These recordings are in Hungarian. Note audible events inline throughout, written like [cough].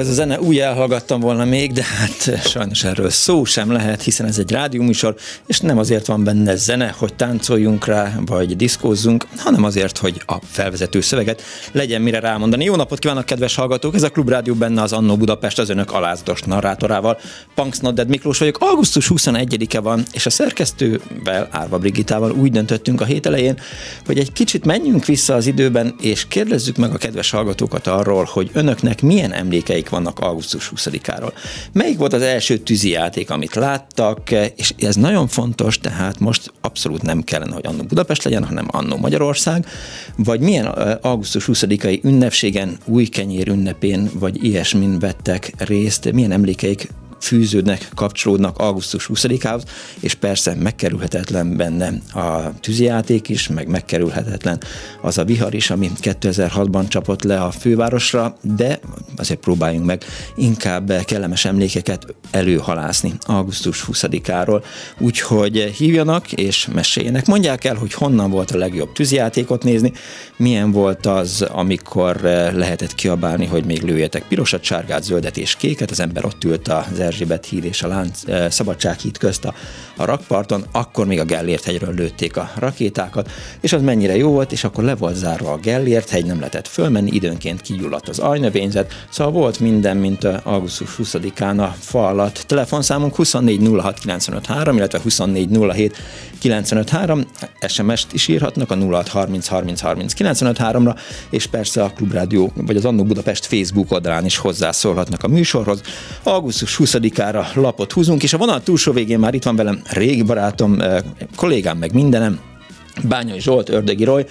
Ez a zene, úgy elhallgattam volna még, de hát sajnos erről szó sem lehet, hiszen ez egy rádióműsor, és nem azért van benne zene, hogy táncoljunk rá, vagy diszkózzunk, hanem azért, hogy a felvezető szöveget legyen mire rámondani. Jó napot kívánok, kedves hallgatók! Ez a Klubrádió benne az Annó Budapest az önök alázatos narrátorával. Punks Nodded Miklós vagyok. Augusztus 21-e van, és a szerkesztővel, Árva Brigitával úgy döntöttünk a hét elején, hogy egy kicsit menjünk vissza az időben, és kérdezzük meg a kedves hallgatókat arról, hogy önöknek milyen emléke emlékeik vannak augusztus 20-áról. Melyik volt az első tűzijáték, amit láttak, és ez nagyon fontos, tehát most abszolút nem kellene, hogy annó Budapest legyen, hanem annó Magyarország, vagy milyen augusztus 20-ai ünnepségen, új kenyér ünnepén, vagy ilyesmin vettek részt, milyen emlékeik fűződnek, kapcsolódnak augusztus 20-ához, és persze megkerülhetetlen benne a tűzijáték is, meg megkerülhetetlen az a vihar is, ami 2006-ban csapott le a fővárosra, de azért próbáljunk meg inkább kellemes emlékeket előhalászni augusztus 20-áról. Úgyhogy hívjanak és meséljenek. Mondják el, hogy honnan volt a legjobb tűzijátékot nézni, milyen volt az, amikor lehetett kiabálni, hogy még lőjetek pirosat, sárgát, zöldet és kéket, az ember ott ült az Erzsébet híd és a Lánc, eh, Szabadsághíd közt a, a rakparton, akkor még a Gellért hegyről lőtték a rakétákat, és az mennyire jó volt, és akkor le volt zárva a Gellért hegy, nem lehetett fölmenni, időnként kigyulladt az ajnövényzet, szóval volt minden, mint augusztus 20-án a fa alatt. Telefonszámunk 24 illetve 24 SMS-t is írhatnak a 06 30 30 30 ra és persze a Klubrádió, vagy az Annó Budapest Facebook oldalán is hozzászólhatnak a műsorhoz. Augusztus 20-ára lapot húzunk, és a vonal túlsó végén már itt van velem régi barátom, eh, kollégám, meg mindenem, Bányai Zsolt, Ördögi Roy,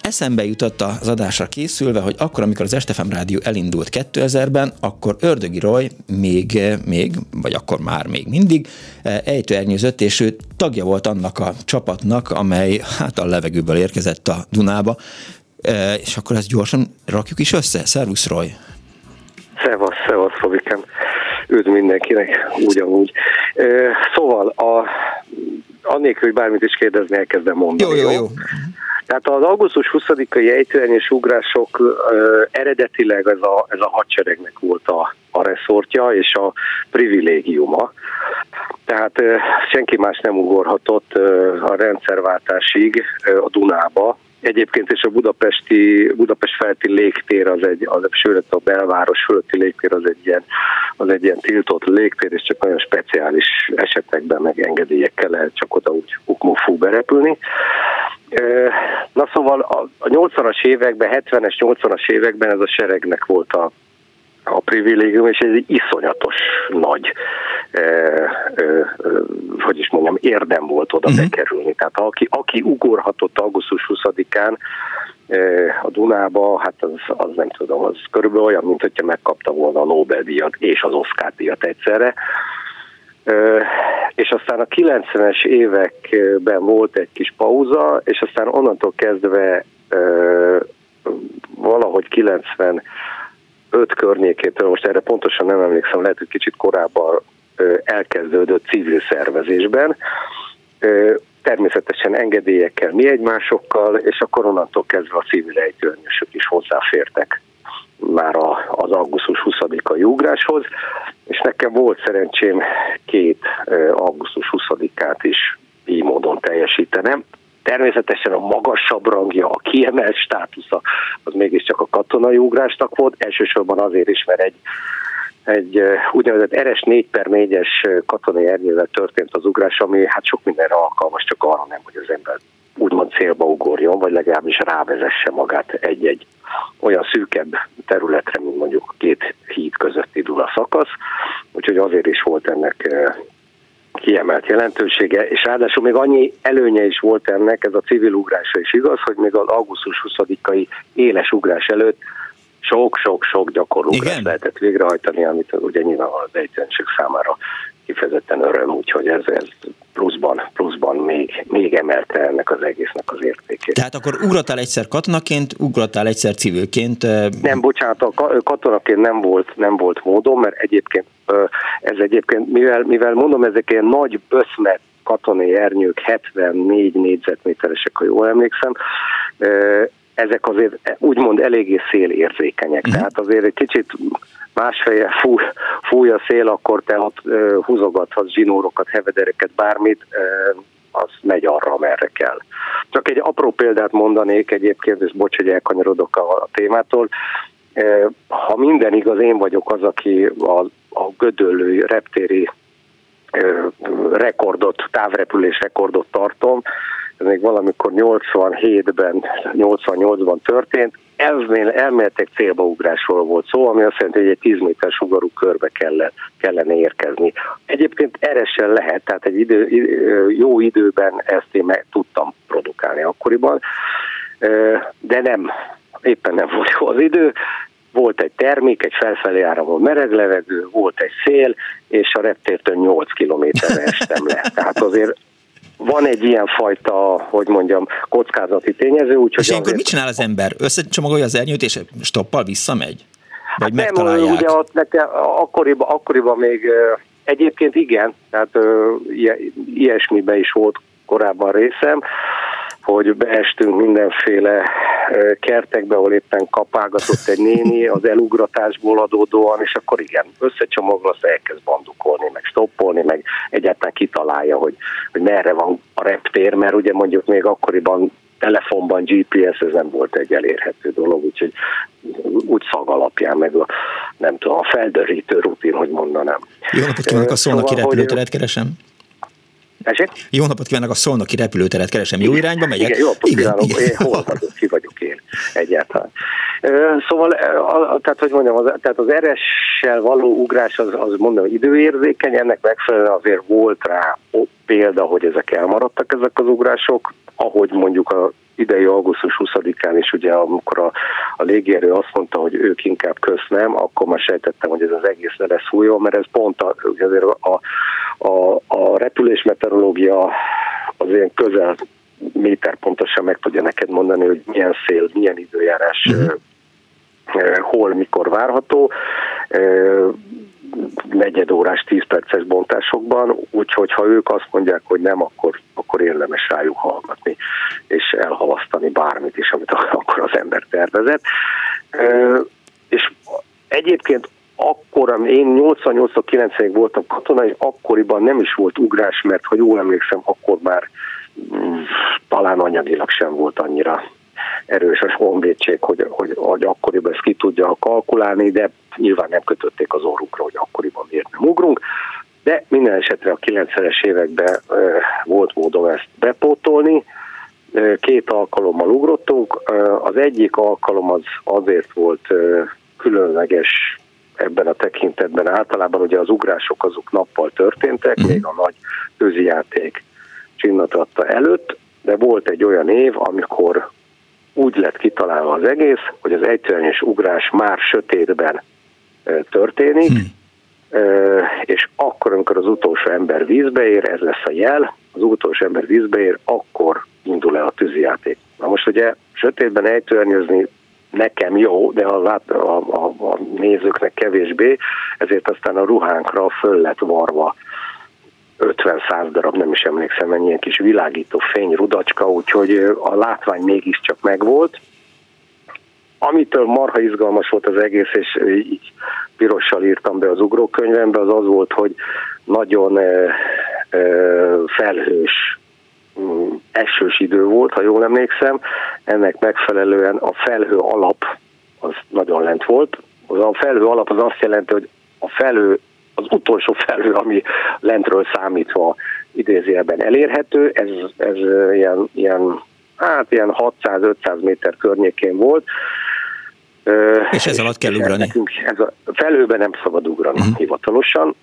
eszembe jutott az adásra készülve, hogy akkor, amikor az Estefem Rádió elindult 2000-ben, akkor Ördögi Roy még, még, vagy akkor már még mindig ejtőernyőzött, és ő tagja volt annak a csapatnak, amely hát a levegőből érkezett a Dunába, és akkor ezt gyorsan rakjuk is össze. Szervusz, Roy! Szevasz, szevasz, Fabikám! Üdv mindenkinek, ugyanúgy. Szóval a annélkül, hogy bármit is kérdezni, elkezdem mondani. Jó, jó, jó. Tehát az augusztus 20-ai ejtőernyős ugrások uh, eredetileg ez a, ez a hadseregnek volt a, a reszortja és a privilégiuma. Tehát uh, senki más nem ugorhatott uh, a rendszerváltásig uh, a Dunába, Egyébként is a budapesti, Budapest felti légtér, az egy, az, sőt a belváros fölötti légtér az egy, ilyen, az egy ilyen tiltott légtér, és csak nagyon speciális esetekben meg engedélyekkel lehet csak oda úgy ukmufú berepülni. Na szóval a, a 80-as években, 70-es, 80-as években ez a seregnek volt a, a privilégium, és ez egy iszonyatos nagy, e, e, hogy is mondjam, érdem volt oda uh-huh. bekerülni. Tehát aki, aki ugorhatott augusztus 20-án e, a Dunába, hát az, az nem tudom, az körülbelül olyan, mint hogyha megkapta volna a Nobel-díjat és az Oscar-díjat egyszerre. E, és aztán a 90-es években volt egy kis pauza, és aztán onnantól kezdve e, valahogy 90 öt környékétől, most erre pontosan nem emlékszem, lehet, hogy kicsit korábban elkezdődött civil szervezésben, természetesen engedélyekkel, mi egymásokkal, és akkor onnantól kezdve a civil ejtőernyősök is hozzáfértek már az augusztus 20-ai ugráshoz, és nekem volt szerencsém két augusztus 20-át is így módon teljesítenem. Természetesen a magasabb rangja, a kiemelt státusza, az mégiscsak a katonai ugrásnak volt, elsősorban azért is, mert egy egy úgynevezett RS 4 per 4-es katonai ernyővel történt az ugrás, ami hát sok mindenre alkalmas, csak arra nem, hogy az ember úgymond célba ugorjon, vagy legalábbis rávezesse magát egy-egy olyan szűkebb területre, mint mondjuk két híd közötti dula szakasz. Úgyhogy azért is volt ennek kiemelt jelentősége, és ráadásul még annyi előnye is volt ennek, ez a civil ugrásra is igaz, hogy még az augusztus 20-ai éles ugrás előtt sok-sok-sok gyakorlókra lehetett végrehajtani, amit ugye nyilván az egyszerűség számára kifejezetten öröm, úgyhogy ez, ez pluszban, pluszban még, még emelte ennek az egésznek az értékét. Tehát akkor ugrottál egyszer katonaként, ugrottál egyszer civilként? Nem, bocsánat, a katonaként nem volt, nem volt módom, mert egyébként ez egyébként, mivel, mivel mondom, ezek ilyen nagy böszmet katonai ernyők, 74 négyzetméteresek, ha jól emlékszem, ezek azért úgymond eléggé szélérzékenyek. Mm. Tehát azért egy kicsit másfél fúj, fúj a szél, akkor te ott uh, húzogathatsz zsinórokat, hevedereket, bármit, uh, az megy arra, amerre kell. Csak egy apró példát mondanék egyébként, és bocs, hogy elkanyarodok a, a témától. Uh, ha minden igaz, én vagyok az, aki a, a gödöllői reptéri rekordot, távrepülés rekordot tartom, ez még valamikor 87-ben, 88-ban történt, eznél elméletek célbaugrásról volt szó, ami azt jelenti, hogy egy 10 méter sugarú körbe kellene, kellene érkezni. Egyébként eresen lehet, tehát egy idő, jó időben ezt én meg tudtam produkálni akkoriban, de nem, éppen nem volt jó az idő, volt egy termék, egy felfelé áramló meleg levegő, volt egy szél, és a reptértől 8 kilométerre [laughs] estem le. Tehát azért van egy ilyen fajta, hogy mondjam, kockázati tényező. Úgyhogy és ilyenkor mit csinál az ember? Összecsomagolja az ernyőt, és stoppal visszamegy? Vagy hát nem, ugye ott nekem, akkoriban, akkoriban még egyébként igen, tehát ilyesmiben is volt korábban részem hogy beestünk mindenféle kertekbe, ahol éppen kapálgatott egy néni az elugratásból adódóan, és akkor igen, összecsomagolsz, elkezd bandukolni, meg stoppolni, meg egyáltalán kitalálja, hogy, hogy merre van a reptér, mert ugye mondjuk még akkoriban telefonban GPS, ez nem volt egy elérhető dolog, úgyhogy úgy szag alapján, meg a, nem tudom, a feldörítő rutin, hogy mondanám. Jó napot kívánok, a szónoki szóval, repülőteret keresem. Esik? Jó napot kívánok, a Szolnoki repülőteret keresem. Jó irányba megyek? Igen, jó igen. Igen. Hol ki vagyok én egyáltalán. Szóval, tehát hogy mondjam, az, tehát az RS-sel való ugrás az, az mondom, időérzékeny, ennek megfelelően azért volt rá példa, hogy ezek elmaradtak ezek az ugrások, ahogy mondjuk a idei augusztus 20-án is, ugye amikor a, a légierő azt mondta, hogy ők inkább kösz akkor már sejtettem, hogy ez az egész ne lesz új, mert ez pont a, azért a, a, a repülés meteorológia az ilyen közel méter pontosan meg tudja neked mondani, hogy milyen szél, milyen időjárás, uh-huh. hol, mikor várható negyed órás, tíz perces bontásokban, úgyhogy ha ők azt mondják, hogy nem, akkor, akkor érdemes rájuk hallgatni, és elhalasztani bármit is, amit [laughs] akkor az ember tervezett. És egyébként akkor, én 88-90-ig voltam katona, és akkoriban nem is volt ugrás, mert ha jól emlékszem, akkor már talán anyagilag sem volt annyira erős a honvédség, hogy, hogy, hogy akkoriban ezt ki tudja kalkulálni, de nyilván nem kötötték az orrukra, hogy akkoriban miért nem ugrunk. De minden esetre a 90-es években volt módom ezt bepótolni. Két alkalommal ugrottunk. Az egyik alkalom az azért volt különleges ebben a tekintetben. Általában ugye az ugrások azok nappal történtek, mm. még a nagy játék csinnatatta előtt, de volt egy olyan év, amikor úgy lett kitalálva az egész, hogy az egyszerűs ugrás már sötétben történik, hmm. és akkor, amikor az utolsó ember vízbe ér, ez lesz a jel, az utolsó ember vízbe ér, akkor indul el a tűzijáték. Na most ugye sötétben ejtőernyőzni nekem jó, de a, a, a, a nézőknek kevésbé, ezért aztán a ruhánkra föl lett varva 50-100 darab, nem is emlékszem mennyi ilyen kis világító fény, rudacska, úgyhogy a látvány mégiscsak megvolt. Amitől marha izgalmas volt az egész, és így pirossal írtam be az ugrókönyvembe, az az volt, hogy nagyon felhős mm, esős idő volt, ha jól emlékszem, ennek megfelelően a felhő alap az nagyon lent volt. Az a felhő alap az azt jelenti, hogy a felhő az utolsó felhő, ami lentről számítva idézőjelben elérhető, ez, ez ilyen, ilyen, hát ilyen 600-500 méter környékén volt, És ez alatt kell ugrani? Nekünk ez a, felőben nem szabad ugrani uh-huh. hivatalosan,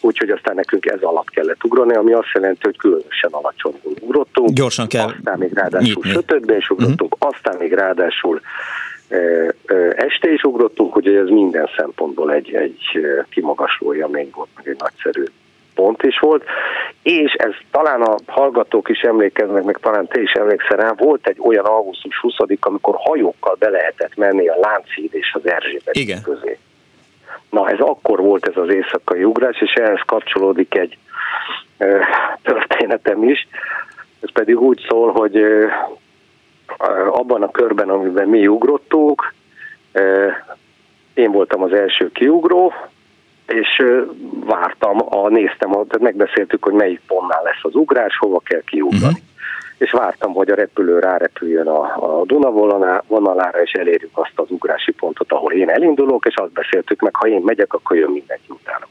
úgyhogy aztán nekünk ez alatt kellett ugrani, ami azt jelenti, hogy különösen alacsony ugrottunk. Gyorsan kell Aztán még ráadásul sötötben is ugrottunk, uh-huh. aztán még ráadásul este is ugrottunk, hogy ez minden szempontból egy, egy kimagasló élmény volt, meg egy nagyszerű pont is volt, és ez talán a hallgatók is emlékeznek, meg talán te is emlékszel rá, volt egy olyan augusztus 20 amikor hajókkal be lehetett menni a Lánchíd és az Erzsébet Igen. közé. Na, ez akkor volt ez az éjszakai ugrás, és ehhez kapcsolódik egy ö, történetem is. Ez pedig úgy szól, hogy ö, abban a körben, amiben mi ugrottunk, én voltam az első kiugró, és vártam, a, néztem, tehát megbeszéltük, hogy melyik pontnál lesz az ugrás, hova kell kiugrani. Uh-huh. És vártam, hogy a repülő rárepüljön a, a Duna vonalára, és elérjük azt az ugrási pontot, ahol én elindulok, és azt beszéltük meg, ha én megyek, akkor jön mindenki utána.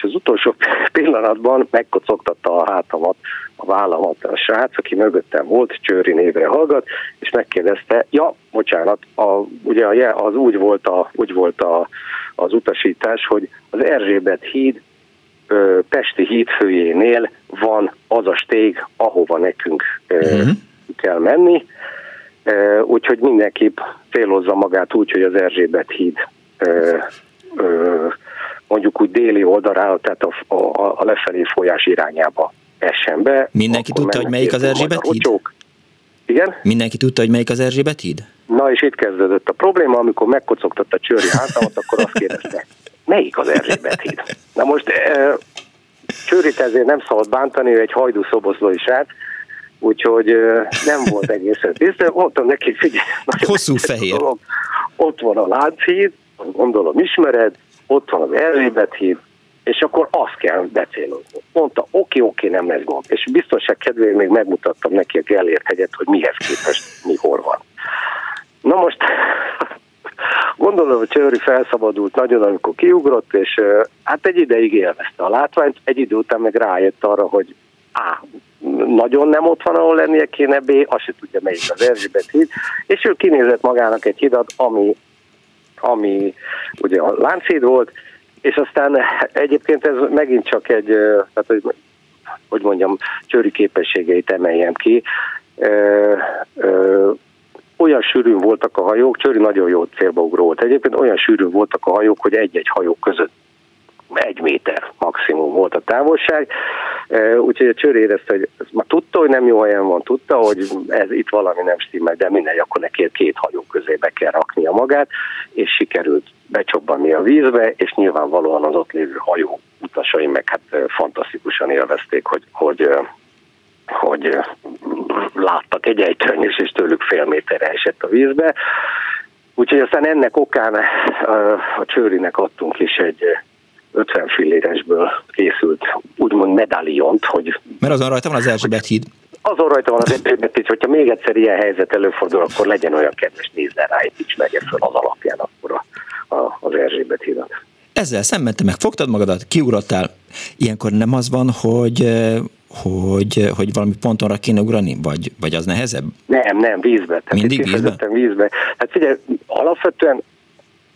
És az utolsó [laughs] pillanatban megkocogtatta a hátamat, a vállamat a srác, aki mögöttem volt, Csőri névre hallgat, és megkérdezte, ja, bocsánat, a, ugye az úgy volt, a, úgy volt a, az utasítás, hogy az Erzsébet híd Pesti hídfőjénél van az a stég, ahova nekünk uh-huh. kell menni, úgyhogy mindenképp célozza magát úgy, hogy az Erzsébet híd mondjuk úgy déli oldalra, tehát a, a, a lefelé folyás irányába essen be. Mindenki tudta, hogy melyik az Erzsébet híd? Igen? Mindenki tudta, hogy melyik az Erzsébet híd? Na és itt kezdődött a probléma, amikor megkocogtatta Csőri hátamat, akkor azt kérdezte, melyik az Erzsébet híd? Na most e, Csőrit ezért nem szabad bántani, ő egy hajdú szoboszló is át, úgyhogy e, nem volt egészen tiszta. Mondtam neki, figyelj, hosszú fehér. Dolog. Ott van a Lánchíd, gondolom ismered, ott van az Erzsébet híd, és akkor azt kell becélozni. Mondta, oké, oké, nem lesz gond. És biztonság kedvéért még megmutattam neki a Gellért hegyet, hogy mihez képest mi hol van. Na most [laughs] gondolom, hogy Csőri felszabadult nagyon, amikor kiugrott, és hát egy ideig élvezte a látványt, egy idő után meg rájött arra, hogy A. Nagyon nem ott van, ahol lennie kéne, B. Azt se tudja, melyik az Erzsébet híd, és ő kinézett magának egy hidat, ami, ami ugye a Lánchíd volt, és aztán egyébként ez megint csak egy, tehát, hogy, hogy mondjam, csőri képességeit emeljem ki. Ö, ö, olyan sűrűn voltak a hajók, Csőri nagyon jó célbaugró volt. Egyébként olyan sűrűn voltak a hajók, hogy egy-egy hajó között egy méter maximum volt a távolság, úgyhogy a Csőri érezte, hogy már tudta, hogy nem jó helyen van, tudta, hogy ez itt valami nem stimmel, de mindegy, akkor neki két hajó közé be kell raknia magát, és sikerült becsobbanni a vízbe, és nyilvánvalóan az ott lévő hajó utasai meg hát fantasztikusan élvezték, hogy, hogy hogy láttak egy ejtőnyös, és tőlük fél méterre esett a vízbe. Úgyhogy aztán ennek okán a Csőrinek adtunk is egy 50 filléresből készült úgymond medáliont, hogy... Mert azon rajta van az Erzsébet híd. Azon rajta van az Erzsébet híd, hogyha még egyszer ilyen helyzet előfordul, akkor legyen olyan kedves, nézzen rá, és megye föl az alapján akkor a, a, az Erzsébet hídat. Ezzel szemben te megfogtad magadat, kiugrottál. Ilyenkor nem az van, hogy hogy, hogy valami pontonra kéne ugrani, vagy, vagy az nehezebb? Nem, nem, vízbe. Tehát Mindig vízbe? vízbe. Hát figyelj, alapvetően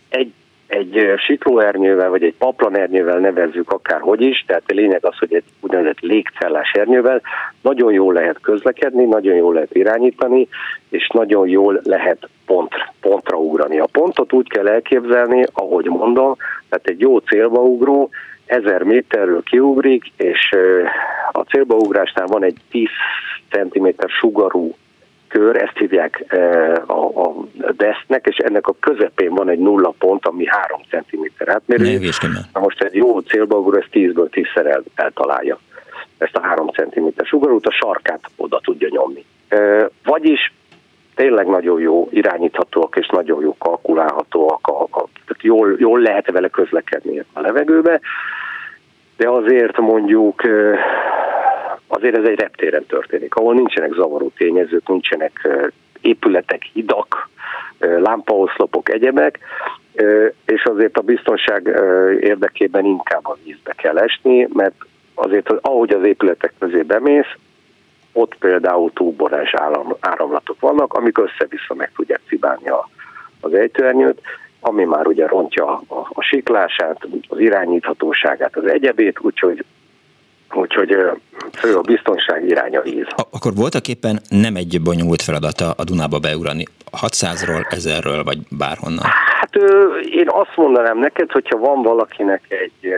egy, egy siklóernyővel, vagy egy paplanernyővel nevezzük akárhogy is, tehát a lényeg az, hogy egy úgynevezett légcellás ernyővel nagyon jól lehet közlekedni, nagyon jól lehet irányítani, és nagyon jól lehet pont, pontra ugrani. A pontot úgy kell elképzelni, ahogy mondom, tehát egy jó célba ugró, ezer méterről kiugrik, és a célbaugrásnál van egy 10 cm sugarú kör, ezt hívják a, a desznek, és ennek a közepén van egy nulla pont, ami 3 cm átmérő. Na most egy jó célbaugró, ez 10-ből 10-szer el, eltalálja ezt a 3 cm sugarút, a sarkát oda tudja nyomni. Vagyis tényleg nagyon jó irányíthatóak és nagyon jó kalkulálhatóak, a, a, tehát jól, jól lehet vele közlekedni a levegőbe, de azért mondjuk azért ez egy reptéren történik, ahol nincsenek zavaró tényezők, nincsenek épületek, hidak, lámpaoszlopok, egyebek, és azért a biztonság érdekében inkább a vízbe kell esni, mert azért ahogy az épületek közé bemész, ott például túlborás áram, áramlatok vannak, amik össze-vissza meg tudják cibálni a, az ejtőernyőt, ami már ugye rontja a, a siklását, az irányíthatóságát, az egyebét, úgyhogy úgyhogy fő a biztonság iránya víz. Akkor voltak éppen nem egy bonyolult feladata a Dunába beugrani 600-ról, 1000-ről, vagy bárhonnan? Hát én azt mondanám neked, hogyha van valakinek egy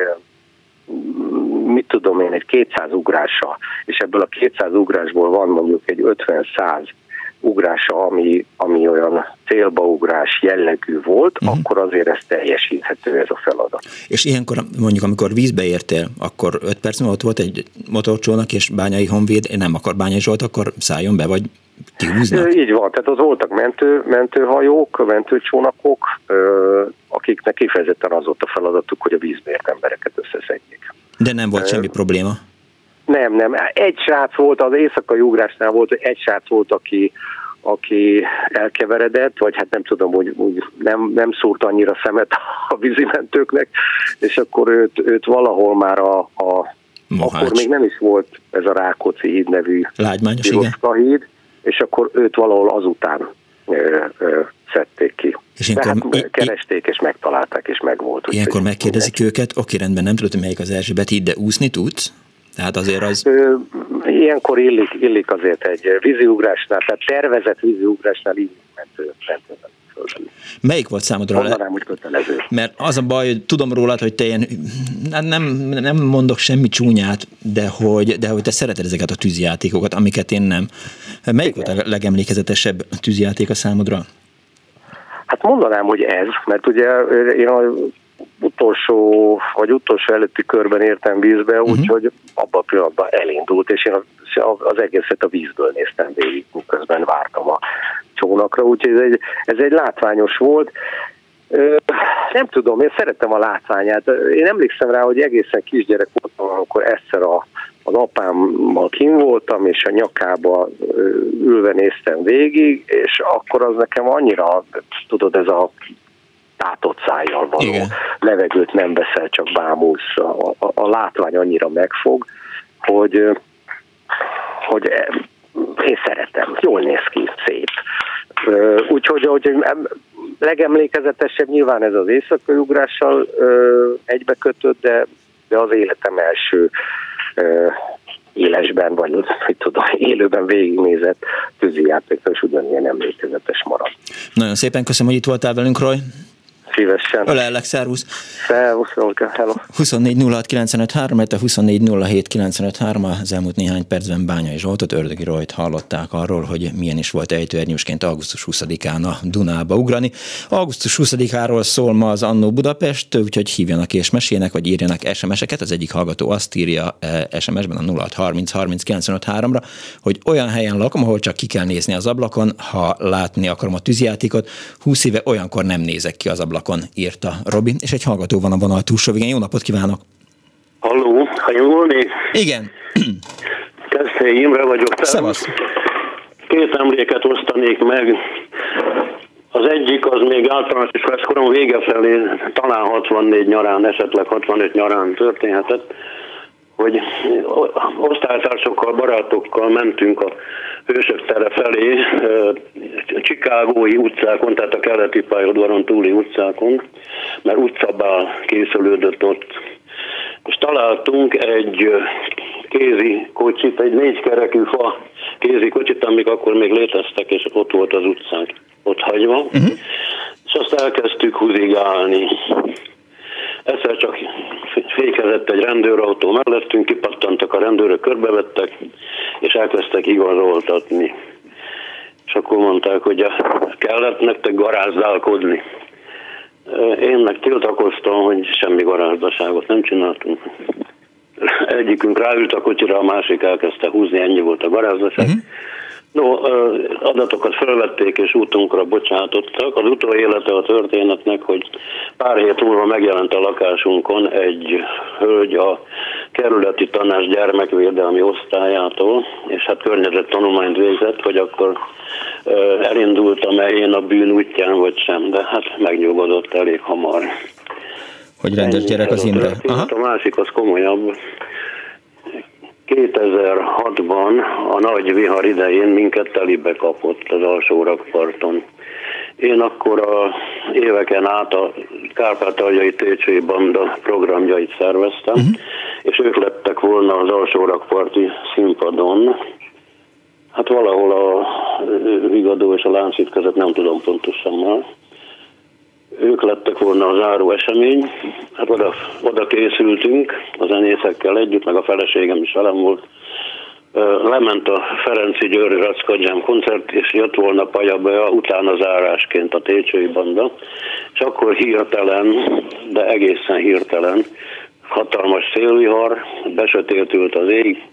mit tudom én, egy 200 ugrása, és ebből a 200 ugrásból van mondjuk egy 50-100 ugrása, ami, ami olyan célbaugrás jellegű volt, uh-huh. akkor azért ez teljesíthető ez a feladat. És ilyenkor mondjuk, amikor vízbe értél, akkor 5 perc múlva ott volt egy motorcsónak és bányai honvéd, nem akar bányai Zsolt, akkor szálljon be, vagy kihúznak? Így van, tehát az voltak mentő, mentőhajók, mentőcsónakok, akiknek kifejezetten az volt a feladatuk, hogy a vízbe ért embereket összeszedjék. De nem volt semmi probléma? Nem, nem. Egy srác volt, az éjszakai ugrásnál volt, egy srác volt, aki, aki elkeveredett, vagy hát nem tudom, hogy úgy nem, nem szúrt annyira szemet a vízimentőknek, és akkor őt, őt valahol már a, a akkor még nem is volt ez a Rákóczi híd nevű Lágymányos, híd, és akkor őt valahol azután ö, ö, szedték ki. És ilyenkor, hát keresték, és megtalálták, és megvolt. Ilyenkor megkérdezik őket, oké, rendben, nem tudod, melyik az Erzsébet híd, de úszni tudsz? Tehát azért az... Ilyenkor illik, illik azért egy víziugrásnál, tehát tervezett víziugrásnál illik mentő, mentő Melyik volt számodra? Mondanám, hogy kötelező. Mert az a baj, hogy tudom rólad, hogy te ilyen, nem, nem mondok semmi csúnyát, de hogy, de hogy te szereted ezeket a tűzjátékokat, amiket én nem. Melyik Igen. volt a legemlékezetesebb tűzjáték a számodra? Hát mondanám, hogy ez, mert ugye én a utolsó, vagy utolsó előtti körben értem vízbe, uh-huh. úgyhogy abban a pillanatban elindult, és én az egészet a vízből néztem végig, miközben vártam a csónakra, úgyhogy ez egy, ez egy látványos volt. Nem tudom, én szerettem a látványát. Én emlékszem rá, hogy egészen kisgyerek voltam, amikor egyszer a, az apámmal kim voltam, és a nyakába ülve néztem végig, és akkor az nekem annyira, tudod, ez a tátott szájjal való Igen. levegőt nem veszel, csak bámulsz. A, a, a látvány annyira megfog, hogy, hogy én szeretem, jól néz ki, szép. Úgyhogy hogy legemlékezetesebb nyilván ez az éjszakai ugrással egybekötött, de, de az életem első élesben, vagy hogy tudom, élőben végignézett tűzijátéka, és ugyanilyen emlékezetes marad. Nagyon szépen köszönöm, hogy itt voltál velünk, Roy. Szívesen. Ölellek, szervusz. Szervusz, Olga, hello. 24 06 95 3, 24 07 95 3, az elmúlt néhány percben Bányai Zsoltot, Ördögi Rojt hallották arról, hogy milyen is volt ejtőernyősként augusztus 20-án a Dunába ugrani. Augusztus 20-áról szól ma az Annó Budapest, úgyhogy hívjanak és meséljenek, vagy írjanak SMS-eket. Az egyik hallgató azt írja SMS-ben a 06 30 30 95 3-ra, hogy olyan helyen lakom, ahol csak ki kell nézni az ablakon, ha látni akarom a tűzjátékot. 20 éve olyankor nem nézek ki az ablakon ablakon, írta Robi, és egy hallgató van a vonal túlsó végén. Jó napot kívánok! Halló, hallani? Igen. [clears throat] Kezdte Imre vagyok. Szevasz. Két emléket osztanék meg. Az egyik az még általános is korom vége felé, talán 64 nyarán, esetleg 65 nyarán történhetett hogy osztálytársokkal, barátokkal mentünk a Hősök tere felé, Csikágói utcákon, tehát a keleti pályaudvaron túli utcákon, mert utcabál készülődött ott. És találtunk egy kézi kocsit, egy négykerekű fa kézi kocsit, amik akkor még léteztek, és ott volt az utcánk ott hagyva. Uh-huh. És azt elkezdtük húzigálni. Egyszer csak fékezett egy rendőrautó mellettünk, kipattantak a rendőrök, körbevettek, és elkezdtek igazoltatni. És akkor mondták, hogy kellett nektek garázdálkodni. Én meg tiltakoztam, hogy semmi garázdaságot nem csináltunk. Egyikünk ráült a kocsira, a másik elkezdte húzni, ennyi volt a garázdaság. Uh-huh. No, adatokat felvették és útunkra bocsátottak. Az élete a történetnek, hogy pár hét múlva megjelent a lakásunkon egy hölgy a kerületi tanás gyermekvédelmi osztályától, és hát környezet tanulmányt végzett, hogy akkor elindultam-e én a bűn útján, vagy sem, de hát megnyugodott elég hamar. Hogy rendes gyerek az Imre. Aha. A másik az komolyabb. 2006-ban a nagy vihar idején minket telibe kapott az alsó rakparton. Én akkor a éveken át a Kárpátaljai Técsői Banda programjait szerveztem, uh-huh. és ők lettek volna az alsórakparti színpadon, Hát valahol a Vigadó és a Láncít között nem tudom pontosan már. Ők lettek volna az záró esemény, hát oda, oda készültünk a zenészekkel együtt, meg a feleségem is velem volt. Lement a Ferenci Győri Rackadjám koncert, és jött volna Pajabe utána zárásként a Técsői banda, és akkor hirtelen, de egészen hirtelen, hatalmas szélvihar, besötétült az ég,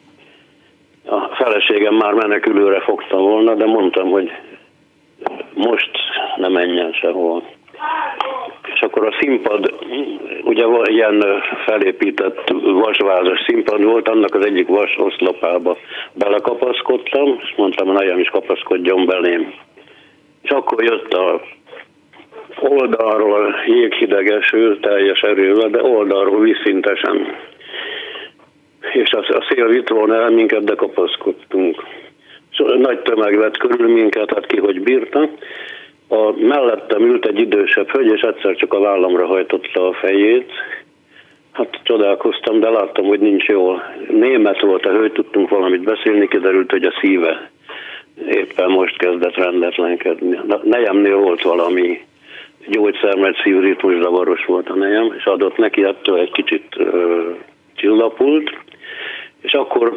a feleségem már menekülőre fogta volna, de mondtam, hogy most ne menjen sehol. És akkor a színpad, ugye ilyen felépített vasvázas színpad volt, annak az egyik vas oszlopába belekapaszkodtam, és mondtam, hogy nagyon is kapaszkodjon belém. És akkor jött a oldalról jéghidegeső teljes erővel, de oldalról viszintesen és a, a szél vitt volna el minket, de kapaszkodtunk. Szóval nagy tömeg vett körül minket, hát ki hogy bírta. A mellettem ült egy idősebb hölgy, és egyszer csak a vállamra hajtotta a fejét. Hát csodálkoztam, de láttam, hogy nincs jól. Német volt a hölgy, tudtunk valamit beszélni, kiderült, hogy a szíve éppen most kezdett rendetlenkedni. Nejemnél volt valami gyógyszer, mert szívritmus zavaros volt a nejem, és adott neki ettől egy kicsit ö, csillapult, és akkor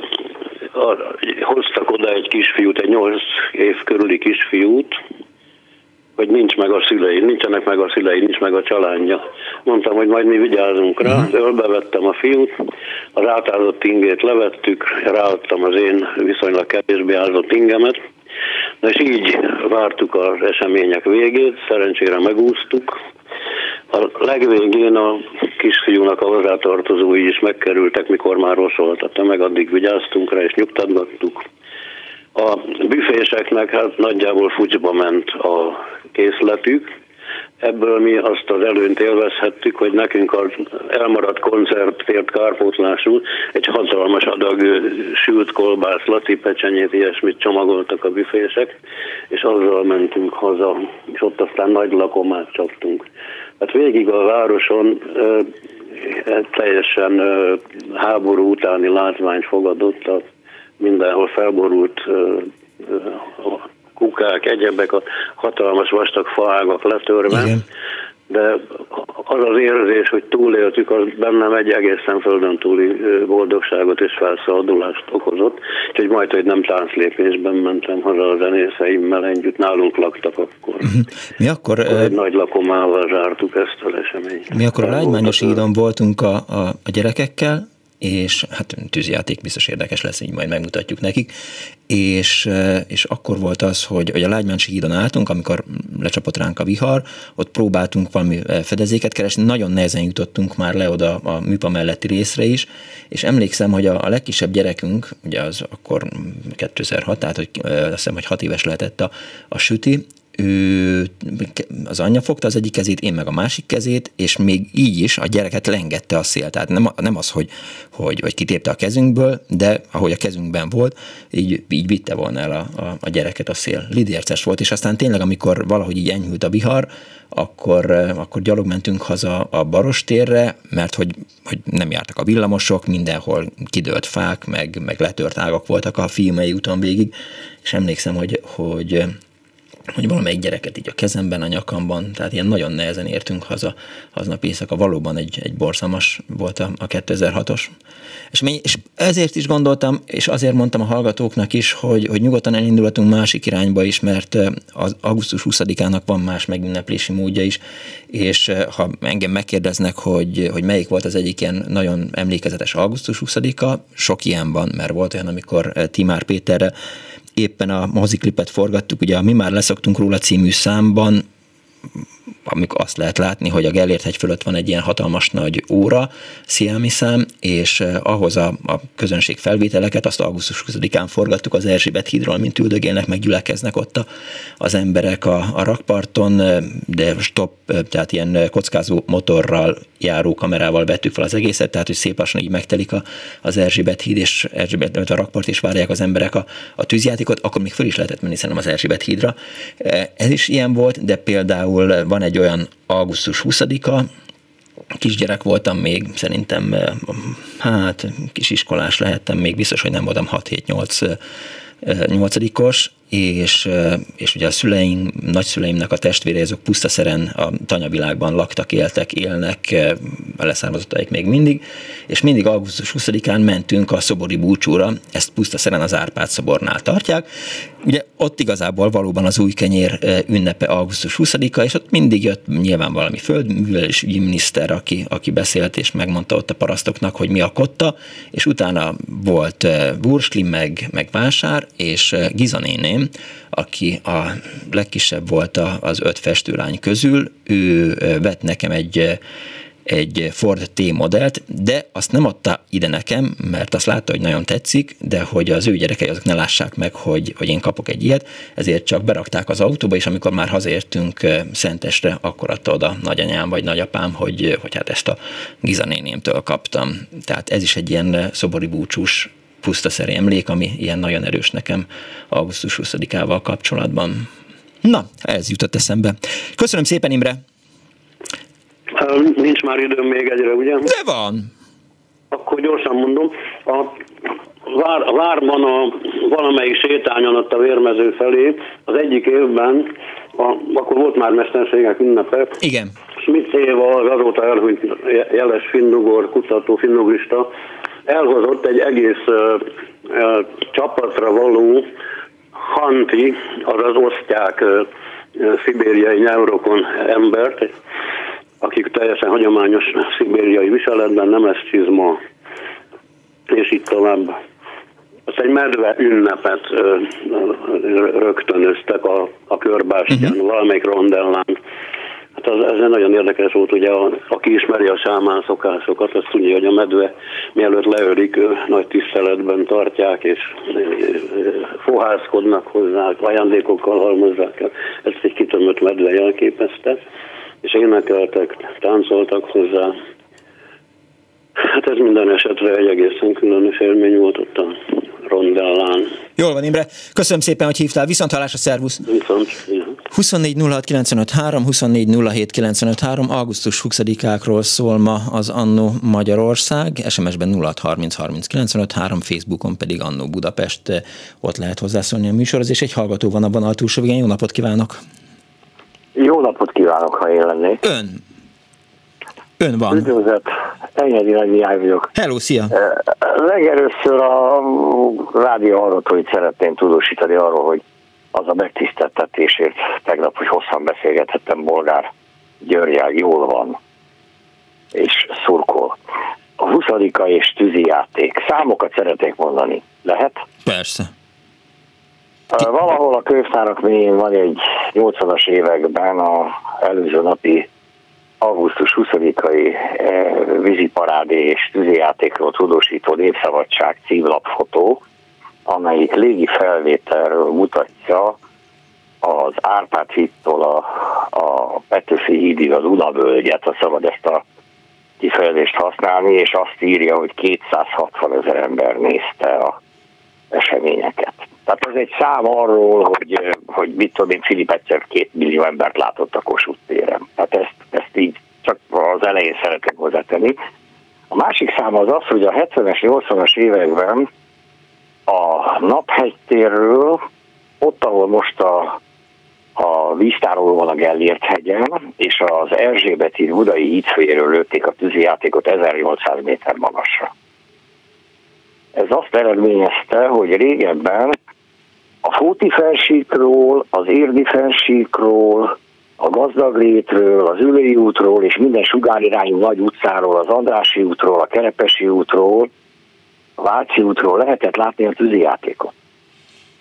a, hoztak oda egy kisfiút, egy nyolc év körüli kisfiút, hogy nincs meg a szülei, nincsenek meg a szülei, nincs meg a családja. Mondtam, hogy majd mi vigyázunk rá, uh-huh. ölbevettem a fiút, az átázott ingét levettük, ráadtam az én viszonylag kevésbé ázott ingemet, Na és így vártuk az események végét, szerencsére megúsztuk, a legvégén a kisfiúnak a hozzátartozói is megkerültek, mikor már rossz volt a tömeg, addig vigyáztunk rá és nyugtatgattuk. A büféseknek hát nagyjából fucsba ment a készletük, Ebből mi azt az előnyt élvezhettük, hogy nekünk az elmaradt koncertért kárpótlásul egy hatalmas adag sült kolbász, laci pecsenyét, ilyesmit csomagoltak a büfések, és azzal mentünk haza, és ott aztán nagy lakomát csaptunk. Hát végig a városon teljesen háború utáni látvány fogadott, a mindenhol felborult kukák, egyebek, a hatalmas vastag faágak letörve. Igen. De az az érzés, hogy túléltük, az bennem egy egészen földön túli boldogságot és felszabadulást okozott. Úgyhogy majd, hogy nem tánclépésben mentem haza a zenészeimmel együtt, nálunk laktak akkor. Uh-huh. Mi akkor... akkor egy uh, nagy lakomával zártuk ezt az eseményt. Mi akkor a Lágymányos hídon voltunk a, a, a gyerekekkel, és hát tűzjáték biztos érdekes lesz, így majd megmutatjuk nekik, és, eh, és akkor volt az, hogy, hogy a Lágymánsi hídon álltunk, amikor lecsapott ránk a vihar, ott próbáltunk valami eh, fedezéket keresni, nagyon nehezen jutottunk már le oda a műpa melletti részre is, és emlékszem, hogy a, a legkisebb gyerekünk, ugye az akkor 2006, tehát hogy, eh, azt hiszem, hogy 6 éves lehetett a, a süti, ő, az anyja fogta az egyik kezét, én meg a másik kezét, és még így is a gyereket lengette a szél. Tehát nem, nem az, hogy, hogy, hogy kitépte a kezünkből, de ahogy a kezünkben volt, így, így vitte volna el a, a, a gyereket a szél. Lidérces volt, és aztán tényleg, amikor valahogy így enyhült a vihar, akkor, akkor gyalog mentünk haza a Barostérre, mert hogy, hogy nem jártak a villamosok, mindenhol kidőlt fák, meg, meg letört ágak voltak a filmei úton végig, és emlékszem, hogy, hogy hogy valamelyik gyereket így a kezemben, a nyakamban, tehát ilyen nagyon nehezen értünk haza aznap éjszaka. Valóban egy, egy borzalmas volt a, a 2006-os. És, és ezért is gondoltam, és azért mondtam a hallgatóknak is, hogy, hogy nyugodtan elindulhatunk másik irányba is, mert az augusztus 20-ának van más megünneplési módja is, és ha engem megkérdeznek, hogy, hogy melyik volt az egyik ilyen nagyon emlékezetes augusztus 20-a, sok ilyen van, mert volt olyan, amikor Timár Péterre éppen a moziklipet forgattuk, ugye a Mi már leszoktunk róla című számban amikor azt lehet látni, hogy a Gellért hegy fölött van egy ilyen hatalmas nagy óra, Sziámi szám, és ahhoz a, a közönség felvételeket azt augusztus 20-án forgattuk az Erzsébet hídról, mint üldögélnek, meg gyülekeznek ott a, az emberek a, a rakparton, de stop, tehát ilyen kockázó motorral járó kamerával vettük fel az egészet, tehát hogy szép lassan így megtelik a, az Erzsébet híd, és Erzsébet, a rakpart, és várják az emberek a, a tűzjátékot, akkor még föl is lehetett menni szerintem az Erzsébet hídra. Ez is ilyen volt, de például van egy olyan augusztus 20-a, kisgyerek voltam még, szerintem hát kisiskolás lehettem még, biztos, hogy nem voltam 6-7-8 nyolcadikos, és, és ugye a szüleim, nagyszüleimnek a testvérei azok pusztaszeren a tanyavilágban laktak, éltek, élnek, a leszármazottaik még mindig, és mindig augusztus 20-án mentünk a szobori búcsúra, ezt pusztaszeren az Árpád szobornál tartják. Ugye ott igazából valóban az új kenyér ünnepe augusztus 20-a, és ott mindig jött nyilván valami földművelési miniszter, aki, aki beszélt és megmondta ott a parasztoknak, hogy mi a kotta, és utána volt Bursli, meg, meg Vásár, és Gizanéné, festőném, aki a legkisebb volt az öt festőlány közül, ő vett nekem egy egy Ford T modellt, de azt nem adta ide nekem, mert azt látta, hogy nagyon tetszik, de hogy az ő gyerekei azok ne lássák meg, hogy, hogy én kapok egy ilyet, ezért csak berakták az autóba, és amikor már hazaértünk Szentestre, akkor adta oda nagyanyám vagy nagyapám, hogy, hogy hát ezt a Gizanénémtől kaptam. Tehát ez is egy ilyen szobori búcsús pusztaszeri emlék, ami ilyen nagyon erős nekem augusztus 20-ával kapcsolatban. Na, ez jutott eszembe. Köszönöm szépen, Imre! Nincs már időm még egyre, ugye? De van! Akkor gyorsan mondom. A vár, várban a valamelyik sétányon ott a vérmező felé az egyik évben, a, akkor volt már mesterségek ünnepe. Igen. Schmidt Éva, az azóta elhúnyt jeles finnugor, kutató, finnugrista, elhozott egy egész uh, uh, csapatra való hanti, azaz osztják uh, szibériai nyelvrokon embert, akik teljesen hagyományos szibériai viseletben, nem lesz csizma, és itt tovább. Azt egy medve ünnepet rögtönöztek a, a körbástyán, uh-huh. valamelyik rondellán Hát az, ez nagyon érdekes volt, ugye a, aki ismeri a sámán szokásokat, azt tudja, hogy a medve mielőtt leölik, nagy tiszteletben tartják, és fohászkodnak hozzá, ajándékokkal halmozzák el. Ezt egy kitömött medve jelképezte, és énekeltek, táncoltak hozzá. Hát ez minden esetre egy egészen különös élmény volt ott a rondellán. Jól van, Imre. Köszönöm szépen, hogy hívtál. Viszont hallásra, szervusz. Viszont. 24 06 augusztus 20-ákról szól ma az Annó Magyarország, SMS-ben 06 30 Facebookon pedig Annó Budapest, ott lehet hozzászólni a műsorhoz, és egy hallgató van abban a túlsó végén. Jó napot kívánok! Jó napot kívánok, ha én lennék. Ön. Ön van. Üdvözlet, Enyedi Nagy Mihály vagyok. Hello, szia! Legelőször a rádió hallgatóit szeretném tudósítani arról, hogy az a megtiszteltetésért tegnap, hogy hosszan beszélgethettem Bolgár Györgyel, jól van, és szurkol. A 20 és tűzi játék. Számokat szeretnék mondani. Lehet? Persze. Valahol a könyvtárak mélyén van egy 80-as években a előző napi augusztus 20-ai eh, víziparádé és tűzijátékról tudósító Népszabadság címlapfotó, amelyik légi felvételről mutatja az Árpád hittól a, a Petőfi hídig a Dunavölgyet, ha szabad ezt a kifejezést használni, és azt írja, hogy 260 ezer ember nézte a eseményeket. Tehát ez egy szám arról, hogy, hogy mit tudom én, Filip egyszer két millió embert látott a Kossuth téren. Tehát ezt, ezt így csak az elején szeretném hozzátenni. A másik szám az az, hogy a 70-es, 80-as években a Naphegytérről, ott, ahol most a, a víztároló van a Gellért hegyen, és az Erzsébeti budai hídfőjéről lőtték a tűzijátékot 1800 méter magasra. Ez azt eredményezte, hogy régebben a Fóti felsíkról, az Érdi felsíkról, a Gazdaglétről, az Ülői útról és minden sugárirányú nagy utcáról, az Andrási útról, a Kerepesi útról a Váci útról lehetett látni a játékot.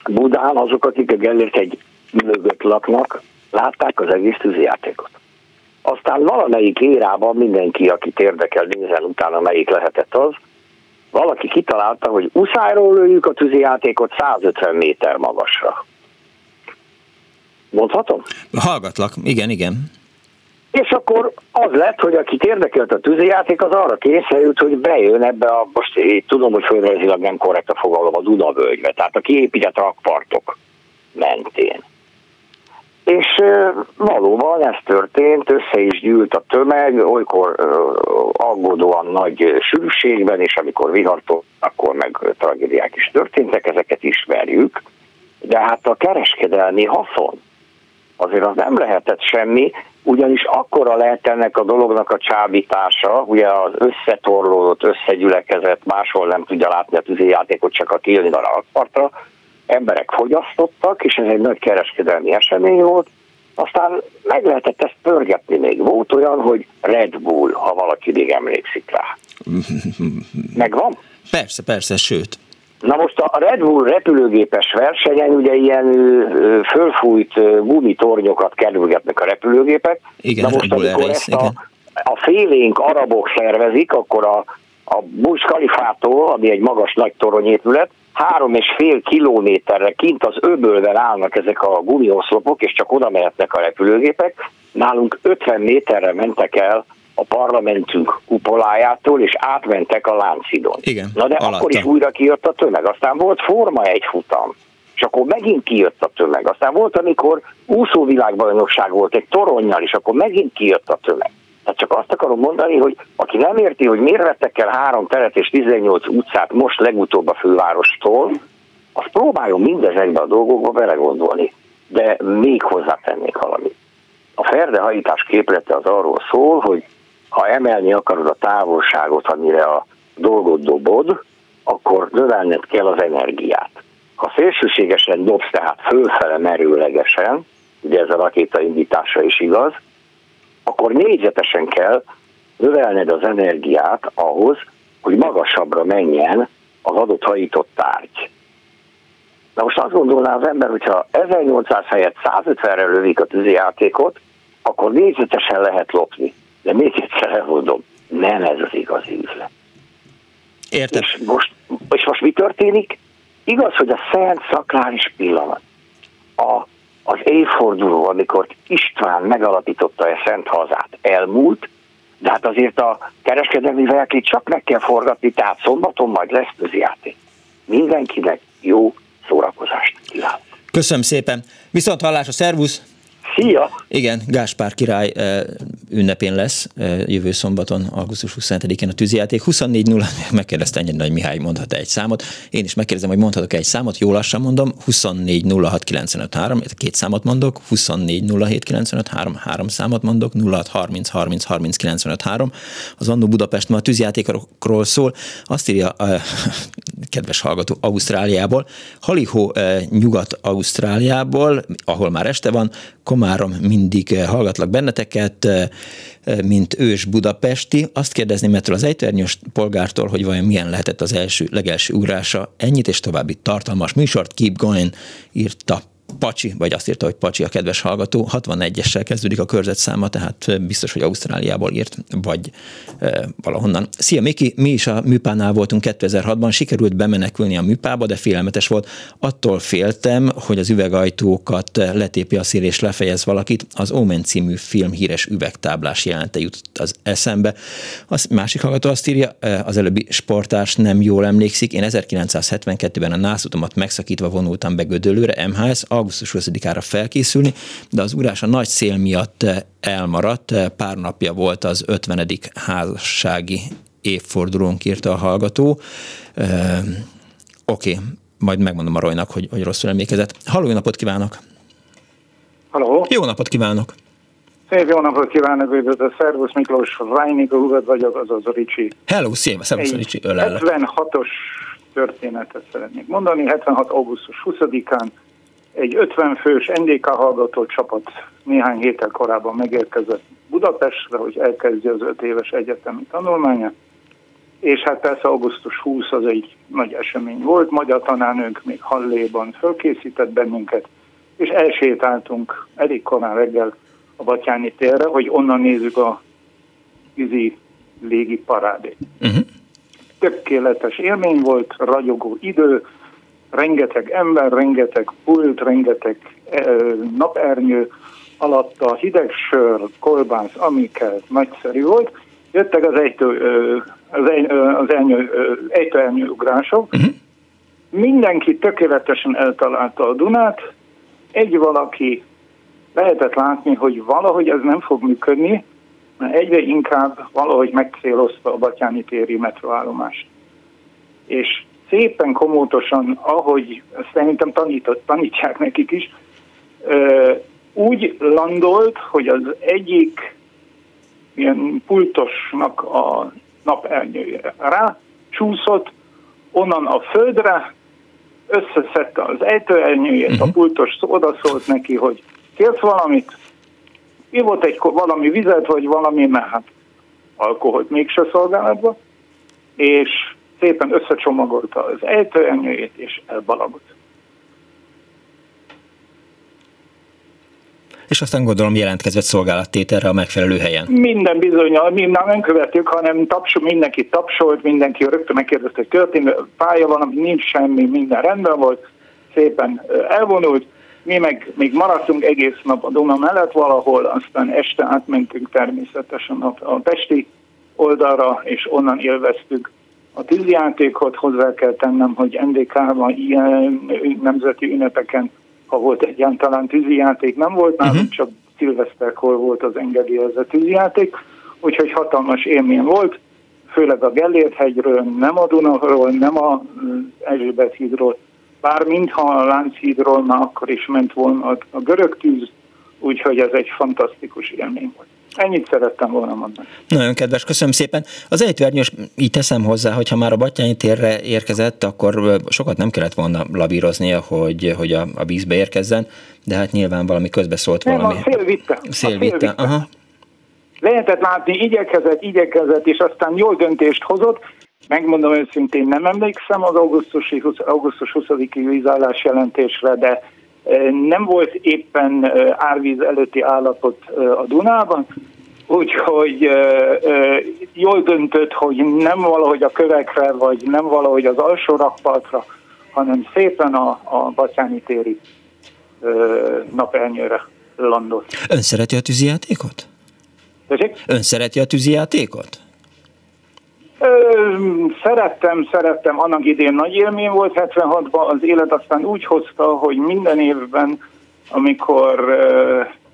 Budán azok, akik a Gellért egy mögött laknak, látták az egész tűzijátékot. Aztán valamelyik érában mindenki, akit érdekel, nézen utána melyik lehetett az, valaki kitalálta, hogy uszájról lőjük a tűzijátékot 150 méter magasra. Mondhatom? Hallgatlak, igen, igen. És akkor az lett, hogy akit érdekelt a tűzijáték, az arra kényszerült, hogy bejön ebbe a, most én tudom, hogy földrajzilag nem korrekt a fogalom, a Dunavölgybe, tehát a kiépített rakpartok mentén. És valóban ez történt, össze is gyűlt a tömeg, olykor aggódóan nagy sűrűségben, és amikor vihartott, akkor meg tragédiák is történtek, ezeket ismerjük. De hát a kereskedelmi haszon azért az nem lehetett semmi, ugyanis akkora lehet ennek a dolognak a csábítása, ugye az összetorlódott, összegyülekezett, máshol nem tudja látni a tűzijátékot, csak a kijönni a rakpartra, emberek fogyasztottak, és ez egy nagy kereskedelmi esemény volt, aztán meg lehetett ezt pörgetni még. Volt olyan, hogy Red Bull, ha valaki még emlékszik rá. [laughs] Megvan? Persze, persze, sőt. Na most a Red Bull repülőgépes versenyen ugye ilyen fölfújt gumitornyokat kerülgetnek a repülőgépek. Igen, Na most Red amikor ezt a, a félénk arabok szervezik, akkor a, a Burj Khalifától, ami egy magas nagy toronyépület, három és fél kilométerre kint az öbölben állnak ezek a gumioszlopok, és csak oda mehetnek a repülőgépek. Nálunk 50 méterre mentek el a parlamentünk kupolájától, és átmentek a Láncidon. Igen, Na de alatta. akkor is újra kijött a tömeg. Aztán volt forma egy futam, és akkor megint kijött a tömeg. Aztán volt, amikor úszóvilágbajnokság volt egy toronnyal, és akkor megint kijött a tömeg. Tehát csak azt akarom mondani, hogy aki nem érti, hogy miért vettek el három teret és 18 utcát most legutóbb a fővárostól, az próbáljon mindezekbe a dolgokba belegondolni. De még hozzátennék valamit. A ferdehajítás képlete az arról szól, hogy ha emelni akarod a távolságot, amire a dolgot dobod, akkor növelned kell az energiát. Ha szélsőségesen dobsz, tehát fölfele merőlegesen, ugye ez a rakéta indítása is igaz, akkor négyzetesen kell növelned az energiát ahhoz, hogy magasabbra menjen az adott hajított tárgy. Na most azt gondolná az ember, hogyha 1800 helyett 150-re lövik a tűzijátékot, akkor négyzetesen lehet lopni. De még egyszer elmondom, nem ez az igazi üzlet. Érted? És most, és most mi történik? Igaz, hogy a szent szakrális pillanat, a, az évforduló, amikor István megalapította a szent hazát, elmúlt, de hát azért a kereskedelmi verklit csak meg kell forgatni, tehát szombaton majd lesz közjáték. Mindenkinek jó szórakozást kívánok. Köszönöm szépen. Viszont hallás a szervusz! Szia! Igen, Gáspár király ünnepén lesz jövő szombaton, augusztus 27-én a tűzijáték. 24 0 megkérdezte ennyi Nagy Mihály, mondhat egy számot. Én is megkérdezem, hogy mondhatok egy számot, jól lassan mondom, 24 06 95 3, két számot mondok, 24 07 95 3, három számot mondok, 06 30 30 30 95 3. Az Annó Budapest ma a tűzjátékokról szól. Azt írja a [laughs] kedves hallgató Ausztráliából, Halihó Nyugat-Ausztráliából, ahol már este van, Komárom mindig hallgatlak benneteket, mint ős budapesti. Azt kérdezném ettől az ejtőernyős polgártól, hogy vajon milyen lehetett az első, legelső ugrása. Ennyit és további tartalmas műsort Keep Going írta Pacsi, vagy azt írta, hogy Pacsi a kedves hallgató, 61-essel kezdődik a körzet száma, tehát biztos, hogy Ausztráliából írt, vagy e, valahonnan. Szia Miki, mi is a műpánál voltunk 2006-ban, sikerült bemenekülni a műpába, de félelmetes volt. Attól féltem, hogy az üvegajtókat letépi a szél és lefejez valakit. Az Omen című film híres üvegtáblás jelente jutott az eszembe. Az másik hallgató azt írja, az előbbi sportárs nem jól emlékszik. Én 1972-ben a nászutamat megszakítva vonultam be Gödöllőre, MHS, augusztus 20-ára felkészülni, de az ugrás a nagy szél miatt elmaradt. Pár napja volt az 50. házassági évfordulónk, írta a hallgató. Oké, okay, majd megmondom a Rojnak, hogy, hogy rosszul emlékezett. Halló, jó napot kívánok! Halló! Jó napot kívánok! Szép jó napot kívánok, üdvözlöm, Szervusz Miklós, Vajnikó Ugat vagyok, azaz Ricsi. Hello, szia, szervusz Ricsi, ölellek. 76-os történetet szeretnék mondani, 76. augusztus 20-án egy 50 fős NDK hallgató csapat néhány héttel korábban megérkezett Budapestre, hogy elkezdje az öt éves egyetemi tanulmánya. És hát persze augusztus 20 az egy nagy esemény volt, magyar tanárnőnk még Halléban fölkészített bennünket, és elsétáltunk elég korán reggel a Batyáni térre, hogy onnan nézzük a vízi légi parádét. Uh-huh. Tökéletes élmény volt, ragyogó idő, rengeteg ember, rengeteg pult, rengeteg napernyő, alatta hideg sör, kolbász, amiket nagyszerű volt. Jöttek az ejtő, az, egy, az elnyő, ugrások. Uh-huh. Mindenki tökéletesen eltalálta a Dunát. Egy valaki lehetett látni, hogy valahogy ez nem fog működni, mert egyre inkább valahogy megcélozta a Batyáni téri metroállomást. És szépen komótosan, ahogy szerintem tanított, tanítják nekik is, úgy landolt, hogy az egyik ilyen pultosnak a napelnyőjére rá csúszott, onnan a földre, összeszedte az ejtőernyőjét, uh-huh. a mhm. pultos odaszólt neki, hogy kérsz valamit, ivott egy valami vizet, vagy valami, mert hát alkoholt mégse szolgálatba, és szépen összecsomagolta az ejtőernyőjét, és elbalagott. és aztán gondolom jelentkezett szolgálattételre a megfelelő helyen. Minden bizony, mi nem követjük, hanem tapsol, mindenki tapsolt, mindenki rögtön megkérdezte, hogy történő pálya van, nincs semmi, minden rendben volt, szépen elvonult, mi meg még maradtunk egész nap a Duna mellett valahol, aztán este átmentünk természetesen a, a Pesti oldalra, és onnan élveztük a tűzjátékot. Hozzá kell tennem, hogy NDK-ban ilyen nemzeti ünnepeken ha volt egyáltalán tűzijáték, nem volt nálunk, uh-huh. csak szilveszterkor volt az engedélyezett tűzijáték, úgyhogy hatalmas élmény volt, főleg a Gellért hegyről, nem a Dunaról, nem a Erzsébet hídról, bár mintha a Lánchídról már akkor is ment volna a görög tűz, úgyhogy ez egy fantasztikus élmény volt. Ennyit szerettem volna mondani. Nagyon kedves, köszönöm szépen. Az ejtvernyős, így teszem hozzá, hogy ha már a Batyányi térre érkezett, akkor sokat nem kellett volna labíroznia, hogy, hogy a, a vízbe érkezzen, de hát nyilván valami közbeszólt nem, valami. a szél vitte. Szél vitte, aha. Lehetett látni, igyekezett, igyekezett, és aztán jól döntést hozott. Megmondom őszintén, nem emlékszem az augusztusi, augusztus 20-i vízállás jelentésre, de nem volt éppen árvíz előtti állapot a Dunában, úgyhogy jól döntött, hogy nem valahogy a kövekre, vagy nem valahogy az alsó rakpartra, hanem szépen a, a Batyáni téri napelnyőre landolt. Ön szereti a tűzijátékot? Tessék? Ön szereti a tűzijátékot? Szerettem, szerettem, annak idén nagy élmény volt 76-ban, az élet aztán úgy hozta, hogy minden évben, amikor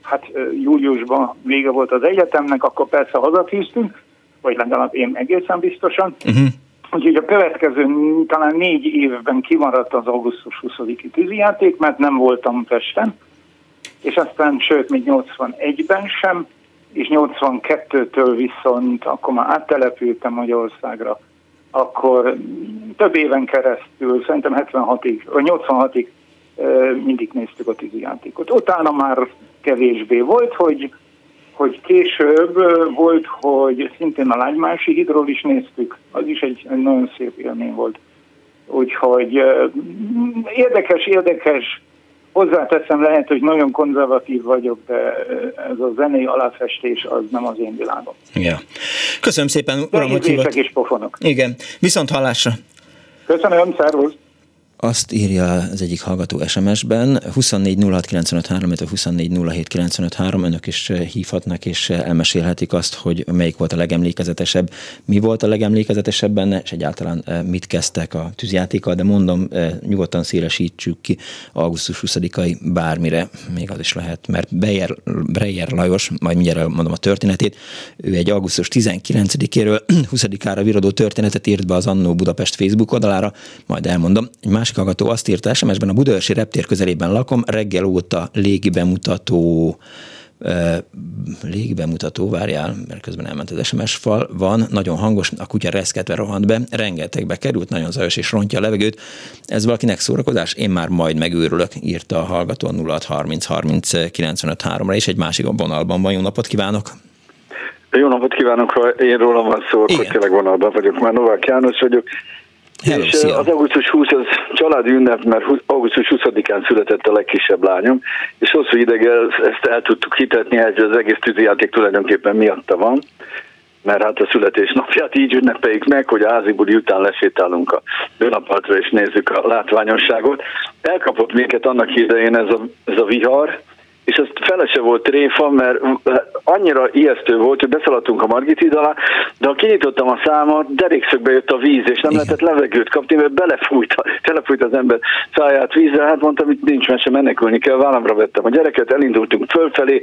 hát júliusban vége volt az egyetemnek, akkor persze hazatűztünk, vagy legalább én egészen biztosan. Uh-huh. Úgyhogy a következő talán négy évben kimaradt az augusztus 20-i tűzijáték, mert nem voltam Pesten, és aztán sőt, még 81-ben sem, és 82-től viszont akkor már áttelepültem Magyarországra, akkor több éven keresztül, szerintem 76-ig, vagy 86-ig mindig néztük a tűzijátékot. Utána már kevésbé volt, hogy, hogy később volt, hogy szintén a Lágymási hidról is néztük, az is egy, egy nagyon szép élmény volt. Úgyhogy érdekes, érdekes Hozzáteszem, lehet, hogy nagyon konzervatív vagyok, de ez a zenei aláfestés az nem az én világom. Ja. Köszönöm szépen, uram, hogy hívott. és pofonok. Igen, viszont hallásra. Köszönöm, szervusz. Azt írja az egyik hallgató SMS-ben, 24 06 illetve 24 önök is eh, hívhatnak és eh, elmesélhetik azt, hogy melyik volt a legemlékezetesebb, mi volt a legemlékezetesebb benne, és egyáltalán eh, mit kezdtek a tűzjátékkal, de mondom, nyugodtan szélesítsük ki augusztus 20-ai bármire, még az is lehet, mert Beyer, Breyer Lajos, majd mindjárt mondom a történetét, ő egy augusztus 19-éről 20-ára [clears throat] viradó történetet írt be az Annó Budapest Facebook oldalára, majd elmondom. Egy másik másik hallgató azt írta SMS-ben, a Budaörsi reptér közelében lakom, reggel óta légi bemutató légi bemutató, várjál, mert közben elment az SMS fal, van, nagyon hangos, a kutya reszketve rohant be, rengetegbe került, nagyon zajos és rontja a levegőt. Ez valakinek szórakozás? Én már majd megőrülök, írta a hallgató 0630 30 95 ra és egy másik vonalban van. Jó napot kívánok! Jó napot kívánok, én rólam van szó, akkor tényleg vonalban vagyok, már Novák János vagyok. Hello, és szia. az augusztus 20 az családi ünnep, mert augusztus 20-án született a legkisebb lányom, és hosszú ideig ezt el tudtuk hitetni, hogy az egész tűzijáték tulajdonképpen miatta van mert hát a születésnapját így ünnepeljük meg, hogy házi buli után lesétálunk a Dunapaltra és nézzük a látványosságot. Elkapott minket annak idején ez a, ez a vihar, és az felese volt tréfa, mert annyira ijesztő volt, hogy beszaladtunk a Margit alá, de ha kinyitottam a számat, derékszögbe jött a víz, és nem Igen. lehetett levegőt kapni, mert belefújt, belefújt az ember száját vízre, hát mondtam, hogy nincs mese, menekülni kell, vállamra vettem a gyereket, elindultunk fölfelé,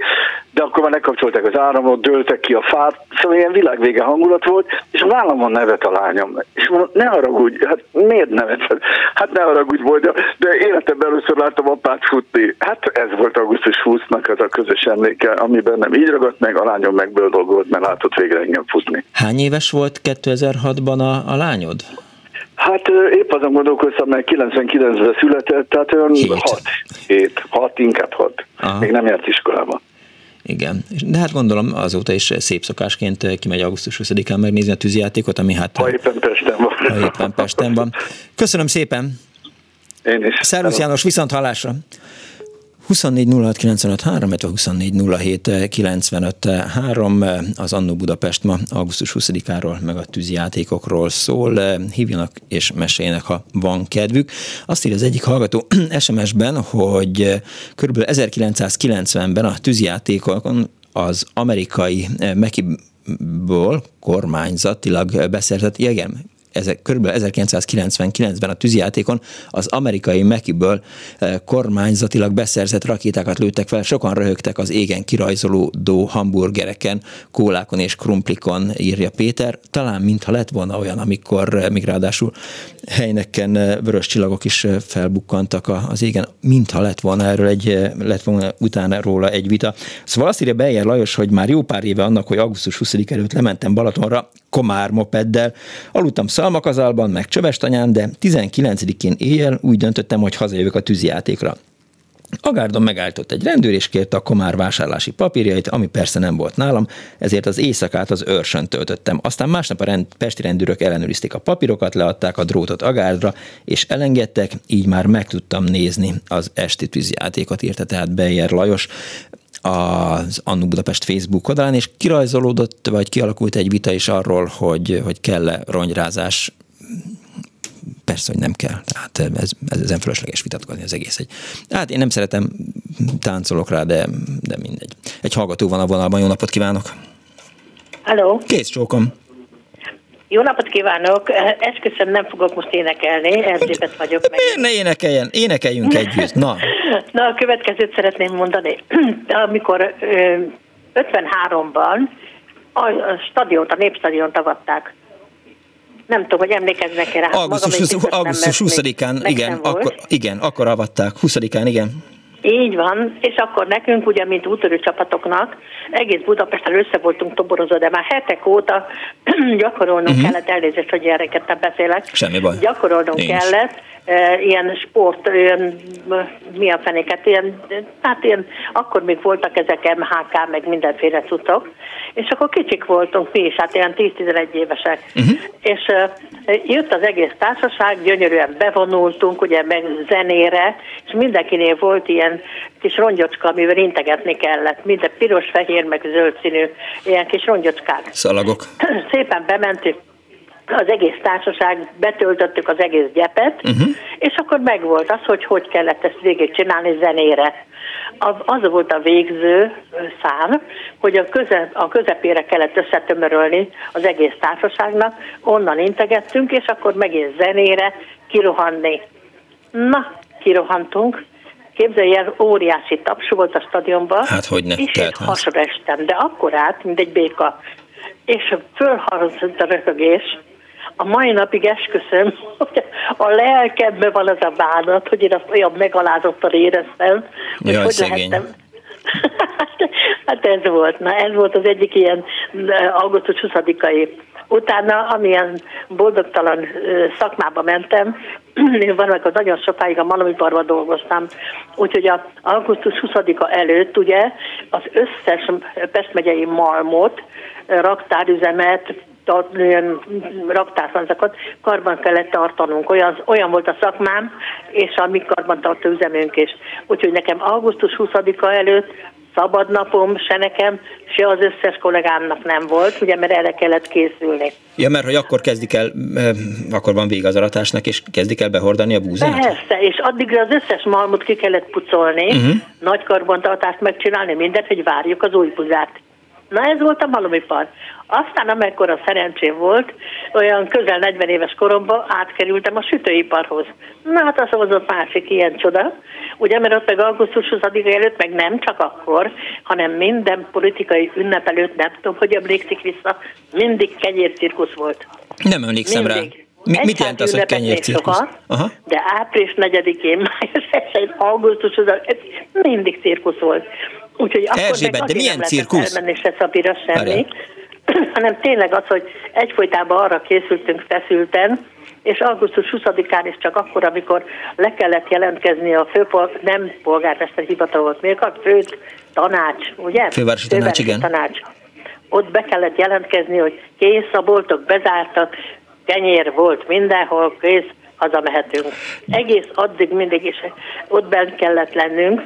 de akkor már lekapcsolták az áramot, dőltek ki a fát, szóval ilyen világvége hangulat volt, és a vállamon nevet a lányom. És mondom, ne haragudj, hát miért neveted? Hát ne haragudj volt, de, de életemben először láttam apát futni. Hát ez volt augusztus 20-nak az a közös emléke, amiben nem így ragadt meg, a lányom megboldogolt, mert látott végre engem futni. Hány éves volt 2006-ban a, a lányod? Hát épp azon gondolkoztam, mert 99-ben született, tehát olyan 6, 7, 6, inkább 6. Aha. Még nem járt iskolába. Igen, de hát gondolom azóta is szép szokásként kimegy augusztus 20-án megnézni a tűzijátékot, ami hát... Ha éppen Pesten van. Ha éppen Pesten van. Köszönöm szépen! Én is. Szervusz János, viszont hallásra! 24 az Annó Budapest ma augusztus 20-áról, meg a tűzijátékokról szól. Hívjanak és meséljenek, ha van kedvük. Azt írja az egyik hallgató [clears throat] SMS-ben, hogy kb. 1990-ben a tűzijátékokon az amerikai Mekiból kormányzatilag beszerzett, igen, ezek, kb. 1999-ben a tűzijátékon az amerikai Mekiből eh, kormányzatilag beszerzett rakétákat lőttek fel, sokan röhögtek az égen kirajzolódó hamburgereken, kólákon és krumplikon, írja Péter. Talán mintha lett volna olyan, amikor eh, még ráadásul helyneken eh, vörös csillagok is felbukkantak az égen, mintha lett volna erről egy, lett volna utána róla egy vita. Szóval azt írja Beyer Lajos, hogy már jó pár éve annak, hogy augusztus 20 előtt lementem Balatonra, komár mopeddel, aludtam Szalmakazalban, meg Csövestanyán, de 19-én éjjel úgy döntöttem, hogy hazajövök a tűzijátékra. Agárdon megállított egy rendőr, és kérte a komár vásárlási papírjait, ami persze nem volt nálam, ezért az éjszakát az őrsön töltöttem. Aztán másnap a rend, pesti rendőrök ellenőrizték a papírokat, leadták a drótot Agárdra, és elengedtek, így már meg tudtam nézni az esti tűzjátékot, írta tehát Beyer Lajos az Annu Budapest Facebook oldalán, és kirajzolódott, vagy kialakult egy vita is arról, hogy, hogy kell-e rongyrázás persze, hogy nem kell. Tehát ez, ez ezen fölösleges vitatkozni az egész. Egy, hát én nem szeretem, táncolok rá, de, de mindegy. Egy hallgató van a vonalban, jó napot kívánok! Halló! Kész csókom! Jó napot kívánok! Esküszöm, nem fogok most énekelni, Erzsébet vagyok. Meg. Miért ne énekeljen? Énekeljünk együtt, na! [laughs] na, a következőt szeretném mondani. [clears throat] Amikor 53-ban a stadiont, a népstadiont avatták, nem tudom, hogy emlékeznek-e rá. Augusztus, 20, augusztus 20-án, igen, akkor, igen, akkor avatták, 20-án, igen. Így van, és akkor nekünk ugye, mint útörő csapatoknak, egész Budapesten össze voltunk toborozva, de már hetek óta [clears throat] gyakorolnunk uh-huh. kellett, elnézést, hogy ilyeneket nem beszélek. Semmi baj. Gyakorolnunk Én kellett, e, ilyen sport, ilyen, mi a fenéket, ilyen, hát ilyen, akkor még voltak ezek MHK, meg mindenféle cuccok, és akkor kicsik voltunk mi is, hát ilyen 10-11 évesek. Uh-huh. És e, jött az egész társaság, gyönyörűen bevonultunk, ugye meg zenére, és mindenkinél volt ilyen kis rongyocska, amivel integetni kellett, minden piros, fehér, meg zöld színű, ilyen kis rongyocskák. Szalagok. [clears throat] Szépen bementünk az egész társaság, betöltöttük az egész gyepet, uh-huh. és akkor megvolt az, hogy hogy kellett ezt végigcsinálni zenére. Az, volt a végző szám, hogy a, köze, a közepére kellett összetömörölni az egész társaságnak, onnan integettünk, és akkor megint zenére kirohanni. Na, kirohantunk, Képzelj el, óriási taps volt a stadionban, hát, hogy ne, és én hasra estem, de akkor át, mint egy béka. És fölharzott a röhögés, a mai napig esküszöm, [laughs] hogy a lelkemben van az a bánat, hogy én azt olyan megalázottan éreztem, hogy Jaj, hogy szegény. lehettem. [laughs] hát ez volt, na ez volt az egyik ilyen augusztus 20-ai Utána, amilyen boldogtalan szakmába mentem, [clears throat] én valamikor nagyon sokáig a Malamiparban dolgoztam, úgyhogy a augusztus 20-a előtt ugye az összes Pest megyei malmot, raktárüzemet, ilyen raktárszanzakat karban kellett tartanunk. Olyan, olyan volt a szakmám, és a mi karbantartó üzemünk is. Úgyhogy nekem augusztus 20-a előtt szabad napom se nekem, se az összes kollégámnak nem volt, ugye, mert erre kellett készülni. Ja, mert hogy akkor kezdik el, akkor van vége az aratásnak, és kezdik el behordani a búzát? Persze, és addigra az összes malmot ki kellett pucolni, uh-huh. nagy karbantartást megcsinálni, mindent, hogy várjuk az új buzát. Na ez volt a malomipar. Aztán amekkora szerencsém volt, olyan közel 40 éves koromban átkerültem a sütőiparhoz. Na hát az az a másik ilyen csoda, ugye, mert ott meg augusztus 20 előtt, meg nem csak akkor, hanem minden politikai ünnep előtt, nem tudom, hogy emlékszik vissza, mindig kenyércirkusz volt. Nem emlékszem mindig. rá. Mi, mit jelent az, hogy kenyércirkusz? De április 4-én, május 1 augusztus, ez mindig cirkusz volt. Úgyhogy Erzsébet, de milyen cirkusz? Elmenni se Szabira semmi, [clears throat] hanem tényleg az, hogy egyfolytában arra készültünk feszülten, és augusztus 20-án is csak akkor, amikor le kellett jelentkezni a főpol, nem polgármester hivatal volt, még a fő tanács, ugye? Fővárosi tanács, igen. Tanács. Ott be kellett jelentkezni, hogy kész a boltok, bezártak, kenyér volt mindenhol, kész, hazamehetünk. Egész addig mindig is ott bent kellett lennünk,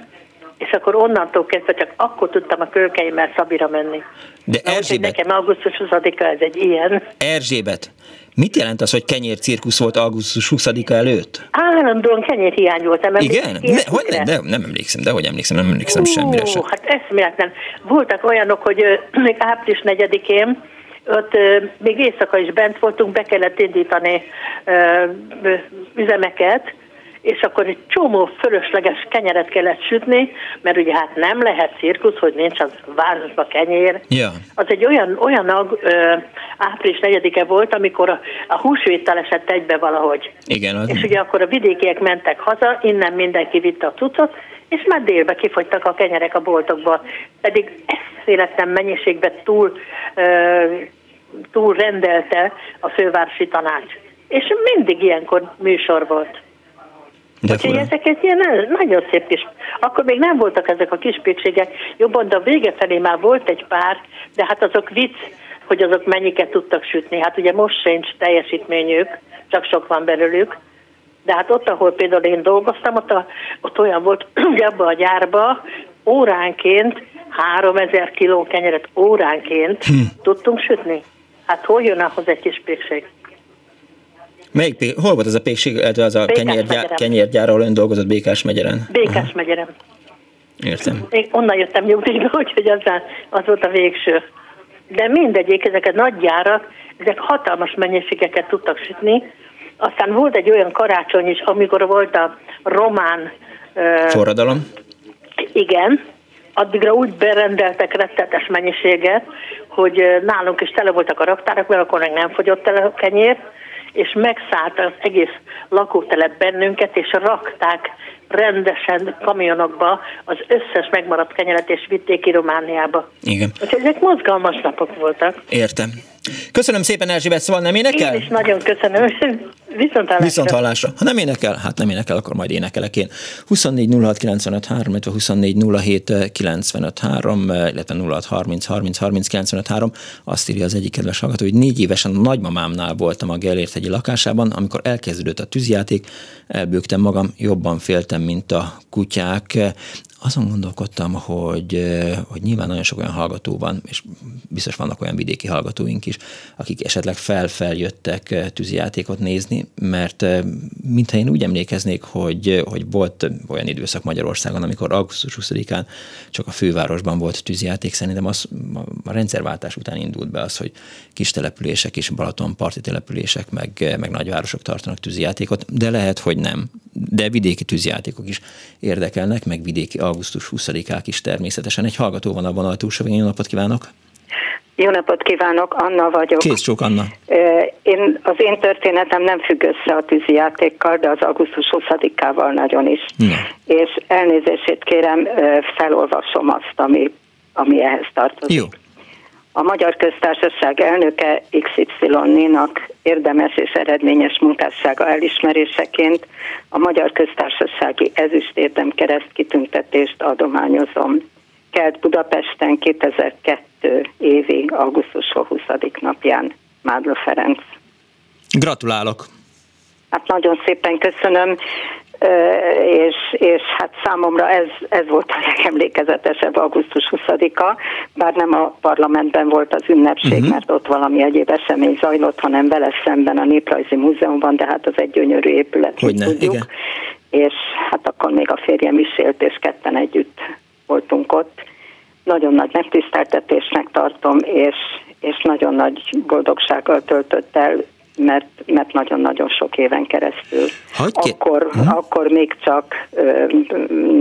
és akkor onnantól kezdve csak akkor tudtam a kölkeimmel Szabira menni. De Na, Erzsébet... Nekem augusztus 20-a ez egy ilyen. Erzsébet, mit jelent az, hogy kenyér cirkusz volt augusztus 20-a előtt? Állandóan kenyér hiány volt. Nem Igen? Ne, hogy, ne, de, nem emlékszem, de hogy emlékszem, nem emlékszem Ó, semmire sem. Hát eszméletlen. Voltak olyanok, hogy még április 4-én ott még éjszaka is bent voltunk, be kellett indítani üzemeket, és akkor egy csomó fölösleges kenyeret kellett sütni, mert ugye hát nem lehet cirkusz, hogy nincs az városba kenyér. Ja. Az egy olyan, olyan ö, április 4-e volt, amikor a, a húsvéttel esett egybe valahogy. Igen. Az... És ugye akkor a vidékiek mentek haza, innen mindenki vitte a cuccot, és már délbe kifogytak a kenyerek a boltokba. Pedig eszéletlen mennyiségben túl, túl rendelte a fővárosi tanács. És mindig ilyenkor műsor volt. De Úgyhogy ezek egy ilyen nagyon szép kis, akkor még nem voltak ezek a kis pékségek, jobban, de a vége felé már volt egy pár, de hát azok vicc, hogy azok mennyiket tudtak sütni. Hát ugye most sincs teljesítményük, csak sok van belőlük. De hát ott, ahol például én dolgoztam, ott, a, ott olyan volt, [clears throat] hogy abban a gyárba óránként 3000 kiló kenyeret óránként hm. tudtunk sütni. Hát hol jön ahhoz egy kis pékség? Melyik, hol volt ez a pékség, az a kenyérgyár, kenyérgyár, ahol ön dolgozott Békás megyeren? Békás megyeren. Értem. Én onnan jöttem nyugdíjba, [laughs] úgyhogy az, az volt a végső. De mindegyik, ezek a nagy gyárak, ezek hatalmas mennyiségeket tudtak sütni. Aztán volt egy olyan karácsony is, amikor volt a román... Forradalom? Igen, addigra úgy berendeltek rettetes mennyiséget, hogy nálunk is tele voltak a raktárak, mert akkor meg nem fogyott el a kenyér, és megszállt az egész lakótelep bennünket, és rakták rendesen kamionokba az összes megmaradt kenyeret, és vitték ki Romániába. Igen. Úgyhogy ezek mozgalmas napok voltak. Értem. Köszönöm szépen, Erzsébet, szóval nem énekel? Én is nagyon köszönöm. [laughs] Viszont hallásra. Viszont hallásra. Ha nem énekel, hát nem énekel, akkor majd énekelek én. 24 06 95 3, illetve 24 07 95 3, illetve 06 30 30 30 95 3. Azt írja az egyik kedves hallgató, hogy négy évesen a nagymamámnál voltam a Gellért hegyi lakásában, amikor elkezdődött a tűzjáték, elbőgtem magam, jobban féltem, mint a kutyák azon gondolkodtam, hogy, hogy nyilván nagyon sok olyan hallgató van, és biztos vannak olyan vidéki hallgatóink is, akik esetleg felfeljöttek tűzijátékot nézni, mert mintha én úgy emlékeznék, hogy, hogy volt olyan időszak Magyarországon, amikor augusztus 20-án csak a fővárosban volt tűzijáték, szerintem az a rendszerváltás után indult be az, hogy kis települések és Balatonparti települések, meg, meg nagyvárosok tartanak tűzijátékot, de lehet, hogy nem. De vidéki tűzijátékok is érdekelnek, meg vidéki augusztus 20-ák is természetesen. Egy hallgató van abban a túlsó jó napot kívánok! Jó napot kívánok, Anna vagyok. Kész sok Anna. Én, az én történetem nem függ össze a tűzijátékkal, de az augusztus 20-ával nagyon is. Ja. És elnézését kérem, felolvasom azt, ami, ami ehhez tartozik. Jó. A Magyar Köztársaság elnöke XY-nak érdemes és eredményes munkássága elismeréseként a Magyar Köztársasági Ezüstérdem kereszt kitüntetést adományozom. Kelt Budapesten 2002 évi augusztus 20. napján. Mádla Ferenc. Gratulálok! Hát nagyon szépen köszönöm, és, és hát számomra ez, ez volt a legemlékezetesebb augusztus 20-a, bár nem a parlamentben volt az ünnepség, uh-huh. mert ott valami egyéb esemény zajlott, hanem vele szemben a Néprajzi Múzeumban, de hát az egy gyönyörű épület, Hogyne, tudjuk. Igen. És hát akkor még a férjem is élt, és ketten együtt voltunk ott. Nagyon nagy megtiszteltetésnek tartom, és, és nagyon nagy boldogsággal töltött el mert, mert nagyon-nagyon sok éven keresztül. Hogy akkor, hm? akkor még csak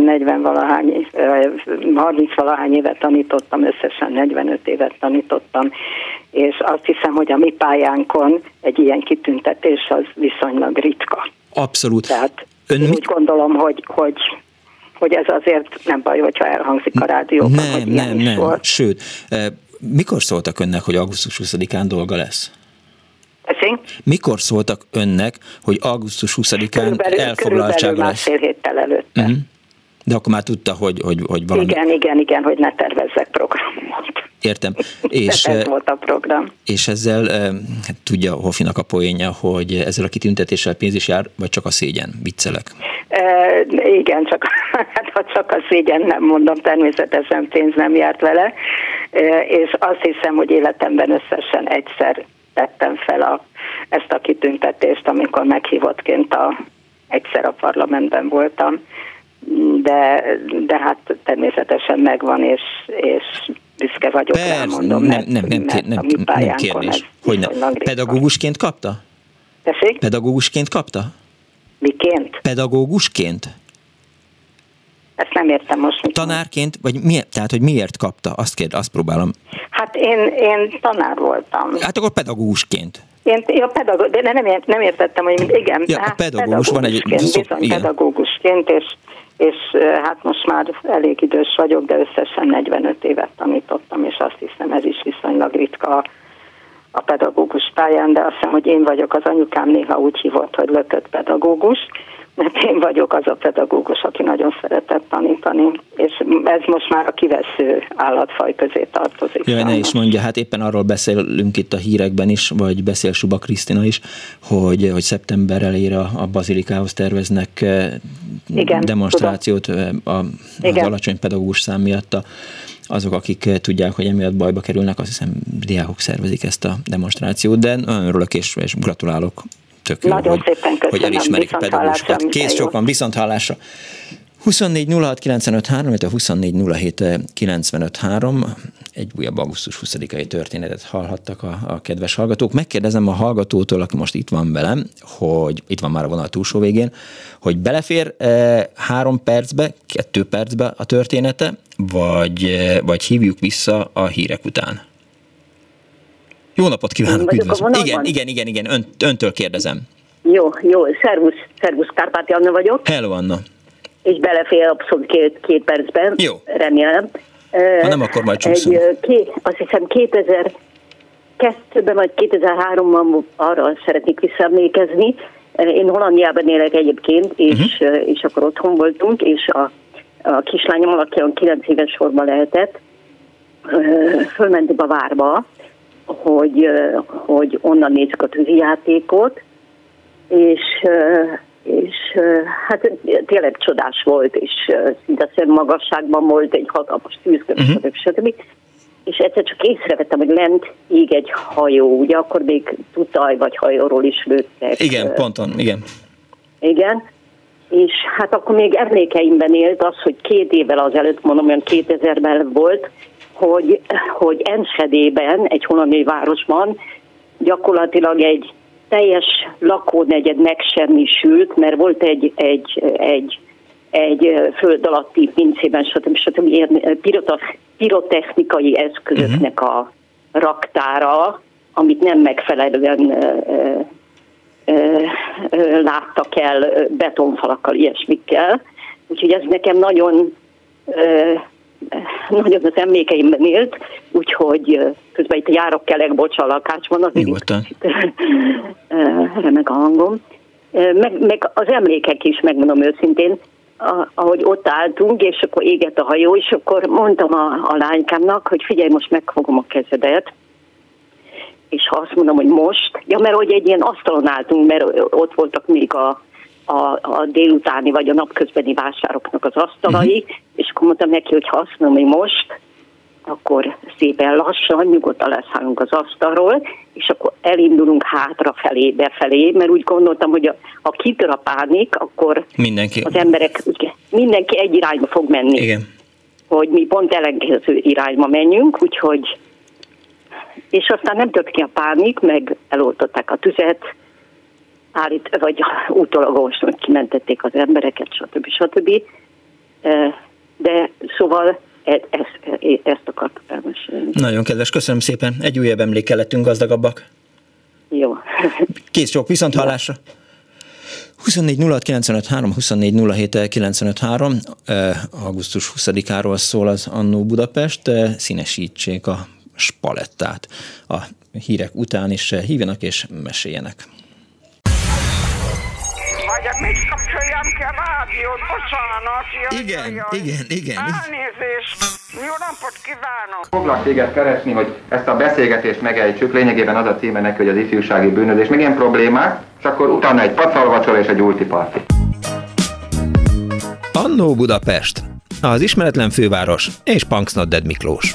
40 valahány, 30 valahány évet tanítottam, összesen 45 évet tanítottam, és azt hiszem, hogy a mi pályánkon egy ilyen kitüntetés az viszonylag ritka. Abszolút. Tehát Ön én mit... úgy gondolom, hogy, hogy hogy ez azért nem baj, hogyha elhangzik a rádióban, nem, hogy nem, nem. Volt. Sőt, mikor szóltak önnek, hogy augusztus 20-án dolga lesz? Tessék? Mikor szóltak önnek, hogy augusztus 20-án elfoglaltság lesz? másfél héttel előtte. Uh-huh. De akkor már tudta, hogy, hogy, hogy valami... Igen, igen, igen, hogy ne tervezzek programot. Értem. [laughs] És, ez volt a program. És ezzel hát tudja Hofinak a poénja, hogy ezzel a kitüntetéssel pénz is jár, vagy csak a szégyen? Viccelek. E, igen, csak, [laughs] hát ha csak a szégyen nem mondom, természetesen pénz nem járt vele, e, és azt hiszem, hogy életemben összesen egyszer tettem fel a, ezt a kitüntetést, amikor meghívottként a, egyszer a parlamentben voltam, de, de hát természetesen megvan, és, és büszke vagyok Persze, rá, mondom, nem, nem, nem, nem, nem, nem kérdés. Hogy ne. Pedagógusként kapta? Tessék? Pedagógusként kapta? Miként? Pedagógusként? Ezt nem értem most. Mit Tanárként, vagy miért, tehát, hogy miért kapta? Azt kérd, azt próbálom. Hát én, én tanár voltam. Hát akkor pedagógusként. Én, ja, pedagógus, de nem, nem értettem, hogy igen. Ja, a pedagógus van egy... Bizony, igen. pedagógusként, és, és hát most már elég idős vagyok, de összesen 45 évet tanítottam, és azt hiszem ez is viszonylag ritka a pedagógus pályán, de azt hiszem, hogy én vagyok az anyukám néha úgy hívott, hogy lökött pedagógus, mert én vagyok az a pedagógus, aki nagyon szeretett tanítani, és ez most már a kivesző állatfaj közé tartozik. Jaj, ne is mondja, hát éppen arról beszélünk itt a hírekben is, vagy beszél Suba Krisztina is, hogy, hogy szeptember elére a bazilikához terveznek eh, Igen, demonstrációt tudom. Eh, a, az Igen. alacsony pedagógus szám miatt a, azok, akik eh, tudják, hogy emiatt bajba kerülnek, azt hiszem diákok szervezik ezt a demonstrációt, de nagyon örülök és, és gratulálok tök jó, Nagyon hogy, szépen köszönöm. hogy elismerik a pedagógusokat. Kész sokan, viszont hallásra. 24 06 95 3, 24 07 95 3, egy újabb augusztus 20-ai történetet hallhattak a, a kedves hallgatók. Megkérdezem a hallgatótól, aki most itt van velem, hogy itt van már a vonal túlsó végén, hogy belefér e, három percbe, kettő percbe a története, vagy, e, vagy hívjuk vissza a hírek után? Jó napot kívánok, üdvözlöm. Igen, igen, igen, igen, Ön, öntől kérdezem. Jó, jó, szervusz, szervusz, Kárpáti Anna vagyok. Hello, Anna. És belefér abszolút két, két percben. Jó. Remélem. Ha nem, akkor majd csúszunk. Egy, ké, azt hiszem 2002-ben vagy 2003-ban arra szeretnék visszaemlékezni. Én Hollandiában élek egyébként, és, uh-huh. és akkor otthon voltunk, és a, a kislányom, aki 9 éves sorban lehetett, fölmentünk a várba, hogy, hogy onnan nézzük a tűzijátékot, és, és hát tényleg csodás volt, és szinte magasságban volt egy hatalmas tűzkönyv, uh-huh. stb. És egyszer csak észrevettem, hogy lent ég egy hajó, ugye akkor még tutaj vagy hajóról is lőttek. Igen, ponton, igen. Igen, és hát akkor még emlékeimben élt az, hogy két évvel azelőtt, mondom, olyan 2000-ben volt, hogy, hogy Enschedében, egy hollandiai városban gyakorlatilag egy teljes lakónegyed megsemmisült, mert volt egy, egy, egy, egy föld alatti pincében, stb. stb. pirotechnikai eszközöknek a raktára, amit nem megfelelően ö, ö, ö, láttak el betonfalakkal, ilyesmikkel. Úgyhogy ez nekem nagyon nagyon az emlékeimben élt, úgyhogy közben itt járok kelek, bocs, a lakásban, az remek a hangom. Meg, meg az emlékek is, megmondom őszintén, ahogy ott álltunk, és akkor égett a hajó, és akkor mondtam a, a lánykámnak, hogy figyelj, most megfogom a kezedet, és ha azt mondom, hogy most, ja, mert hogy egy ilyen asztalon álltunk, mert ott voltak még a, a, a délutáni vagy a napközbeni vásároknak az asztalai, uh-huh. és akkor mondtam neki, hogy ha azt mondom, hogy most, akkor szépen lassan, nyugodtan leszállunk az asztalról, és akkor elindulunk hátrafelé, befelé, mert úgy gondoltam, hogy a, ha kitör a pánik, akkor mindenki. az emberek, mindenki egy irányba fog menni. Igen. Hogy mi pont ellenkező irányba menjünk, úgyhogy és aztán nem tört ki a pánik, meg eloltották a tüzet, állít, vagy utolagos, hogy kimentették az embereket, stb. stb. De szóval e, ezt, e, ezt akartam elmesélni. Nagyon kedves, köszönöm szépen. Egy újabb emlékkel lettünk gazdagabbak. Jó. [laughs] Kész sok, viszont hallásra. 24 06 95 3, 24 07 95 3, augusztus 20-áról szól az Annó Budapest, színesítsék a spalettát. A hírek után is hívjanak és meséljenek. Rádiót? Bocsánat. Jaj, igen, jaj. igen, igen. Elnézést. Jó napot kívánok. Foglak téged keresni, hogy ezt a beszélgetést megejtsük. Lényegében az a címe neki, hogy az ifjúsági bűnözés. Még ilyen problémák, és akkor utána egy pacalvacsor és egy ultiparti. Annó Budapest, az ismeretlen főváros és Punksnodded Miklós.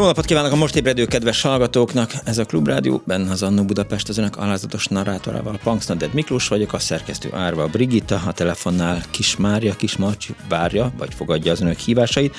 Jó napot kívánok a most ébredő kedves hallgatóknak! Ez a Klubrádió, benne az Annó Budapest az önök alázatos narrátorával. Punksnoded Miklós vagyok, a szerkesztő Árva Brigitta, a telefonnál Kis Mária, Kis Marci várja, vagy fogadja az önök hívásait.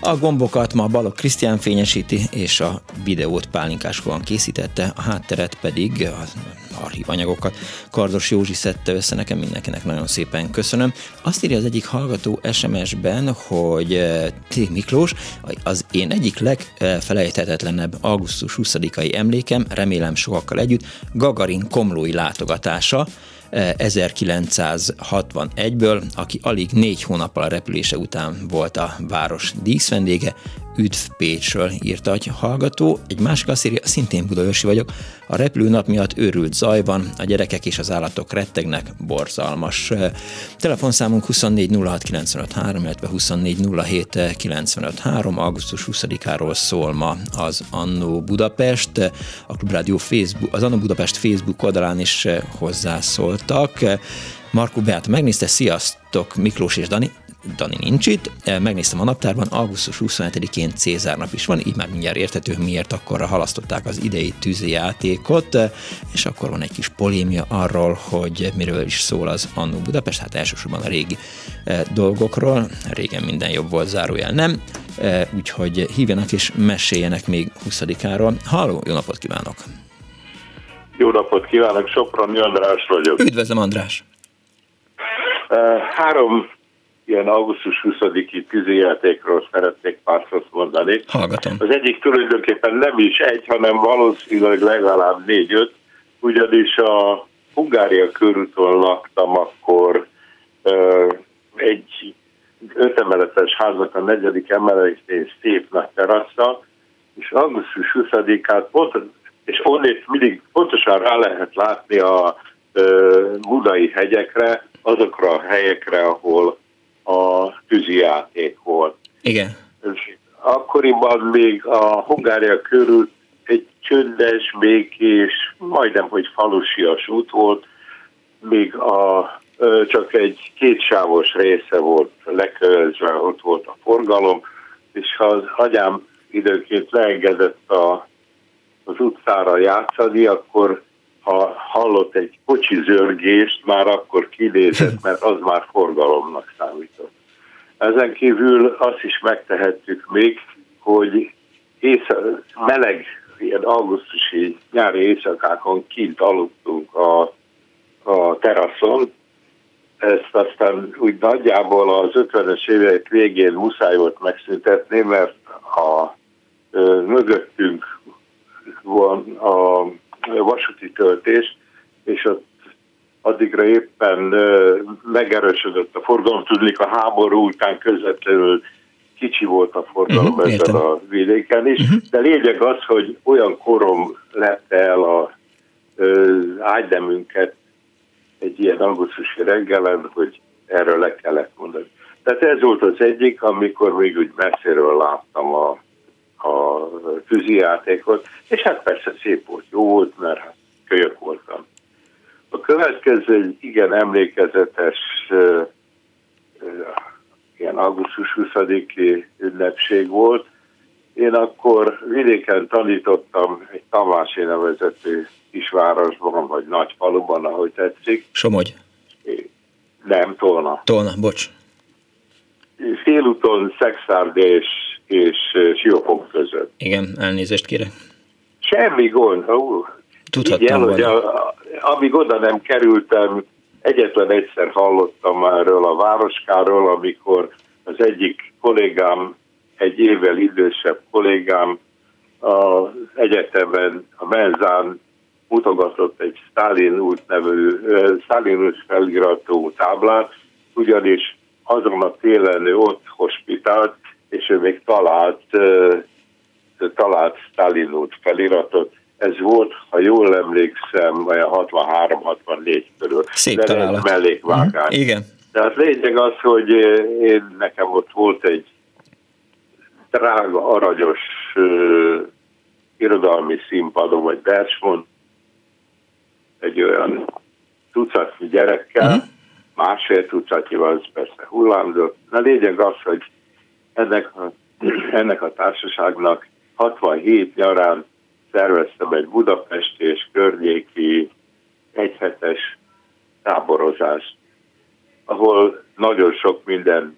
A gombokat ma Balok Krisztián fényesíti, és a videót Pálinkáskóan készítette, a hátteret pedig az archív anyagokat Kardos Józsi szedte össze, nekem mindenkinek nagyon szépen köszönöm. Azt írja az egyik hallgató SMS-ben, hogy eh, T. Miklós, az én egyik legfelejthetetlenebb augusztus 20-ai emlékem, remélem sokakkal együtt, Gagarin komlói látogatása, 1961-ből, aki alig négy hónappal a repülése után volt a város díszvendége, Üdv Pécsről írta egy hallgató. Egy másik azt írja, szintén budaörsi vagyok. A repülőnap miatt őrült zaj van, a gyerekek és az állatok rettegnek, borzalmas. Telefonszámunk 2406953, illetve 2407953, augusztus 20-áról szól ma az Annó Budapest. A Klubrádió Facebook, az Annó Budapest Facebook oldalán is hozzászóltak. Markó Beát megnézte, sziasztok Miklós és Dani, Dani nincs itt. Megnéztem a naptárban, augusztus 27-én Cézár nap is van, így már mindjárt értető, miért akkor halasztották az idei tűzijátékot, és akkor van egy kis polémia arról, hogy miről is szól az Annó Budapest, hát elsősorban a régi dolgokról, régen minden jobb volt, zárójel nem, úgyhogy hívjanak és meséljenek még 20-áról. Halló, jó napot kívánok! Jó napot kívánok, Soproni András vagyok. Üdvözlöm András! Három ilyen augusztus 20-i tűzijátékról szeretnék pár szót mondani. Hallgatom. Az egyik tulajdonképpen nem is egy, hanem valószínűleg legalább négy-öt, ugyanis a Hungária körúton laktam akkor egy ötemeletes házak a negyedik emeletén szép nagy terasztal, és augusztus 20-át pont, és onnét mindig pontosan rá lehet látni a budai hegyekre, azokra a helyekre, ahol a tűzijáték volt. Igen. És akkoriban még a Hungária körül egy csöndes, békés, majdnem, hogy falusias út volt, még a, csak egy kétsávos része volt lekölözve, ott volt a forgalom, és ha az agyám időnként leengedett a, az utcára játszani, akkor ha hallott egy kocsi zörgést, már akkor kinézett, [laughs] mert az már forgalomnak számított. Ezen kívül azt is megtehettük még, hogy éjszak, meleg, ilyen augusztusi nyári éjszakákon kint aludtunk a, a teraszon. Ezt aztán úgy nagyjából az 50-es évek végén muszáj volt megszüntetni, mert a ö, mögöttünk van a vasúti töltés, és ott addigra éppen megerősödött a forgalom, tudnék a háború után közvetlenül kicsi volt a forgalom uh-huh, ezen a vidéken is, uh-huh. de lényeg az, hogy olyan korom lett el a ágydemünket egy ilyen augusztusi reggelen, hogy erről le kellett mondani. Tehát ez volt az egyik, amikor még úgy messziről láttam a, a tűzijátékot, és hát persze szép volt, jó volt, mert hát kölyök voltam. A következő egy igen emlékezetes ilyen augusztus 20-i ünnepség volt. Én akkor vidéken tanítottam egy Tamási nevezetű kisvárosban, vagy nagy faluban, ahogy tetszik. Somogy. Nem, Tolna. Tolna, bocs. Félúton Szexárd és, és Siófok között. Igen, elnézést kérek. Semmi gond. Ú, Tudhattam hogy a, amíg oda nem kerültem, egyetlen egyszer hallottam erről a városkáról, amikor az egyik kollégám, egy évvel idősebb kollégám az egyetemen, a Menzán mutogatott egy Stalin út nevű, Stalin út feliratú táblát, ugyanis azon a télen ő ott hospitált, és ő még talált, talált Stalin út feliratot. Ez volt, ha jól emlékszem, olyan 63-64 körül. Szép De találat. mellékvágány. Uh-huh. Igen. Tehát lényeg az, hogy én nekem ott volt egy drága, aranyos uh, irodalmi színpadom, vagy versmond, egy olyan tucatnyi gyerekkel, uh-huh. másfél tucatnyival, az persze hullámzott. A lényeg az, hogy ennek a, ennek a társaságnak 67 nyarán szerveztem egy Budapesti és környéki egyhetes táborozást, ahol nagyon sok minden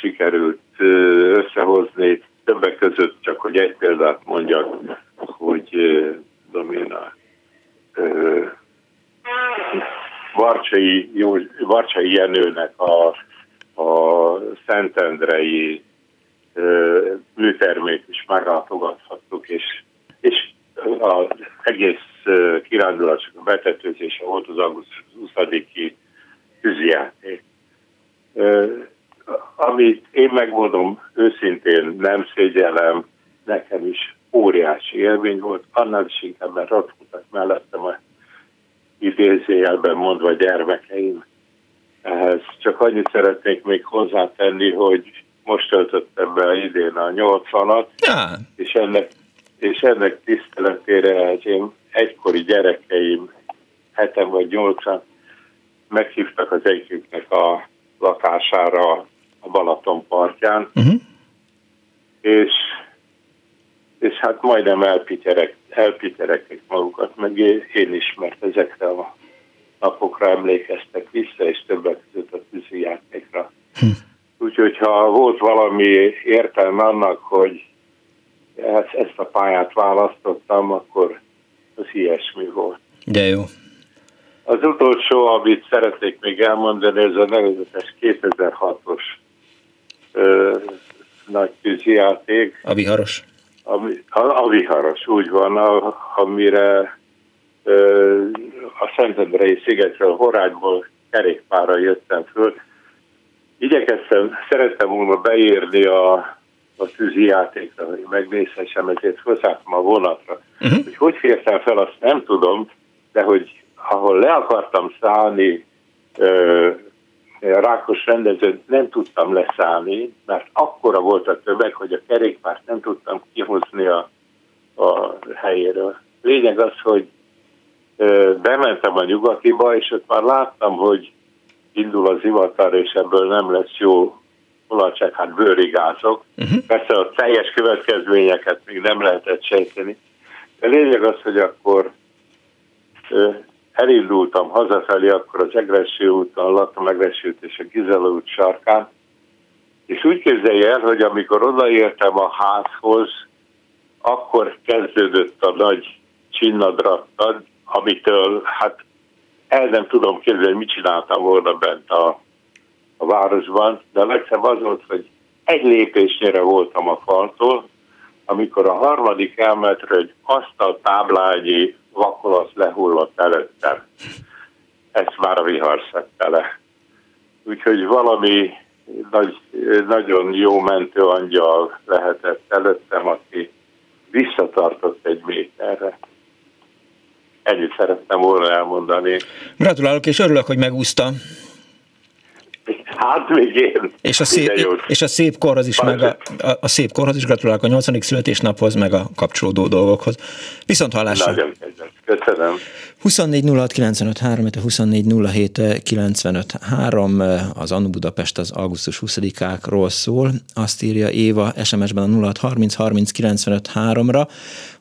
sikerült összehozni, többek között csak, hogy egy példát mondjak, hogy tudom én, a, Varcsai, Varcsai Jenőnek a, a Szentendrei műtermét is meglátogathattuk, és, és az egész kirándulások a betetőzése volt az augusztus 20-i tűzijáték. Amit én megmondom, őszintén nem szégyellem, nekem is óriási élmény volt, annál is inkább, mert ott voltak mellettem a idézőjelben mondva gyermekeim. Ehhez csak annyit szeretnék még hozzátenni, hogy most töltöttem be idén a 80-at, ja. és ennek, és ennek tiszteletére az én egykori gyerekeim, heten vagy nyolcan, meghívtak az egyiknek a lakására a Balaton partján, uh-huh. és, és hát majdnem elpityerek, elpityerekek magukat, meg én is, mert ezekre a napokra emlékeztek vissza, és többek között a tűzijátékra. Hm. Úgyhogy ha volt valami értelme annak, hogy ezt a pályát választottam, akkor az ilyesmi volt. De jó. Az utolsó, amit szeretnék még elmondani, ez a nevezetes 2006-os ö, nagy tűzijáték. A viharos? A, a, a viharos, úgy van, a, amire ö, a Szentendrei szigetről, Horágyból kerékpára jöttem föl. Igyekeztem, szerettem volna beírni a, a tűzijátékra, hogy megnézhessem, ezért felszálltam a vonatra. Uh-huh. Hogy hogy fértem fel, azt nem tudom, de hogy ahol le akartam szállni ö, rákos rendezőn, nem tudtam leszállni, mert akkora volt a tömeg, hogy a kerékpárt nem tudtam kihozni a, a helyéről. Lényeg az, hogy ö, bementem a nyugatiba, és ott már láttam, hogy indul az ivatar, és ebből nem lesz jó olajság, hát bőrigázok. Uh-huh. Persze a teljes következményeket még nem lehetett sejteni. De lényeg az, hogy akkor elindultam hazafelé, akkor az Egresszi úton laktam, Egresszi és a Gizela út sarkán, és úgy képzelje el, hogy amikor odaértem a házhoz, akkor kezdődött a nagy csinnadrattad, amitől hát el nem tudom képzelni, mit csináltam volna bent a, a városban, de a legszebb az volt, hogy egy lépésnyire voltam a faltól, amikor a harmadik emeltre egy asztal táblányi vakolat lehullott előttem. Ezt már a vihar szedte le. Úgyhogy valami nagy, nagyon jó mentő angyal lehetett előttem, aki visszatartott egy méterre. Ennyit szerettem volna elmondani. Gratulálok, és örülök, hogy megúszta. Hát még én. És a szép, és a szép korhoz is, meg a, a, a, szép korhoz is gratulálok a 80. születésnaphoz, meg a kapcsolódó dolgokhoz. Viszont hallásra. Nagyon kedves. Köszönöm. 24 06 24 az Annu Budapest az augusztus 20-ákról szól. Azt írja Éva SMS-ben a 06 30 30 ra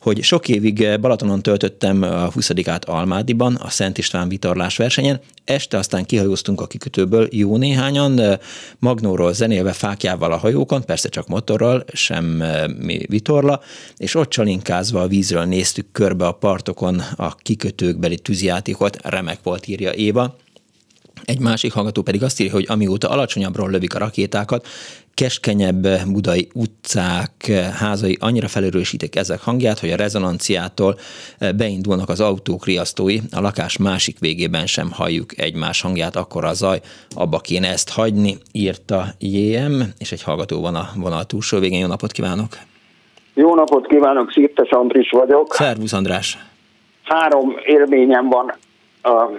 hogy sok évig Balatonon töltöttem a 20-át Almádiban, a Szent István vitorlás versenyen, este aztán kihajóztunk a kikötőből jó néhányan, magnóról zenélve fákjával a hajókon, persze csak motorral, sem mi vitorla, és ott csalinkázva a vízről néztük körbe a partokon a kikötőkbeli tűzjátékot, remek volt, írja Éva. Egy másik hallgató pedig azt írja, hogy amióta alacsonyabbról lövik a rakétákat, keskenyebb budai utcák házai annyira felerősítik ezek hangját, hogy a rezonanciától beindulnak az autók riasztói, a lakás másik végében sem halljuk egymás hangját, akkor a zaj, abba kéne ezt hagyni, írta JM, és egy hallgató van a vonal túlsó végén. Jó napot kívánok! Jó napot kívánok, Szirtes Andris vagyok. Szervusz András! Három élményem van a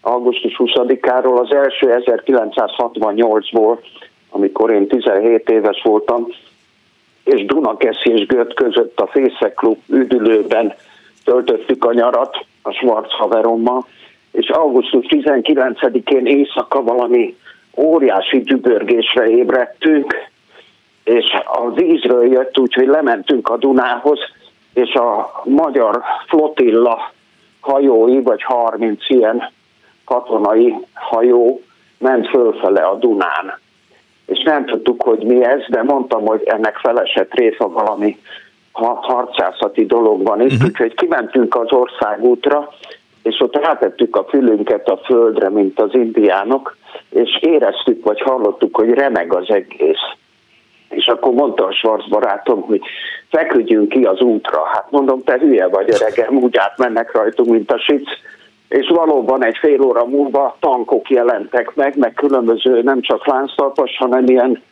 augusztus 20-áról. Az első 1968-ból, amikor én 17 éves voltam, és Dunakeszi és Gött között a Fészek Klub üdülőben töltöttük a nyarat a Schwarz haverommal, és augusztus 19-én éjszaka valami óriási dübörgésre ébredtünk, és a vízről jött, úgyhogy lementünk a Dunához, és a magyar flotilla hajói, vagy 30 ilyen katonai hajó ment fölfele a Dunán. És nem tudtuk, hogy mi ez, de mondtam, hogy ennek felesett része valami harcászati dologban itt, uh-huh. úgyhogy kimentünk az országútra, és ott rátettük a fülünket a földre, mint az indiánok, és éreztük, vagy hallottuk, hogy remeg az egész. És akkor mondta a Schwarz barátom, hogy feküdjünk ki az útra. Hát mondom, te hülye vagy öregem, úgy átmennek rajtunk, mint a sic és valóban egy fél óra múlva tankok jelentek meg, meg különböző nem csak lánctalpas, hanem ilyen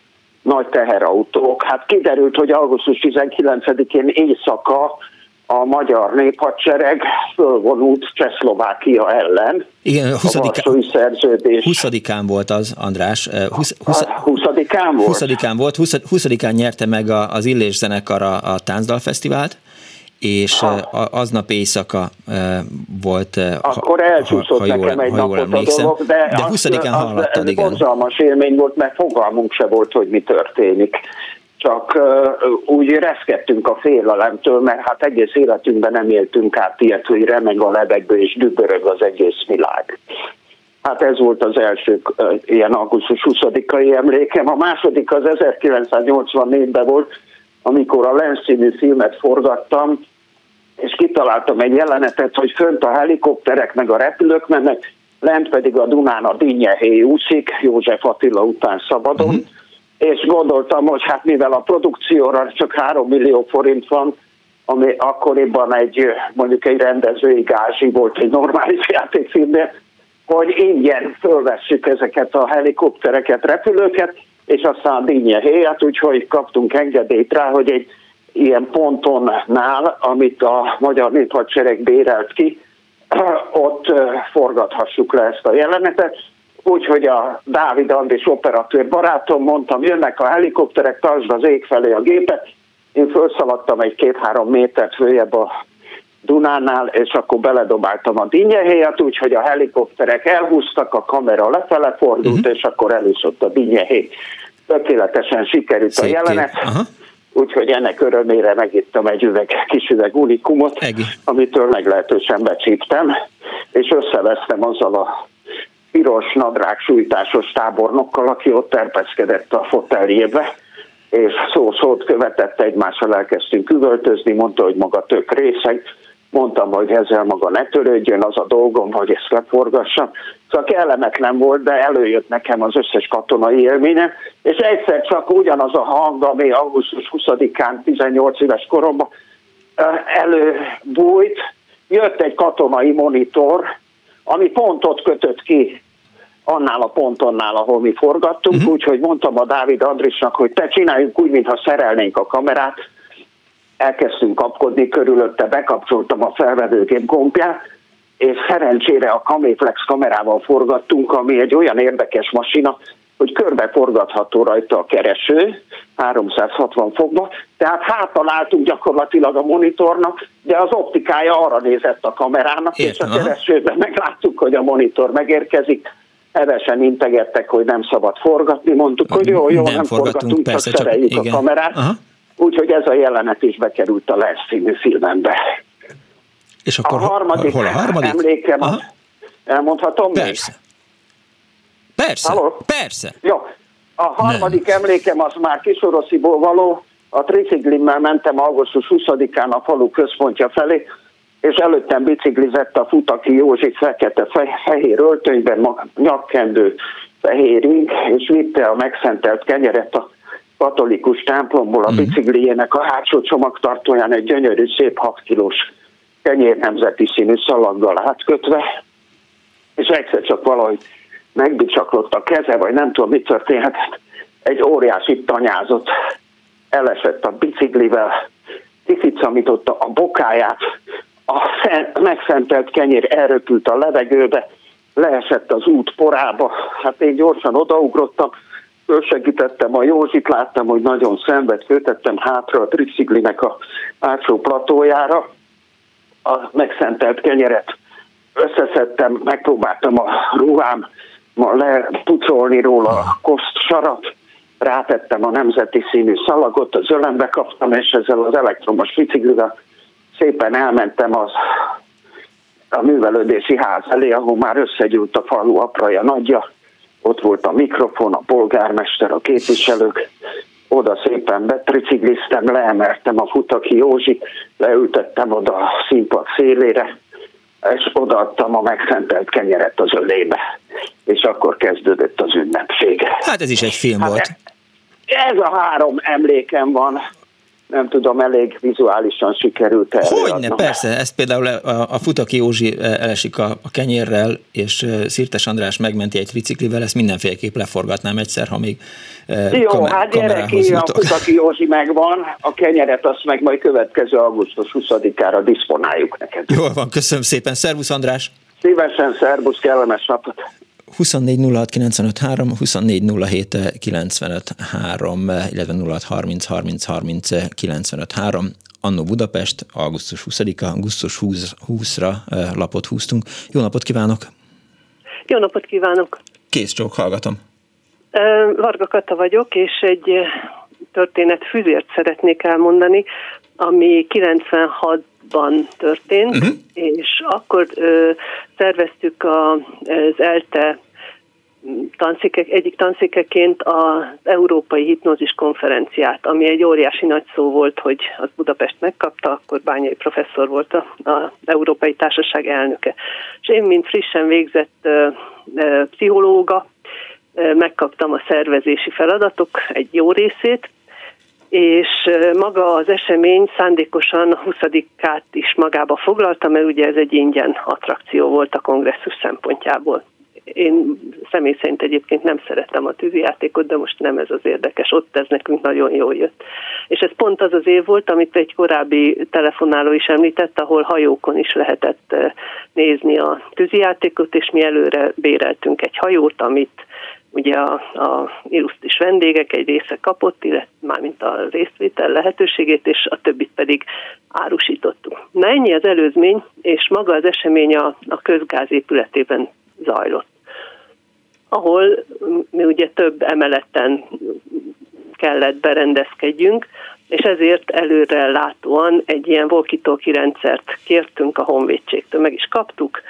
nagy teherautók. Hát kiderült, hogy augusztus 19-én éjszaka a magyar néphadsereg fölvonult Csehszlovákia ellen. Igen, 20 a szerződés. 20-án volt az, András. 20, 20, 20-án volt? 20-án volt, 20, 20-án nyerte meg az Illés zenekar a, a Táncdalfesztivált és ha. aznap éjszaka volt, Akkor elcsúszott ha, ha jól, nekem egy ha napot emlékszem, a dolog, de, de 20-án hallottad, igen. borzalmas élmény volt, mert fogalmunk se volt, hogy mi történik. Csak úgy reszkedtünk a félelemtől, mert hát egész életünkben nem éltünk át ilyet, hogy remeg a lebegő és dübörög az egész világ. Hát ez volt az első ilyen augusztus 20-ai emlékem. A második az 1984-ben volt, amikor a Lenz című filmet forgattam, és kitaláltam egy jelenetet, hogy fönt a helikopterek meg a repülők mennek, lent pedig a Dunán a Dinnyehé úszik, József Attila után szabadon, uh-huh. És gondoltam, hogy hát mivel a produkcióra csak 3 millió forint van, ami akkoriban egy, mondjuk egy rendezői gázsi volt egy normális [laughs] játékfilmnél, hogy ingyen fölvessük ezeket a helikoptereket, repülőket, és aztán a Dinnyehé, hát úgyhogy kaptunk engedélyt rá, hogy egy ilyen pontonnál, amit a Magyar Néphadsereg bérelt ki, [clears throat] ott forgathassuk le ezt a jelenetet. Úgyhogy a Dávid Andis operatőr barátom mondtam, jönnek a helikopterek, tartsd az ég felé a gépet. Én felszaladtam egy két-három métert följebb a Dunánál, és akkor beledobáltam a dinnyehelyet, úgyhogy a helikopterek elhúztak, a kamera lefele fordult, uh-huh. és akkor elúszott a dinnyehely. Tökéletesen sikerült Szép a jelenet. Úgyhogy ennek örömére megittem egy üveg, kis üveg unikumot, Egi. amitől meglehetősen becsíptem, és összevesztem azzal a piros nadrág sújtásos tábornokkal, aki ott terpeszkedett a foteljébe, és szó-szót követett egymással elkezdtünk üvöltözni, mondta, hogy maga tök részeg, mondtam, hogy ezzel maga ne törődjön, az a dolgom, hogy ezt leforgassam. Szóval kellemetlen volt, de előjött nekem az összes katonai élményem, és egyszer csak ugyanaz a hang, ami augusztus 20-án 18 éves koromban előbújt, jött egy katonai monitor, ami pontot kötött ki annál a pontonnál, ahol mi forgattunk, uh-huh. úgyhogy mondtam a Dávid Andrisnak, hogy te csináljunk úgy, mintha szerelnénk a kamerát, elkezdtünk kapkodni körülötte, bekapcsoltam a felvevőgép gombját, és szerencsére a Caméflex kamerával forgattunk, ami egy olyan érdekes masina, hogy körbe forgatható rajta a kereső, 360 fokba, tehát hátaláltunk gyakorlatilag a monitornak, de az optikája arra nézett a kamerának, Értem, és a keresőben [laughs] megláttuk, hogy a monitor megérkezik, hevesen integettek, hogy nem szabad forgatni, mondtuk, hogy jó, jó, nem, nem forgatunk, persze, csak szereljük csak, a kamerát. Aha. Úgyhogy ez a jelenet is bekerült a Les színű filmembe. És akkor a harmadik, hol a harmadik? emlékem, Aha. elmondhatom Persze. Még? Persze, Halló? persze. Jó, a harmadik Nem. emlékem az már Kisorosziból való, a triciklimmel mentem augusztus 20-án a falu központja felé, és előttem biciklizett a Futaki Józsi fekete fehér öltönyben, nyakkendő, fehér ing, és vitte a megszentelt kenyeret a katolikus templomból a mhm. bicikliének a hátsó csomagtartóján egy gyönyörű, szép 6 kilós kenyér nemzeti színű szalaggal átkötve, és egyszer csak valahogy megbicsaklott a keze, vagy nem tudom, mi történhetett, egy óriási tanyázott, elesett a biciklivel, kificamította a bokáját, a megszentelt kenyér elröpült a levegőbe, leesett az út porába, hát én gyorsan odaugrottam, fölsegítettem a Józsit, láttam, hogy nagyon szenved, főtettem hátra a triciklinek a hátsó platójára, a megszentelt kenyeret összeszedtem, megpróbáltam a ruhám lepucolni róla a koszt sarat, rátettem a nemzeti színű szalagot, az ölembe kaptam, és ezzel az elektromos biciklivel szépen elmentem az a művelődési ház elé, ahol már összegyűlt a falu apraja nagyja, ott volt a mikrofon, a polgármester, a képviselők, oda szépen betricikliztem, leemeltem a Futaki Józsi, leültettem oda a színpad szélére, és odaadtam a megszentelt kenyeret az ölébe. És akkor kezdődött az ünnepség. Hát ez is egy film hát volt. Ez a három emlékem van nem tudom, elég vizuálisan sikerült el. Hogyne, persze, ezt például a, a Futaki Józsi elesik a, a kenyérrel, és Szirtes András megmenti egy triciklivel, ezt mindenféleképp leforgatnám egyszer, ha még Jó, kamer- hát gyerek, a Futaki Józsi megvan, a kenyeret azt meg majd következő augusztus 20-ára diszponáljuk neked. Jól van, köszönöm szépen. Szervusz András! Szívesen, szervusz, kellemes napot! 24 06 3, 24 07 3, illetve 06 30 30 30 95 3. Annó Budapest, augusztus 20-a, augusztus 20, 20-ra lapot húztunk. Jó napot kívánok! Jó napot kívánok! Kész csók, hallgatom. Varga Kata vagyok, és egy történet füzért szeretnék elmondani, ami 96-ban történt, uh-huh. és akkor ö, szerveztük a, az ELTE tanszékek, egyik tanszékeként az Európai Hipnózis konferenciát, ami egy óriási nagy szó volt, hogy az Budapest megkapta, akkor Bányai professzor volt az Európai Társaság elnöke. És én, mint frissen végzett ö, ö, pszichológa, megkaptam a szervezési feladatok egy jó részét, és maga az esemény szándékosan a 20-át is magába foglalta, mert ugye ez egy ingyen attrakció volt a kongresszus szempontjából. Én személy szerint egyébként nem szerettem a tűzijátékot, de most nem ez az érdekes, ott ez nekünk nagyon jól jött. És ez pont az az év volt, amit egy korábbi telefonáló is említett, ahol hajókon is lehetett nézni a tűzijátékot, és mi előre béreltünk egy hajót, amit ugye a, a illusztris vendégek egy része kapott, illetve mármint a részvétel lehetőségét, és a többit pedig árusítottuk. Na ennyi az előzmény, és maga az esemény a, a közgáz épületében zajlott, ahol mi ugye több emeleten kellett berendezkedjünk, és ezért előre látóan egy ilyen walkie rendszert kértünk a honvédségtől, meg is kaptuk,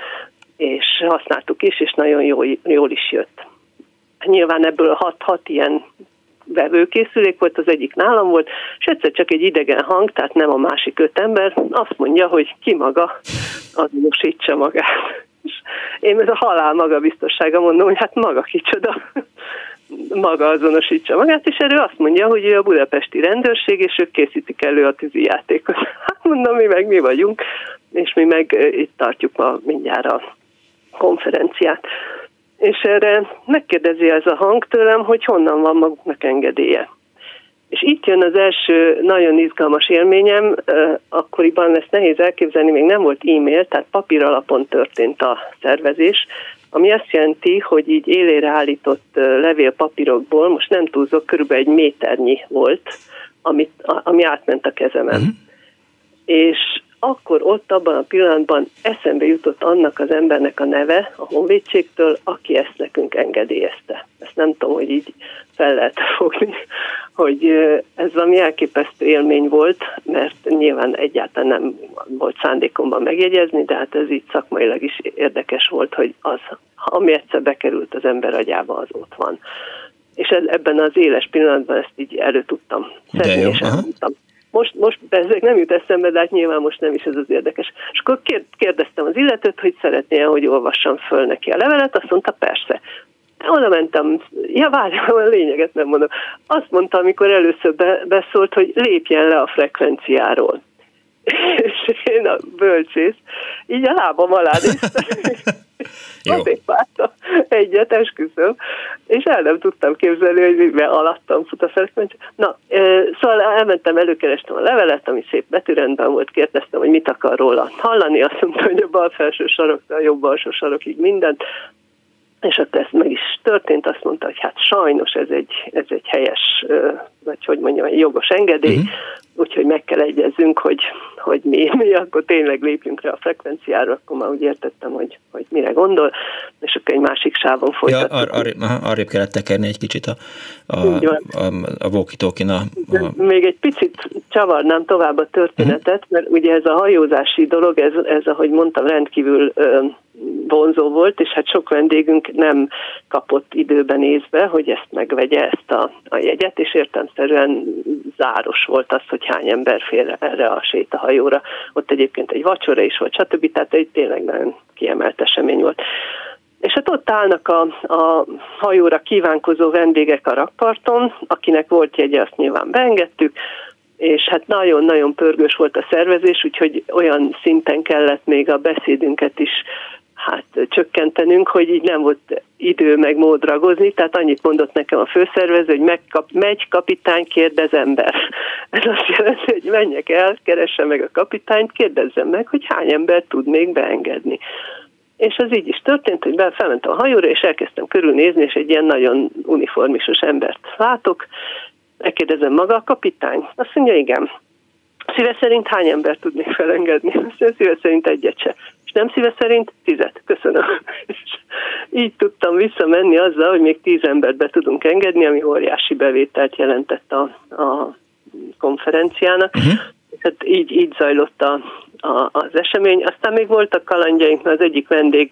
és használtuk is, és nagyon jól, jól is jött nyilván ebből hat, hat ilyen vevőkészülék volt, az egyik nálam volt, és egyszer csak egy idegen hang, tehát nem a másik öt ember, azt mondja, hogy ki maga azonosítsa magát. És én ez a halál magabiztossága mondom, hogy hát maga kicsoda maga azonosítsa magát, és erről azt mondja, hogy ő a budapesti rendőrség, és ők készítik elő a játékot. [laughs] Hát mondom, mi meg mi vagyunk, és mi meg itt tartjuk ma mindjárt a konferenciát. És erre megkérdezi ez a hang tőlem, hogy honnan van maguknak engedélye. És itt jön az első nagyon izgalmas élményem, akkoriban ezt nehéz elképzelni, még nem volt e-mail, tehát papír alapon történt a szervezés, ami azt jelenti, hogy így élére állított levélpapírokból, most nem túlzok, körülbelül egy méternyi volt, amit, ami átment a kezemen. Uh-huh. És akkor ott abban a pillanatban eszembe jutott annak az embernek a neve a honvédségtől, aki ezt nekünk engedélyezte. Ezt nem tudom, hogy így fel lehet [laughs] fogni, hogy ez valami elképesztő élmény volt, mert nyilván egyáltalán nem volt szándékomban megjegyezni, de hát ez így szakmailag is érdekes volt, hogy az, ami egyszer bekerült az ember agyába, az ott van. És ebben az éles pillanatban ezt így elő tudtam szedni, és elmondtam. Most, most ezek nem jut eszembe, de hát nyilván most nem is ez az érdekes. És akkor kérdeztem az illetőt, hogy szeretné hogy olvassam föl neki a levelet, azt mondta, persze. Oda mentem, ja várjál, [laughs] a lényeget nem mondom. Azt mondta, amikor először be, beszólt, hogy lépjen le a frekvenciáról. [laughs] És én a bölcsész, így a lábam alá néztem. [laughs] Azért vártam egyet, esküszöm, és el nem tudtam képzelni, hogy mivel alattam fut a frekvencia. Na, szóval elmentem, előkerestem a levelet, ami szép betűrendben volt, kérdeztem, hogy mit akar róla hallani, azt mondta, hogy a bal felső saroktól a jobb alsó sarokig mindent, és akkor ez meg is történt, azt mondta, hogy hát sajnos ez egy, ez egy helyes, vagy hogy mondjam, egy jogos engedély, uh-huh. úgyhogy meg kell egyezzünk, hogy, hogy mi, mi akkor tényleg lépjünk rá a frekvenciára, akkor már úgy értettem, hogy, hogy mire gondol, és akkor egy másik sávon folytatjuk. Ja, ar- ar- arrébb kellett tekerni egy kicsit a, a, a, a walkie a, a... Még egy picit csavarnám tovább a történetet, uh-huh. mert ugye ez a hajózási dolog, ez, ez ahogy mondtam, rendkívül vonzó volt, és hát sok vendégünk nem kapott időben nézve, hogy ezt megvegye, ezt a, a jegyet, és értelmszerűen záros volt az, hogy hány ember fér erre a sétahajóra. Ott egyébként egy vacsora is volt, stb. Tehát egy tényleg nagyon kiemelt esemény volt. És hát ott állnak a, a hajóra kívánkozó vendégek a rakparton, akinek volt jegye, azt nyilván beengedtük, és hát nagyon-nagyon pörgős volt a szervezés, úgyhogy olyan szinten kellett még a beszédünket is hát csökkentenünk, hogy így nem volt idő meg mód ragozni, tehát annyit mondott nekem a főszervező, hogy megkap, megy kapitány, kérdez ember. [laughs] Ez azt jelenti, hogy menjek el, keresse meg a kapitányt, kérdezzem meg, hogy hány ember tud még beengedni. És az így is történt, hogy felmentem a hajóra, és elkezdtem körülnézni, és egy ilyen nagyon uniformisos embert látok. Megkérdezem maga a kapitány? Azt mondja, igen. Szíve szerint hány ember tudnék felengedni? Szíve szerint egyet se és nem szíve szerint tizet. Köszönöm. [laughs] És így tudtam visszamenni azzal, hogy még tíz embert be tudunk engedni, ami óriási bevételt jelentett a, a konferenciának. Uh-huh. Hát így, így zajlott a, a, az esemény. Aztán még voltak kalandjaink, mert az egyik vendég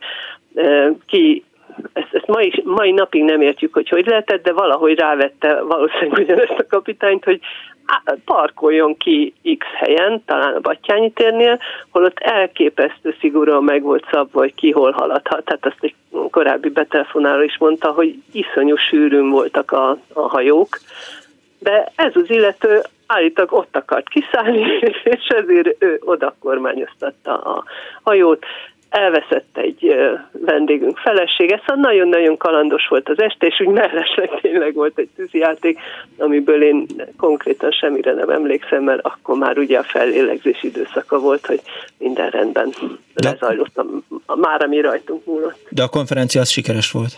e, ki ezt, ezt mai, mai napig nem értjük, hogy hogy lehetett, de valahogy rávette valószínűleg ugyanezt a kapitányt, hogy parkoljon ki X helyen, talán a Battyányi térnél, holott elképesztő szigorúan meg volt szabva, hogy ki hol haladhat. Tehát azt egy korábbi betelefonáló is mondta, hogy iszonyú sűrűn voltak a, a hajók, de ez az illető állítólag ott akart kiszállni, [laughs] és ezért ő oda kormányoztatta a hajót elveszett egy vendégünk felesége, szóval nagyon-nagyon kalandos volt az este, és úgy mellesleg tényleg volt egy tűzijáték, amiből én konkrétan semmire nem emlékszem, mert akkor már ugye a fellélegzés időszaka volt, hogy minden rendben De... lezajlott, a, már ami rajtunk múlott. De a konferencia az sikeres volt?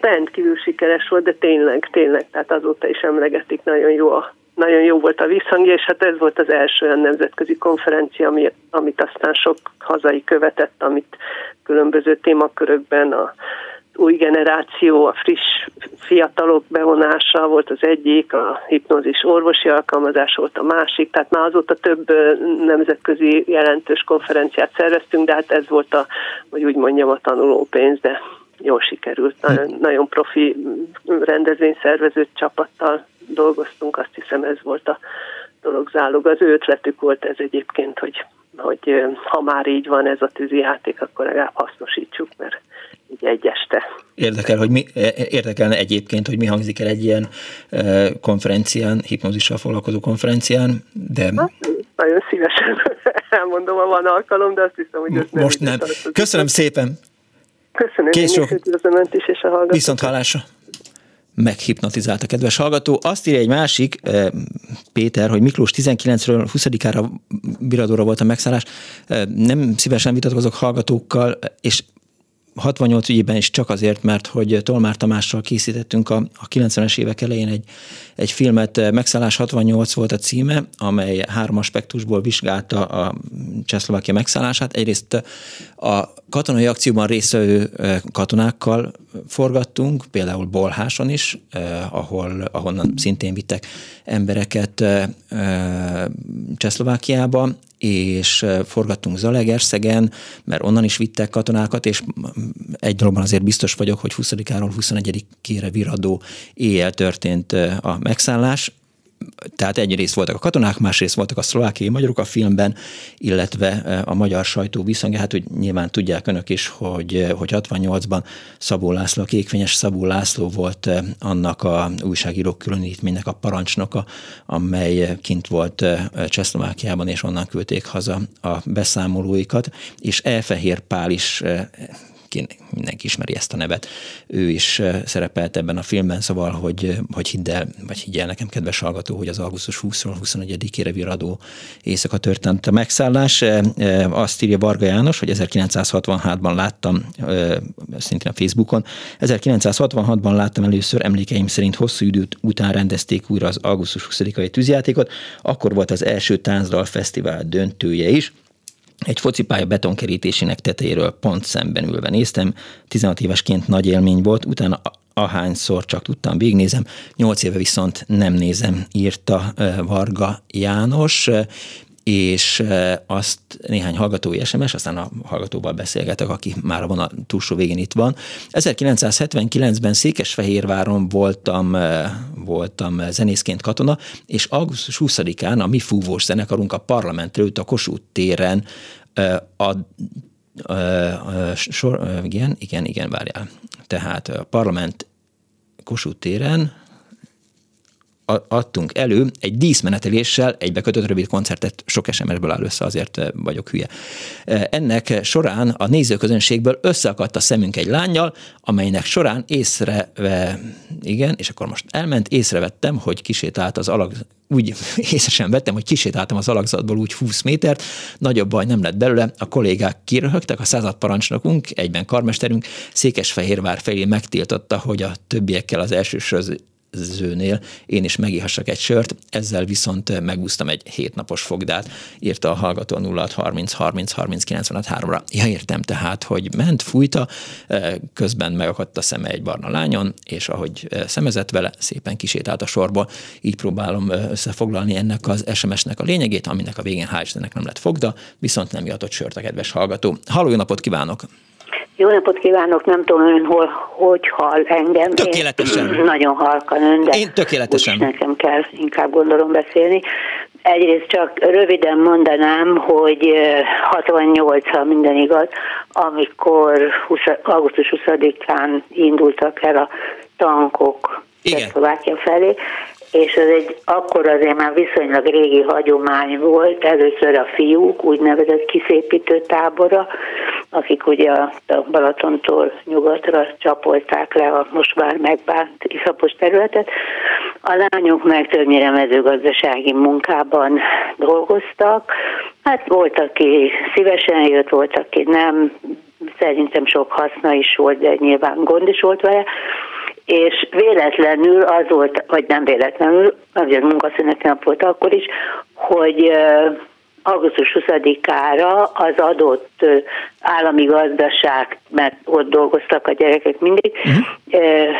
Rendkívül sikeres volt, de tényleg, tényleg, tehát azóta is emlegetik, nagyon jó a nagyon jó volt a visszhangja, és hát ez volt az első olyan nemzetközi konferencia, ami, amit aztán sok hazai követett, amit különböző témakörökben a új generáció, a friss fiatalok bevonása volt az egyik, a hipnózis orvosi alkalmazás volt a másik, tehát már azóta több nemzetközi jelentős konferenciát szerveztünk, de hát ez volt a, hogy úgy mondjam, a tanulópénz, de jól sikerült. Nagyon, nagyon profi rendezvényszervező csapattal dolgoztunk, azt hiszem ez volt a dolog zálog. Az ő ötletük volt ez egyébként, hogy, hogy ha már így van ez a tűzijáték, akkor legalább hasznosítsuk, mert így egy este. Érdekel, hogy mi, érdekelne egyébként, hogy mi hangzik el egy ilyen konferencián, hipnózissal foglalkozó konferencián, de... Hát, nagyon szívesen [laughs] elmondom, ha van alkalom, de azt hiszem, hogy Most nem. Köszönöm szépen! Köszönöm, Kész én üdvözlöm Önt is, és a hallgatót. Viszont hallásra! meghipnotizált a kedves hallgató. Azt írja egy másik, Péter, hogy Miklós 19-ről 20-ára biradóra volt a megszállás. Nem szívesen vitatkozok hallgatókkal, és 68 ügyében is csak azért, mert hogy Tolmár Tamással készítettünk a, a 90-es évek elején egy, egy filmet, Megszállás 68 volt a címe, amely három aspektusból vizsgálta a Csehszlovákia megszállását. Egyrészt a katonai akcióban részvevő katonákkal forgattunk, például Bolháson is, ahol, ahonnan szintén vittek embereket Csehszlovákiába, és forgattunk Zalegerszegen, mert onnan is vittek katonákat, és egy dologban azért biztos vagyok, hogy 20-áról 21-ére viradó éjjel történt a megszállás, tehát egyrészt voltak a katonák, másrészt voltak a szlovákiai magyarok a filmben, illetve a magyar sajtó viszonyja. Hát, hogy nyilván tudják önök is, hogy, hogy 68-ban Szabó László, a kékfényes Szabó László volt annak a újságíró különítménynek a parancsnoka, amely kint volt Csehszlovákiában, és onnan küldték haza a beszámolóikat, és Elfehér Pál is mindenki ismeri ezt a nevet. Ő is szerepelt ebben a filmben, szóval, hogy, hogy hidd el, vagy higgyel nekem, kedves hallgató, hogy az augusztus 20-ról 21-ére viradó éjszaka történt a megszállás. Azt írja Varga János, hogy 1966-ban láttam, szintén a Facebookon, 1966-ban láttam először, emlékeim szerint hosszú időt után rendezték újra az augusztus 20-ai tűzjátékot, akkor volt az első táncdal fesztivál döntője is, egy focipálya betonkerítésének tetejéről pont szemben ülve néztem, 16 évesként nagy élmény volt, utána ahányszor csak tudtam végnézem, 8 éve viszont nem nézem, írta Varga János és azt néhány hallgatói SMS, aztán a hallgatóval beszélgetek, aki már van a túlsó végén itt van. 1979-ben Székesfehérváron voltam, voltam zenészként katona, és augusztus 20-án a mi fúvós zenekarunk a parlament előtt a Kossuth téren a, sor, igen, igen, igen, várjál. Tehát a parlament Kossuth téren, adtunk elő egy díszmeneteléssel egybekötött rövid koncertet, sok SMS-ből áll össze, azért eh, vagyok hülye. Eh, ennek során a nézőközönségből összeakadt a szemünk egy lányjal, amelynek során észre, igen, és akkor most elment, észrevettem, hogy kisétált az alag, úgy [laughs] észre sem vettem, hogy kisétáltam az alakzatból úgy 20 métert, nagyobb baj nem lett belőle, a kollégák kiröhögtek, a századparancsnokunk, egyben karmesterünk Székesfehérvár felé megtiltotta, hogy a többiekkel az első zőnél én is megihassak egy sört, ezzel viszont megúsztam egy hétnapos fogdát, írta a hallgató 06 30 30 30 3-ra. Ja, értem tehát, hogy ment, fújta, közben megakadt a szeme egy barna lányon, és ahogy szemezett vele, szépen kisétált a sorból. Így próbálom összefoglalni ennek az SMS-nek a lényegét, aminek a végén hál' nem lett fogda, viszont nem jatott sört a kedves hallgató. Halló, napot kívánok! Jó napot kívánok, nem tudom ön hol, hogy hall engem. Tökéletesen. Én [clears throat] nagyon halkan ön, de Én tökéletesen. nekem kell inkább gondolom beszélni. Egyrészt csak röviden mondanám, hogy 68, ha minden igaz, amikor 20, augusztus 20-án indultak el a tankok Szlovákia felé, és ez egy akkor azért már viszonylag régi hagyomány volt, először a fiúk úgynevezett kiszépítő tábora, akik ugye a Balatontól nyugatra csapolták le a most már megbánt iszapos területet. A lányok meg többnyire mezőgazdasági munkában dolgoztak. Hát volt, aki szívesen jött, volt, aki nem. Szerintem sok haszna is volt, de nyilván gond is volt vele és véletlenül az volt, vagy nem véletlenül, azért munkaszünet nap volt akkor is, hogy augusztus 20-ára az adott állami gazdaság, mert ott dolgoztak a gyerekek mindig, uh-huh.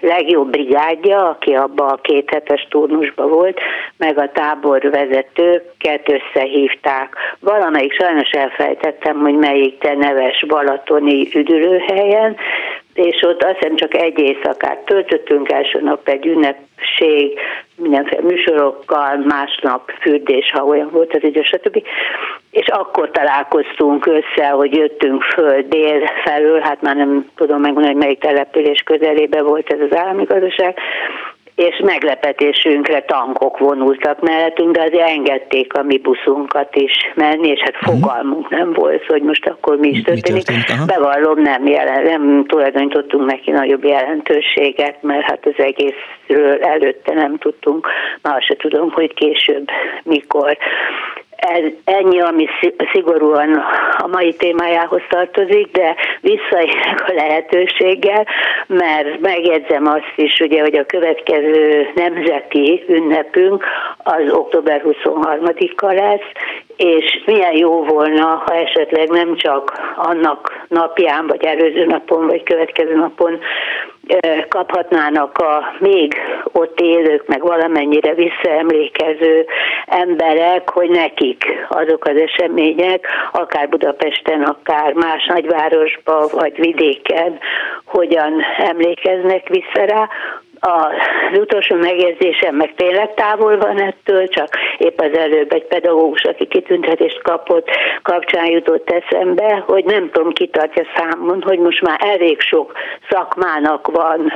legjobb brigádja, aki abba a két hetes turnusba volt, meg a táborvezetőket összehívták. Valamelyik sajnos elfejtettem, hogy melyik te neves balatoni üdülőhelyen, és ott azt hiszem csak egy éjszakát töltöttünk, első nap egy ünnepség, mindenféle műsorokkal, másnap fürdés, ha olyan volt az idő, stb. És akkor találkoztunk össze, hogy jöttünk föl dél felől, hát már nem tudom megmondani, hogy melyik település közelébe volt ez az állami gazdaság, és meglepetésünkre tankok vonultak mellettünk, de azért engedték a mi buszunkat is menni, és hát mhm. fogalmunk nem volt, hogy most akkor mi is történik. Bevallom, nem, jelen, nem tulajdonítottunk neki nagyobb jelentőséget, mert hát az egészről előtte nem tudtunk, már se tudom, hogy később mikor ennyi, ami szigorúan a mai témájához tartozik, de visszaélek a lehetőséggel, mert megjegyzem azt is, ugye, hogy a következő nemzeti ünnepünk az október 23-a lesz, és milyen jó volna, ha esetleg nem csak annak napján, vagy előző napon, vagy következő napon kaphatnának a még ott élők, meg valamennyire visszaemlékező emberek, hogy nekik azok az események, akár Budapesten, akár más nagyvárosban, vagy vidéken, hogyan emlékeznek vissza rá, az utolsó megjegyzésem meg tényleg távol van ettől, csak épp az előbb egy pedagógus, aki kitüntetést kapott, kapcsán jutott eszembe, hogy nem tudom, kitartja számon, hogy most már elég sok szakmának van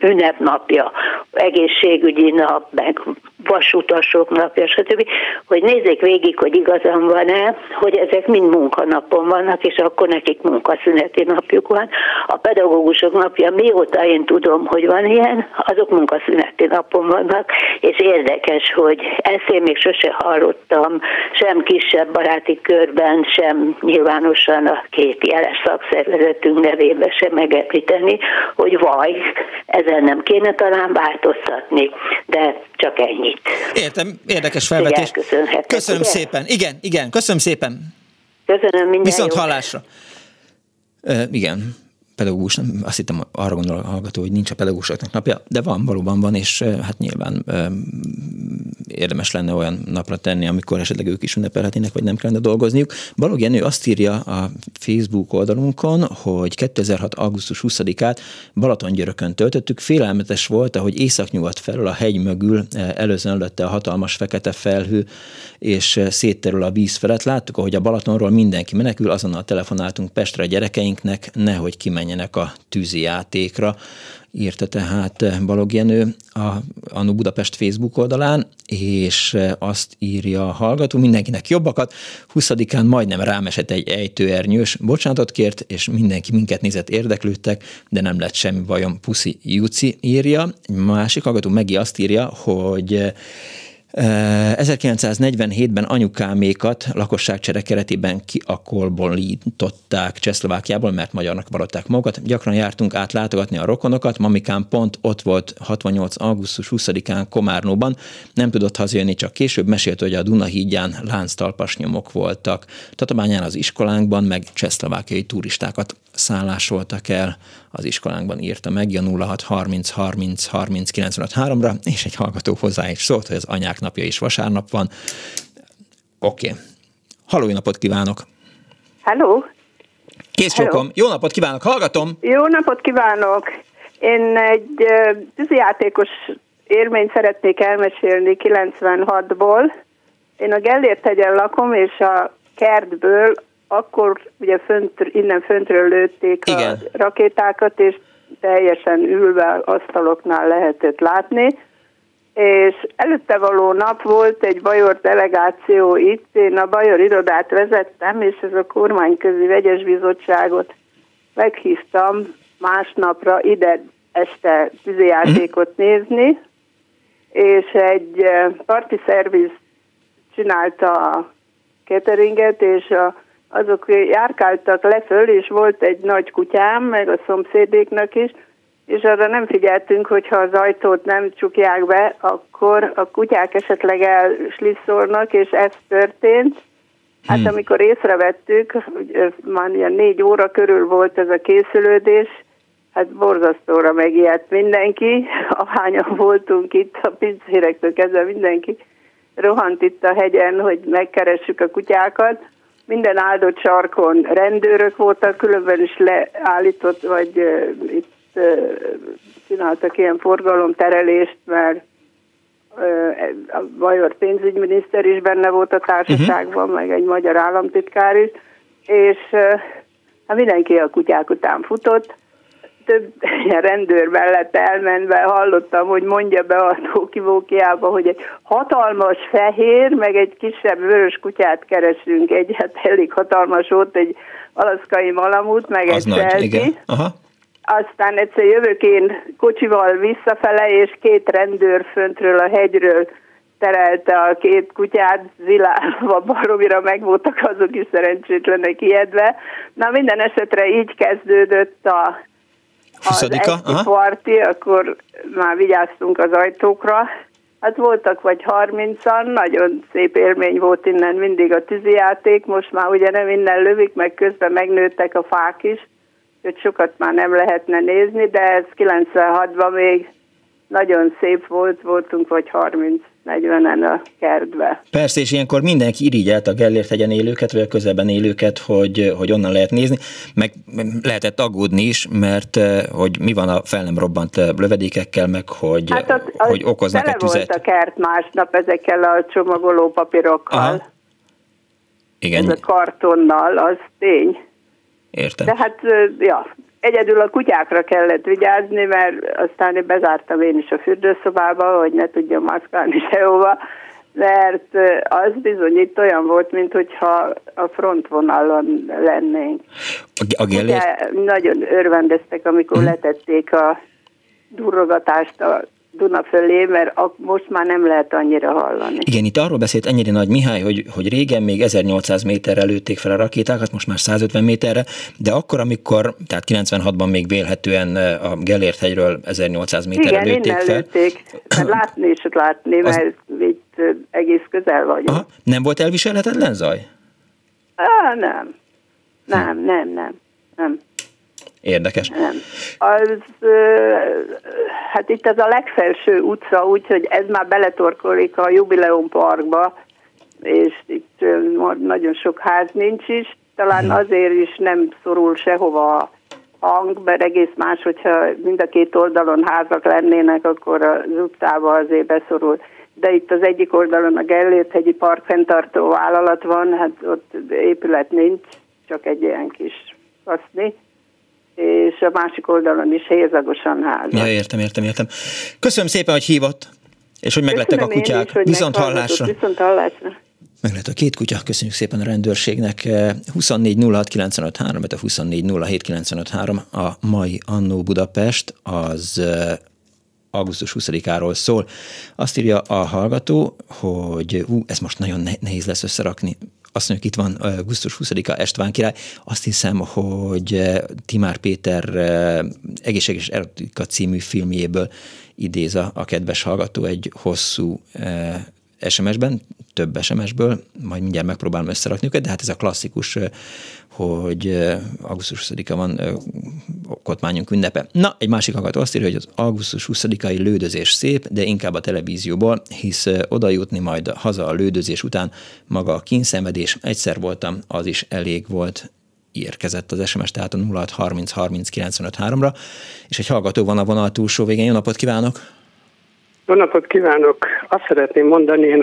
ünnepnapja, egészségügyi nap, meg vasutasok napja, stb., hogy nézzék végig, hogy igazam van-e, hogy ezek mind munkanapon vannak, és akkor nekik munkaszüneti napjuk van. A pedagógusok napja, mióta én tudom, hogy van ilyen, azok munkaszüneti napon vannak, és érdekes, hogy ezt én még sose hallottam, sem kisebb baráti körben, sem nyilvánosan a két jeles szakszervezetünk nevébe sem megemlíteni, hogy vaj, ezen nem kéne talán változtatni, de csak ennyit. Értem, érdekes felvetés. Köszönöm ugye? szépen. Igen, igen, köszönöm szépen. Köszönöm minden Viszont hallásra. Uh, igen, pedagógus, azt hittem arra gondol a hallgató, hogy nincs a pedagógusoknak napja, de van, valóban van, és hát nyilván érdemes lenne olyan napra tenni, amikor esetleg ők is ünnepelhetnének, vagy nem kellene dolgozniuk. Balog Jenő azt írja a Facebook oldalunkon, hogy 2006. augusztus 20-át Balatongyörökön töltöttük. Félelmetes volt, ahogy északnyugat felől a hegy mögül előzön előtte a hatalmas fekete felhő, és szétterül a víz felett. Láttuk, ahogy a Balatonról mindenki menekül, azonnal telefonáltunk Pestre a gyerekeinknek, nehogy kimenjenek a tűzi játékra írta tehát Balog Jenő a Anu Budapest Facebook oldalán, és azt írja a hallgató, mindenkinek jobbakat, 20-án majdnem rámesett egy ejtőernyős, bocsánatot kért, és mindenki minket nézett, érdeklődtek, de nem lett semmi bajom, Puszi Juci írja. Másik hallgató Megi azt írja, hogy 1947-ben anyukámékat lakosságcsere keretében kiakolbolították Csehszlovákiából, mert magyarnak vallották magukat. Gyakran jártunk át látogatni a rokonokat, mamikám pont ott volt 68. augusztus 20-án Komárnóban, nem tudott hazajönni, csak később mesélt, hogy a Dunahídján lánctalpas nyomok voltak. Tatabányán az iskolánkban meg csehszlovákiai turistákat szállásoltak el az iskolánkban írta meg, a 06 30 30 30 95 3-ra, és egy hallgató hozzá is szólt, hogy az anyák napja is vasárnap van. Oké. Okay. Halló, jó napot kívánok! Halló! Készfokom. Jó napot kívánok, hallgatom! Jó napot kívánok! Én egy tűzijátékos élményt szeretnék elmesélni 96-ból. Én a Gellért hegyen lakom, és a kertből akkor ugye fönt, innen föntről lőtték Igen. a rakétákat, és teljesen ülve asztaloknál lehetett látni, és előtte való nap volt egy Bajor delegáció itt, én a Bajor irodát vezettem, és ez a kormányközi vegyes bizottságot meghívtam másnapra ide este tűzijátékot mhm. nézni, és egy eh, parti szerviz csinálta a cateringet, és a azok járkáltak leföl, és volt egy nagy kutyám, meg a szomszédéknak is, és arra nem figyeltünk, hogyha az ajtót nem csukják be, akkor a kutyák esetleg elslisszolnak, és ez történt. Hát hmm. amikor észrevettük, hogy már ilyen négy óra körül volt ez a készülődés, hát borzasztóra megijedt mindenki, [laughs] ahányan voltunk itt, a pincérektől kezdve mindenki rohant itt a hegyen, hogy megkeressük a kutyákat, minden áldott sarkon rendőrök voltak, különben is leállított, vagy uh, itt csináltak ilyen forgalomterelést, mert a Bajor pénzügyminiszter is benne volt a társaságban, uh-huh. meg egy magyar államtitkár is, és hát mindenki a kutyák után futott, több [laughs] ilyen rendőr mellett elmenve hallottam, hogy mondja be a tókivókiába, hogy egy hatalmas fehér, meg egy kisebb vörös kutyát keresünk. Egy hát [laughs] elég hatalmas volt, egy alaszkai malamut, meg Az egy nagy, igen. Aha. Aztán egyszer jövök én kocsival visszafele, és két rendőr föntről a hegyről terelte a két kutyát, zilálva baromira meg voltak azok is szerencsétlenek ijedve. Na minden esetre így kezdődött a 20 az parti, akkor már vigyáztunk az ajtókra. Hát voltak vagy 30-an, nagyon szép élmény volt innen mindig a tűzijáték, most már ugye nem innen lövik, meg közben megnőttek a fák is, hogy sokat már nem lehetne nézni, de ez 96-ban még nagyon szép volt, voltunk vagy 30 40-en a kertbe. Persze, és ilyenkor mindenki irigyelt a Gellért hegyen élőket, vagy a közelben élőket, hogy, hogy onnan lehet nézni, meg lehetett aggódni is, mert eh, hogy mi van a fel nem robbant eh, lövedékekkel, meg hogy, hát ott, hogy okoznak a tüzet. volt a kert másnap ezekkel a csomagoló papírokkal. Aha. Igen. Ez a kartonnal, az tény. Értem. De hát, ja, Egyedül a kutyákra kellett vigyázni, mert aztán bezártam én is a fürdőszobába, hogy ne tudjam maszkálni sehova, mert az bizony itt olyan volt, mint hogyha a frontvonalon lennénk. A, a Ugye, nagyon örvendeztek, amikor hmm. letették a durrogatást a Duna fölé, mert most már nem lehet annyira hallani. Igen, itt arról beszélt ennyire Nagy Mihály, hogy, hogy régen még 1800 méterre lőtték fel a rakétákat, most már 150 méterre, de akkor, amikor, tehát 96-ban még vélhetően eh, a Gellért hegyről 1800 méterre Igen, lőtték fel. lőtték, mert [coughs] látni is látni, mert Az... itt eh, egész közel vagyunk. Aha. Nem volt elviselhetetlen zaj? Á, nem. Nem, nem, nem. nem. Érdekes. Nem. Az, hát itt ez a legfelső utca, úgyhogy ez már beletorkolik a Jubileum Parkba, és itt nagyon sok ház nincs is. Talán mhm. azért is nem szorul sehova a hang, mert egész más, hogyha mind a két oldalon házak lennének, akkor az utcába azért beszorul. De itt az egyik oldalon a Gellért-hegyi Park fenntartó vállalat van, hát ott épület nincs, csak egy ilyen kis kaszni és a másik oldalon is hézagosan házak. Ja, értem, értem, értem. Köszönöm szépen, hogy hívott, és hogy meglettek a kutyák. Is, viszont hallásra. Viszont hallásra. Meg lehet a két kutya, köszönjük szépen a rendőrségnek. 24 06 95 3, a 24 07 95 3, a mai Annó Budapest, az eh, augusztus 20-áról szól. Azt írja a hallgató, hogy hú, ez most nagyon nehéz lesz összerakni azt mondjuk itt van augusztus 20-a Estván király, azt hiszem, hogy Timár Péter egészséges erotika című filmjéből idéz a, a kedves hallgató egy hosszú SMS-ben, több SMS-ből, majd mindjárt megpróbálom összerakni őket, de hát ez a klasszikus, hogy augusztus 20-a van okotmányunk ünnepe. Na, egy másik hallgató azt írja, hogy az augusztus 20-ai lődözés szép, de inkább a televízióból, hisz oda jutni majd haza a lődözés után maga a kínszenvedés. Egyszer voltam, az is elég volt érkezett az SMS, tehát a 0630 30 95 3-ra, és egy hallgató van a vonal túlsó végén. Jó napot kívánok! Jó napot kívánok! Azt szeretném mondani, én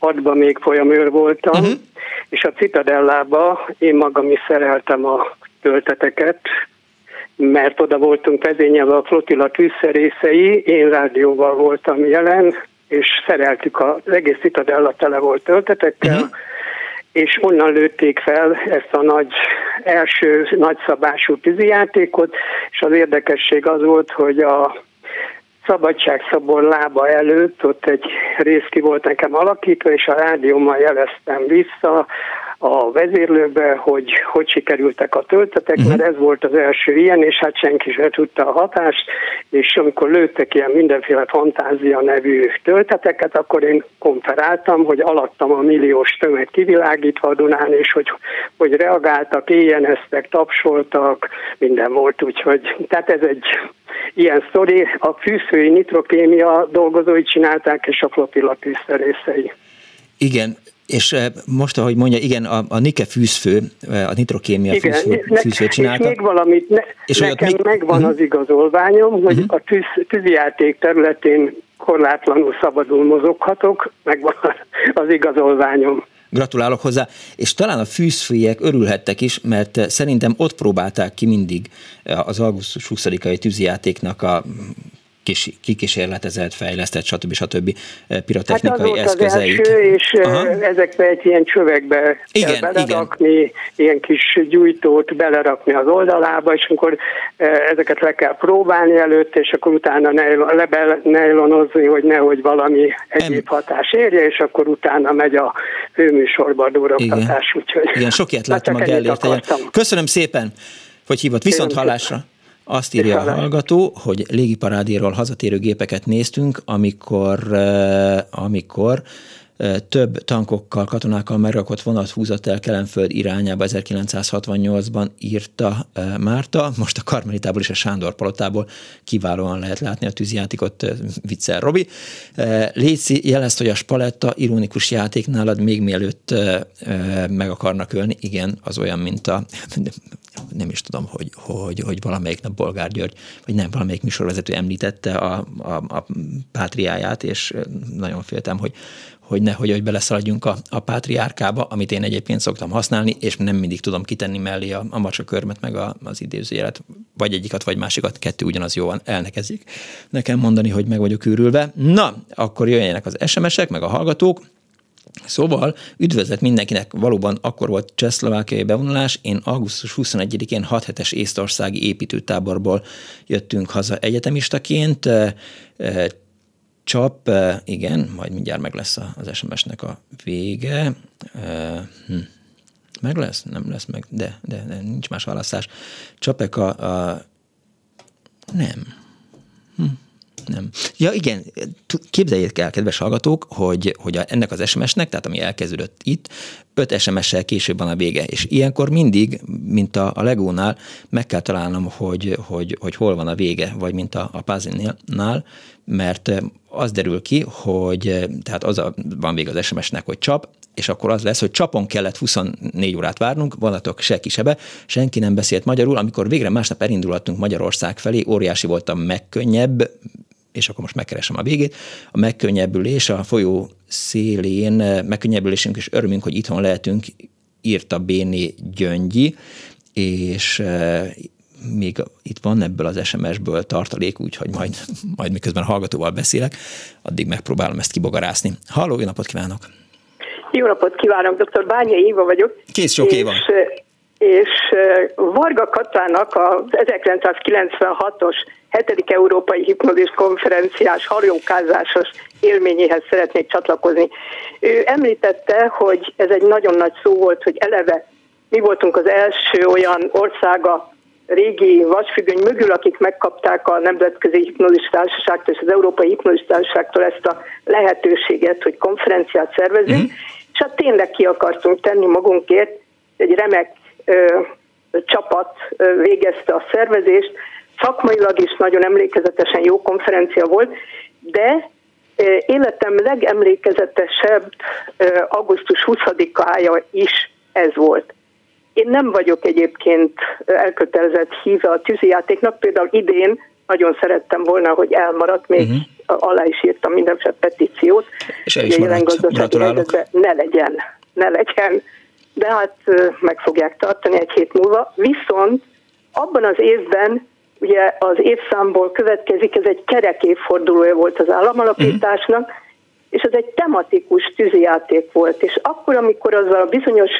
66-ban még folyamőr voltam, uh-huh. és a Citadellába én magam is szereltem a tölteteket, mert oda voltunk vezényelve a flotilla tűzszerészei, én rádióval voltam jelen, és szereltük az egész Citadella tele volt töltetekkel, uh-huh. és onnan lőtték fel ezt a nagy első nagyszabású tűzijátékot, és az érdekesség az volt, hogy a Szabadságszabor lába előtt, ott egy rész ki volt nekem alakítva, és a rádiómmal jeleztem vissza a vezérlőbe, hogy hogy sikerültek a töltetek, uh-huh. mert ez volt az első ilyen, és hát senki sem tudta a hatást, és amikor lőttek ilyen mindenféle fantázia nevű tölteteket, akkor én konferáltam, hogy alattam a milliós tömeg kivilágítva a Dunán, és hogy, hogy reagáltak, éjjeneztek, tapsoltak, minden volt, úgyhogy tehát ez egy ilyen sztori, a fűszői nitrokémia dolgozói csinálták, és a flotilla tűzszerészei. Igen, És most, ahogy mondja, igen, a, a Nike fűzfő, a nitrokémia igen, fűzfő, ne, fűzfő csinálta. És még valamit, ne, és nekem még... megvan uh-huh. az igazolványom, hogy uh-huh. a tűz, tűzjáték területén korlátlanul szabadul mozoghatok, megvan az igazolványom. Gratulálok hozzá, és talán a fűzfőiek örülhettek is, mert szerintem ott próbálták ki mindig az augusztus 20-ai tűzijátéknak a kis, kikísérletezett, fejlesztett, stb. stb. Pirotechnikai hát az eszközeit. Az első, és eh, Aha. ezekbe egy ilyen csövekbe igen, kell belerakni, igen. ilyen kis gyújtót belerakni az oldalába, és akkor eh, ezeket le kell próbálni előtt, és akkor utána lebelnejlonozni, hogy nehogy valami egyéb hatás érje, és akkor utána megy a főműsorba a duroktatás. Igen. Úgyhogy, igen, sok ilyet láttam a Gellért. Köszönöm szépen, hogy hívott. Viszont hallásra. Azt írja a hallgató, hogy légiparádéról hazatérő gépeket néztünk, amikor, eh, amikor több tankokkal, katonákkal megrakott vonat húzott el Kelenföld irányába 1968-ban írta Márta, most a Karmelitából és a Sándor palotából kiválóan lehet látni a tűzjátékot, viccel Robi. Léci jelezt, hogy a Spaletta ironikus játék nálad még mielőtt meg akarnak ölni, igen, az olyan, mint a [laughs] nem is tudom, hogy, hogy, hogy valamelyik nap Bolgár György, vagy nem, valamelyik műsorvezető említette a, a, a pátriáját, és nagyon féltem, hogy hogy nehogy hogy beleszaladjunk a, a pátriárkába, amit én egyébként szoktam használni, és nem mindig tudom kitenni mellé a, a macsakörmet, meg a, az idézőjelet, vagy egyikat, vagy másikat, kettő ugyanaz jó van, elnekezik nekem mondani, hogy meg vagyok őrülve. Na, akkor jöjjenek az SMS-ek, meg a hallgatók, Szóval üdvözlet mindenkinek, valóban akkor volt csehszlovákiai bevonulás, én augusztus 21-én 6 hetes észtországi építőtáborból jöttünk haza egyetemistaként, csap, igen, majd mindjárt meg lesz az SMS-nek a vége. Hm. Meg lesz? Nem lesz meg, de, de, de nincs más választás. Csapek a, a nem. Nem. Ja igen, képzeljék el, kedves hallgatók, hogy, hogy a, ennek az SMS-nek, tehát ami elkezdődött itt, öt SMS-sel később van a vége, és ilyenkor mindig, mint a, a Legónál, meg kell találnom, hogy, hogy, hogy hol van a vége, vagy mint a, a puzzle-nál, mert az derül ki, hogy tehát az a, van vége az SMS-nek, hogy csap, és akkor az lesz, hogy csapon kellett 24 órát várnunk, vonatok se kisebe, senki nem beszélt magyarul, amikor végre másnap elindulhattunk Magyarország felé, óriási volt a megkönnyebb, és akkor most megkeresem a végét, a megkönnyebbülés a folyó szélén, megkönnyebbülésünk és örömünk, hogy itthon lehetünk, írta Béni Gyöngyi, és még itt van ebből az SMS-ből tartalék, úgyhogy majd, majd miközben a hallgatóval beszélek, addig megpróbálom ezt kibogarászni. Halló, jó napot kívánok! Jó napot kívánok, dr. Bányai Éva vagyok. Kész sok Éva. És, és Varga Katának az 1996-os 7. Európai Hipnózis Konferenciás hajókázásos élményéhez szeretnék csatlakozni. Ő említette, hogy ez egy nagyon nagy szó volt, hogy eleve mi voltunk az első olyan országa régi vasfüggöny mögül, akik megkapták a Nemzetközi Hipnózis Társaságtól és az Európai Hipnózis Társaságtól ezt a lehetőséget, hogy konferenciát szervezünk, mm. és hát tényleg ki akartunk tenni magunkért, egy remek csapat végezte a szervezést, szakmailag is nagyon emlékezetesen jó konferencia volt, de életem legemlékezetesebb augusztus 20-ája is ez volt. Én nem vagyok egyébként elkötelezett híve a tűzijátéknak, például idén nagyon szerettem volna, hogy elmaradt, még uh-huh. alá is írtam mindenféle petíciót. És el is maradt. Ne legyen, ne legyen. De hát meg fogják tartani egy hét múlva. Viszont abban az évben, ugye az évszámból következik, ez egy kerek évfordulója volt az államalapításnak, uh-huh. és ez egy tematikus tűzijáték volt. És akkor, amikor azzal a bizonyos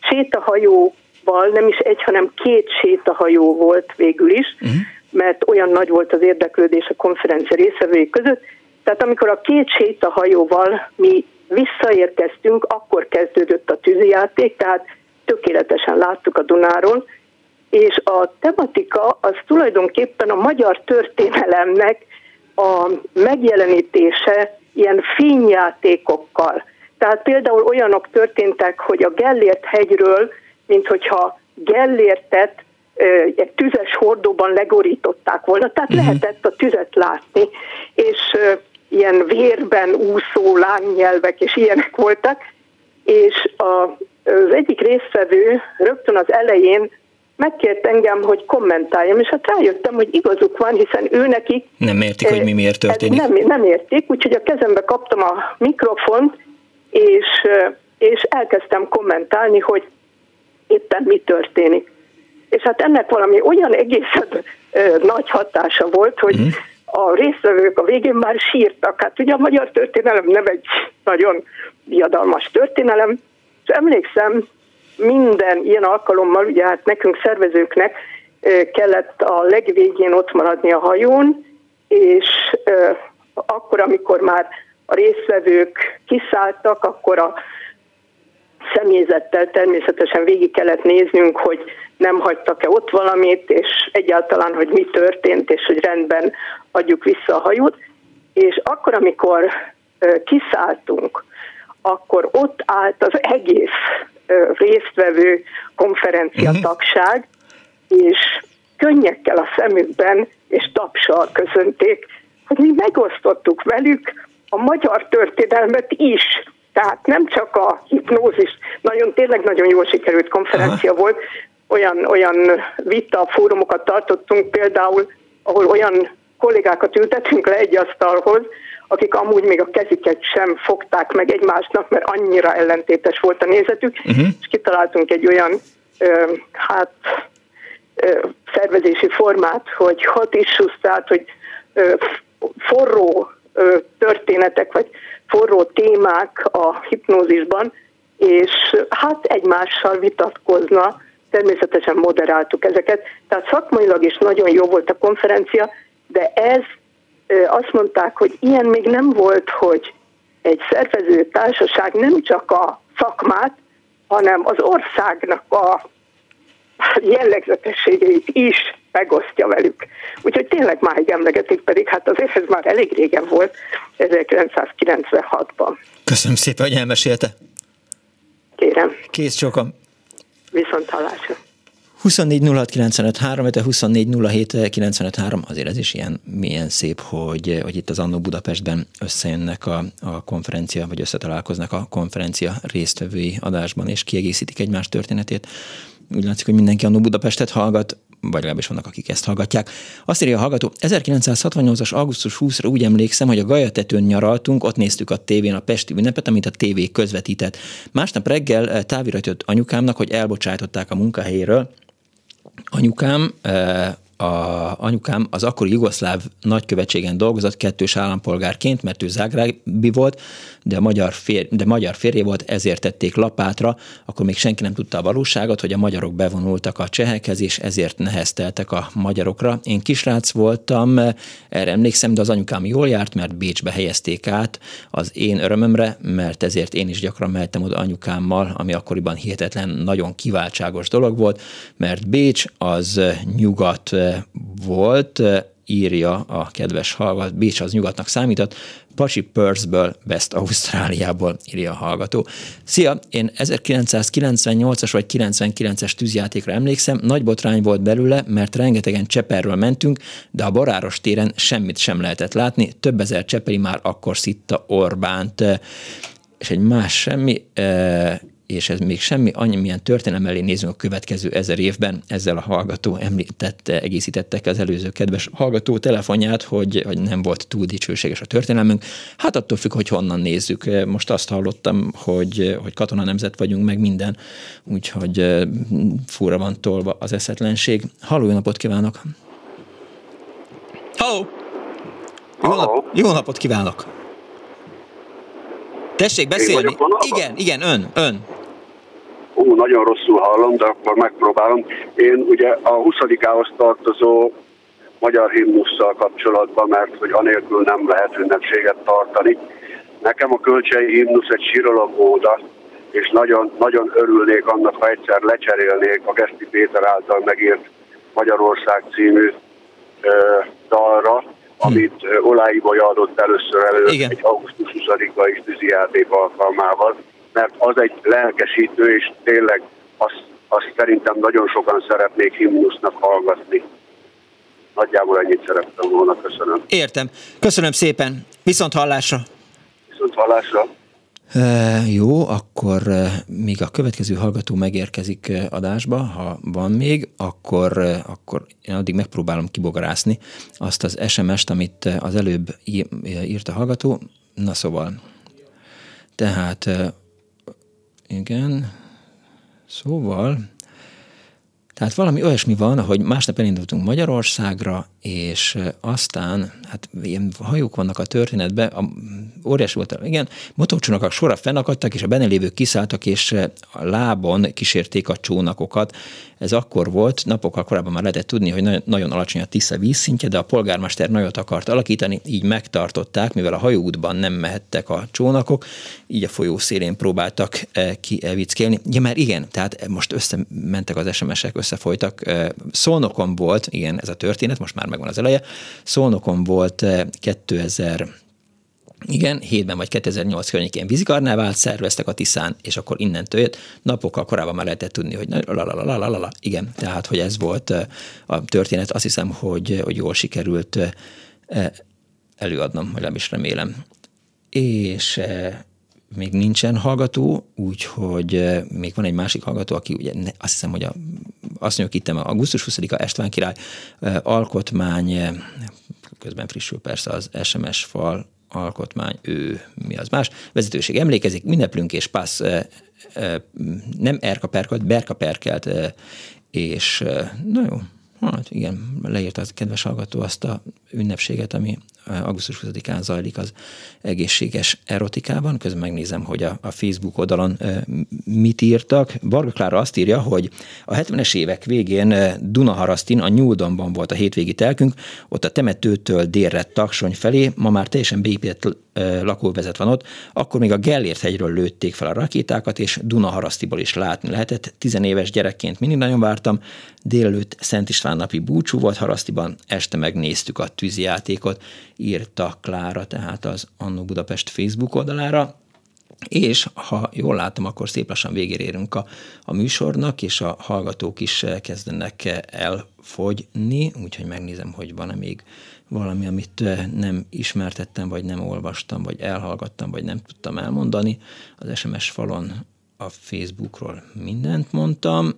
sétahajóval, nem is egy, hanem két sétahajó volt végül is, uh-huh. mert olyan nagy volt az érdeklődés a konferencia részvevői között. Tehát amikor a két sétahajóval mi visszaérkeztünk, akkor kezdődött a tűzijáték, tehát tökéletesen láttuk a Dunáról, és a tematika az tulajdonképpen a magyar történelemnek a megjelenítése ilyen fényjátékokkal. Tehát például olyanok történtek, hogy a Gellért hegyről, mint hogyha Gellértet egy tüzes hordóban legorították volna, tehát uh-huh. lehetett a tüzet látni, és ilyen vérben úszó lánynyelvek és ilyenek voltak, és a, az egyik résztvevő rögtön az elején megkért engem, hogy kommentáljam, és hát rájöttem, hogy igazuk van, hiszen ő nekik... Nem értik, hogy mi miért történik. Nem, nem értik, úgyhogy a kezembe kaptam a mikrofont, és, és elkezdtem kommentálni, hogy éppen mi történik. És hát ennek valami olyan egészen nagy hatása volt, hogy mm. A résztvevők a végén már sírtak. Hát ugye a magyar történelem nem egy nagyon diadalmas történelem, és emlékszem, minden ilyen alkalommal, ugye hát nekünk szervezőknek kellett a legvégén ott maradni a hajón, és akkor, amikor már a résztvevők kiszálltak, akkor a személyzettel természetesen végig kellett néznünk, hogy nem hagytak-e ott valamit, és egyáltalán, hogy mi történt, és hogy rendben adjuk vissza a hajót. És akkor, amikor kiszálltunk, akkor ott állt az egész résztvevő konferenciatagság, mhm. és könnyekkel a szemükben és tapsal köszönték, hogy mi megosztottuk velük a magyar történelmet is. Tehát nem csak a hipnózis, nagyon tényleg nagyon jól sikerült konferencia Aha. volt, olyan, olyan vita fórumokat tartottunk például, ahol olyan kollégákat ültettünk le egy asztalhoz, akik amúgy még a keziket sem fogták meg egymásnak, mert annyira ellentétes volt a nézetük, uh-huh. és kitaláltunk egy olyan ö, hát ö, szervezési formát, hogy hot issues, tehát hogy ö, forró ö, történetek, vagy forró témák a hipnózisban, és hát egymással vitatkozna, természetesen moderáltuk ezeket, tehát szakmailag is nagyon jó volt a konferencia, de ez azt mondták, hogy ilyen még nem volt, hogy egy szervező társaság nem csak a szakmát, hanem az országnak a jellegzetességeit is megosztja velük. Úgyhogy tényleg máig emlegetik, pedig hát azért ez már elég régen volt, 1996-ban. Köszönöm szépen, hogy elmesélte. Kérem. Kész csokam. Viszont hallásra. 24 06 azért ez is ilyen milyen szép, hogy, hogy itt az Annó Budapestben összejönnek a, a konferencia, vagy összetalálkoznak a konferencia résztvevői adásban, és kiegészítik egymás történetét. Úgy látszik, hogy mindenki Annó Budapestet hallgat, vagy legalábbis vannak, akik ezt hallgatják. Azt írja a hallgató, 1968-as augusztus 20-ra úgy emlékszem, hogy a Gajatetőn nyaraltunk, ott néztük a tévén a Pesti ünnepet, amit a tévé közvetített. Másnap reggel eh, távirat jött anyukámnak, hogy elbocsátották a munkahelyéről, anyukám a anyukám az akkori jugoszláv nagykövetségen dolgozott kettős állampolgárként, mert ő zágrábi volt, de magyar, fér, de magyar férje volt, ezért tették lapátra, akkor még senki nem tudta a valóságot, hogy a magyarok bevonultak a csehekhez, és ezért nehezteltek a magyarokra. Én kisrác voltam, erre emlékszem, de az anyukám jól járt, mert Bécsbe helyezték át az én örömömre, mert ezért én is gyakran mehettem oda anyukámmal, ami akkoriban hihetetlen, nagyon kiváltságos dolog volt, mert Bécs az nyugat volt, írja a kedves hallgató, Bécs az nyugatnak számított, Pasi Perthből, West Ausztráliából írja a hallgató. Szia, én 1998-as vagy 99-es tűzjátékra emlékszem, nagy botrány volt belőle, mert rengetegen Cseperről mentünk, de a Baráros téren semmit sem lehetett látni, több ezer cseperi már akkor szitta Orbánt. És egy más semmi, és ez még semmi, annyi milyen történelem elé nézünk a következő ezer évben, ezzel a hallgató említette, egészítettek az előző kedves hallgató telefonját, hogy, hogy nem volt túl dicsőséges a történelmünk. Hát attól függ, hogy honnan nézzük. Most azt hallottam, hogy, hogy katona nemzet vagyunk, meg minden, úgyhogy fura van tolva az eszetlenség. Halló, jó napot kívánok! Halló! Jó, nap, jó napot kívánok! Tessék beszélni. Igen, igen, ön, ön. Ú, nagyon rosszul hallom, de akkor megpróbálom. Én ugye a 20 tartozó magyar himnusszal kapcsolatban, mert hogy anélkül nem lehet ünnepséget tartani. Nekem a kölcsei himnusz egy síralapóda, és nagyon, nagyon örülnék annak, ha egyszer lecserélnék a Geszti Péter által megírt Magyarország című ö, dalra, amit Olái Bolya adott először elő Igen. egy augusztus 20-ai tűzijáték alkalmával, mert az egy lelkesítő, és tényleg azt, azt szerintem nagyon sokan szeretnék himnusznak hallgatni. Nagyjából ennyit szerettem volna, köszönöm. Értem. Köszönöm szépen. Viszont hallásra. Viszont hallásra. Jó, akkor még a következő hallgató megérkezik adásba, ha van még, akkor, akkor én addig megpróbálom kibogarászni azt az SMS-t, amit az előbb írt a hallgató. Na szóval, tehát igen, szóval, tehát valami olyasmi van, hogy másnap elindultunk Magyarországra, és aztán, hát ilyen hajók vannak a történetben, a, óriási volt, igen, motorcsónakok sorra fennakadtak, és a benne lévők kiszálltak, és a lábon kísérték a csónakokat. Ez akkor volt, napokkal korábban már lehetett tudni, hogy nagyon alacsony a Tisza vízszintje, de a polgármester nagyot akart alakítani, így megtartották, mivel a hajóútban nem mehettek a csónakok, így a folyó szélén próbáltak kivickélni. Ja, mert igen, tehát most összementek az SMS-ek, összefolytak. Szolnokon volt, igen, ez a történet, most már megvan az eleje. Szolnokon volt 2000 eh, igen, hétben vagy 2008 környékén vízikarnávát szerveztek a Tiszán, és akkor innentől jött. Napokkal korábban már lehetett tudni, hogy la igen, tehát, hogy ez volt eh, a történet. Azt hiszem, hogy, hogy jól sikerült eh, előadnom, vagy nem is remélem. És még nincsen hallgató, úgyhogy még van egy másik hallgató, aki ugye azt hiszem, hogy a, azt mondjuk itt augusztus 20-a Estván király alkotmány, közben frissül persze az SMS fal alkotmány, ő mi az más, vezetőség emlékezik, ünneplünk és passz nem Erka Perkelt, Berka Perkelt, és na jó, hát igen, leírta az kedves hallgató azt a ünnepséget, ami augusztus 20-án zajlik az egészséges erotikában. Közben megnézem, hogy a, a Facebook oldalon mit írtak. Varga Klára azt írja, hogy a 70-es évek végén Dunaharasztin, a Nyúldonban volt a hétvégi telkünk, ott a temetőtől délre Taksony felé, ma már teljesen beépített lakóvezet van ott, akkor még a Gellért hegyről lőtték fel a rakétákat, és Dunaharasztiból is látni lehetett. Tizenéves gyerekként mindig nagyon vártam, délelőtt Szent István napi búcsú volt Harasztiban, este megnéztük a tűzijátékot, írta Klára, tehát az Annó Budapest Facebook oldalára. És ha jól látom, akkor szép lassan végére érünk a, a műsornak, és a hallgatók is kezdenek elfogyni, úgyhogy megnézem, hogy van-e még valami, amit nem ismertettem, vagy nem olvastam, vagy elhallgattam, vagy nem tudtam elmondani. Az SMS falon a Facebookról mindent mondtam.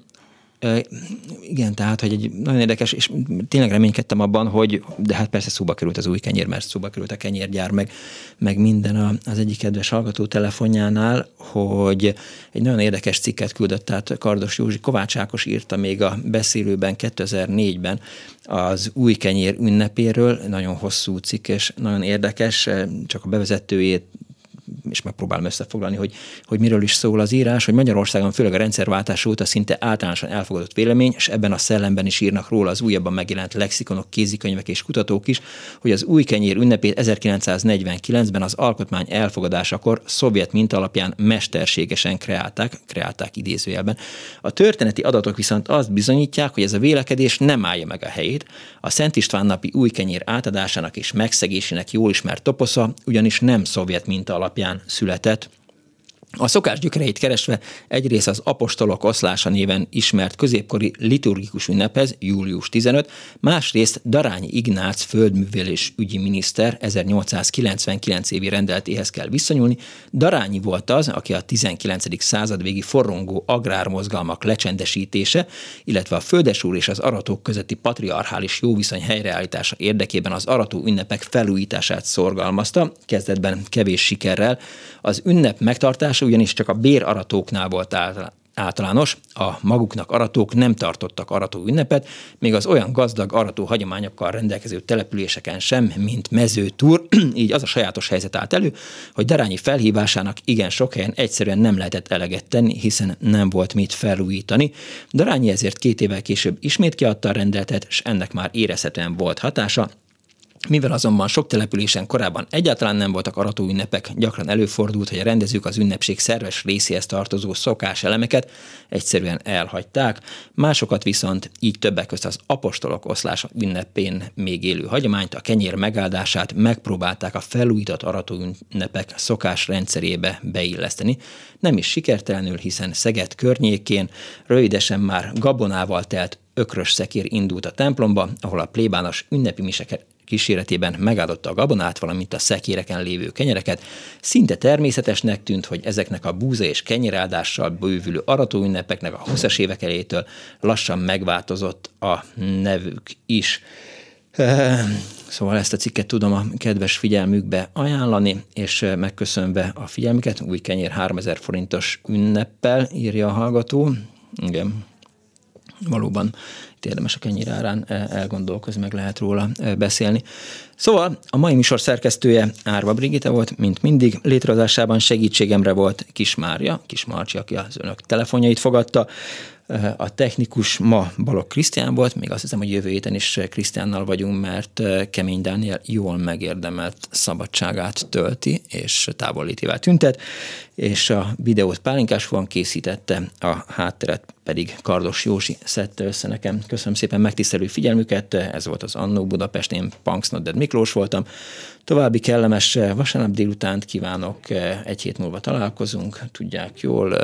Igen, tehát, hogy egy nagyon érdekes, és tényleg reménykedtem abban, hogy, de hát persze szóba került az új kenyér, mert szóba került a kenyérgyár, meg, meg minden az egyik kedves hallgató telefonjánál, hogy egy nagyon érdekes cikket küldött, tehát Kardos Józsi Kovács Ákos írta még a beszélőben 2004-ben az új kenyér ünnepéről, nagyon hosszú cikk, és nagyon érdekes, csak a bevezetőjét és megpróbálom összefoglalni, hogy, hogy miről is szól az írás, hogy Magyarországon főleg a rendszerváltás óta szinte általánosan elfogadott vélemény, és ebben a szellemben is írnak róla az újabban megjelent lexikonok, kézikönyvek és kutatók is, hogy az új kenyér ünnepét 1949-ben az alkotmány elfogadásakor szovjet minta alapján mesterségesen kreálták, kreálták idézőjelben. A történeti adatok viszont azt bizonyítják, hogy ez a vélekedés nem állja meg a helyét. A Szent István napi új kenyér átadásának és megszegésének jól ismert toposza, ugyanis nem szovjet minta alapján született. A szokás gyökereit keresve egyrészt az apostolok oszlása néven ismert középkori liturgikus ünnephez, július 15, másrészt Darányi Ignác földművelés ügyi miniszter 1899 évi rendeltéhez kell viszonyulni. Darányi volt az, aki a 19. század végi forrongó agrármozgalmak lecsendesítése, illetve a földesúr és az aratók közötti patriarchális jóviszony helyreállítása érdekében az arató ünnepek felújítását szorgalmazta, kezdetben kevés sikerrel. Az ünnep megtartása ugyanis csak a béraratóknál volt általános, a maguknak aratók nem tartottak arató ünnepet, még az olyan gazdag arató hagyományokkal rendelkező településeken sem, mint mezőtúr, [clears throat] így az a sajátos helyzet állt elő, hogy Darányi felhívásának igen sok helyen egyszerűen nem lehetett eleget tenni, hiszen nem volt mit felújítani. Darányi ezért két évvel később ismét kiadta a rendeletet, és ennek már érezhetően volt hatása, mivel azonban sok településen korábban egyáltalán nem voltak arató ünnepek, gyakran előfordult, hogy a rendezők az ünnepség szerves részéhez tartozó szokás elemeket egyszerűen elhagyták, másokat viszont így többek között az apostolok oszlása ünnepén még élő hagyományt, a kenyér megáldását megpróbálták a felújított arató ünnepek szokás rendszerébe beilleszteni. Nem is sikertelenül, hiszen Szeged környékén rövidesen már gabonával telt ökrös szekér indult a templomba, ahol a plébános ünnepi miseket kíséretében megáldotta a gabonát, valamint a szekéreken lévő kenyereket. Szinte természetesnek tűnt, hogy ezeknek a búza és kenyeráldással bővülő aratóünnepeknek a 20-as évek elétől lassan megváltozott a nevük is. [laughs] Szóval ezt a cikket tudom a kedves figyelmükbe ajánlani, és megköszönve a figyelmüket, új kenyér 3000 forintos ünneppel, írja a hallgató. Igen, valóban itt érdemes a árán elgondolkozni, meg lehet róla beszélni. Szóval a mai műsor szerkesztője Árva Brigitte volt, mint mindig. Létrehozásában segítségemre volt Kis Mária, Kis Marcsi, aki az önök telefonjait fogadta. A technikus ma Balog Krisztián volt, még azt hiszem, hogy jövő héten is Krisztiánnal vagyunk, mert Kemény Dániel jól megérdemelt szabadságát tölti, és távolítével tüntet, és a videót Pálinkás van készítette, a hátteret pedig Kardos Józsi szedte össze nekem. Köszönöm szépen megtisztelő figyelmüket, ez volt az Annó Budapest, én Punks Miklós voltam. További kellemes vasárnap délutánt kívánok, egy hét múlva találkozunk, tudják jól,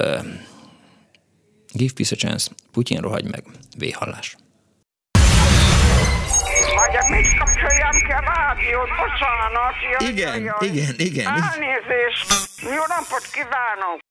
Give peace a chance. Putyin rohagy meg. Véhallás. Vagy mit kapcsoljam ki a rádiót? Bocsánat. Jaj, igen, jaj. igen, igen. Elnézést. Jó napot kívánok.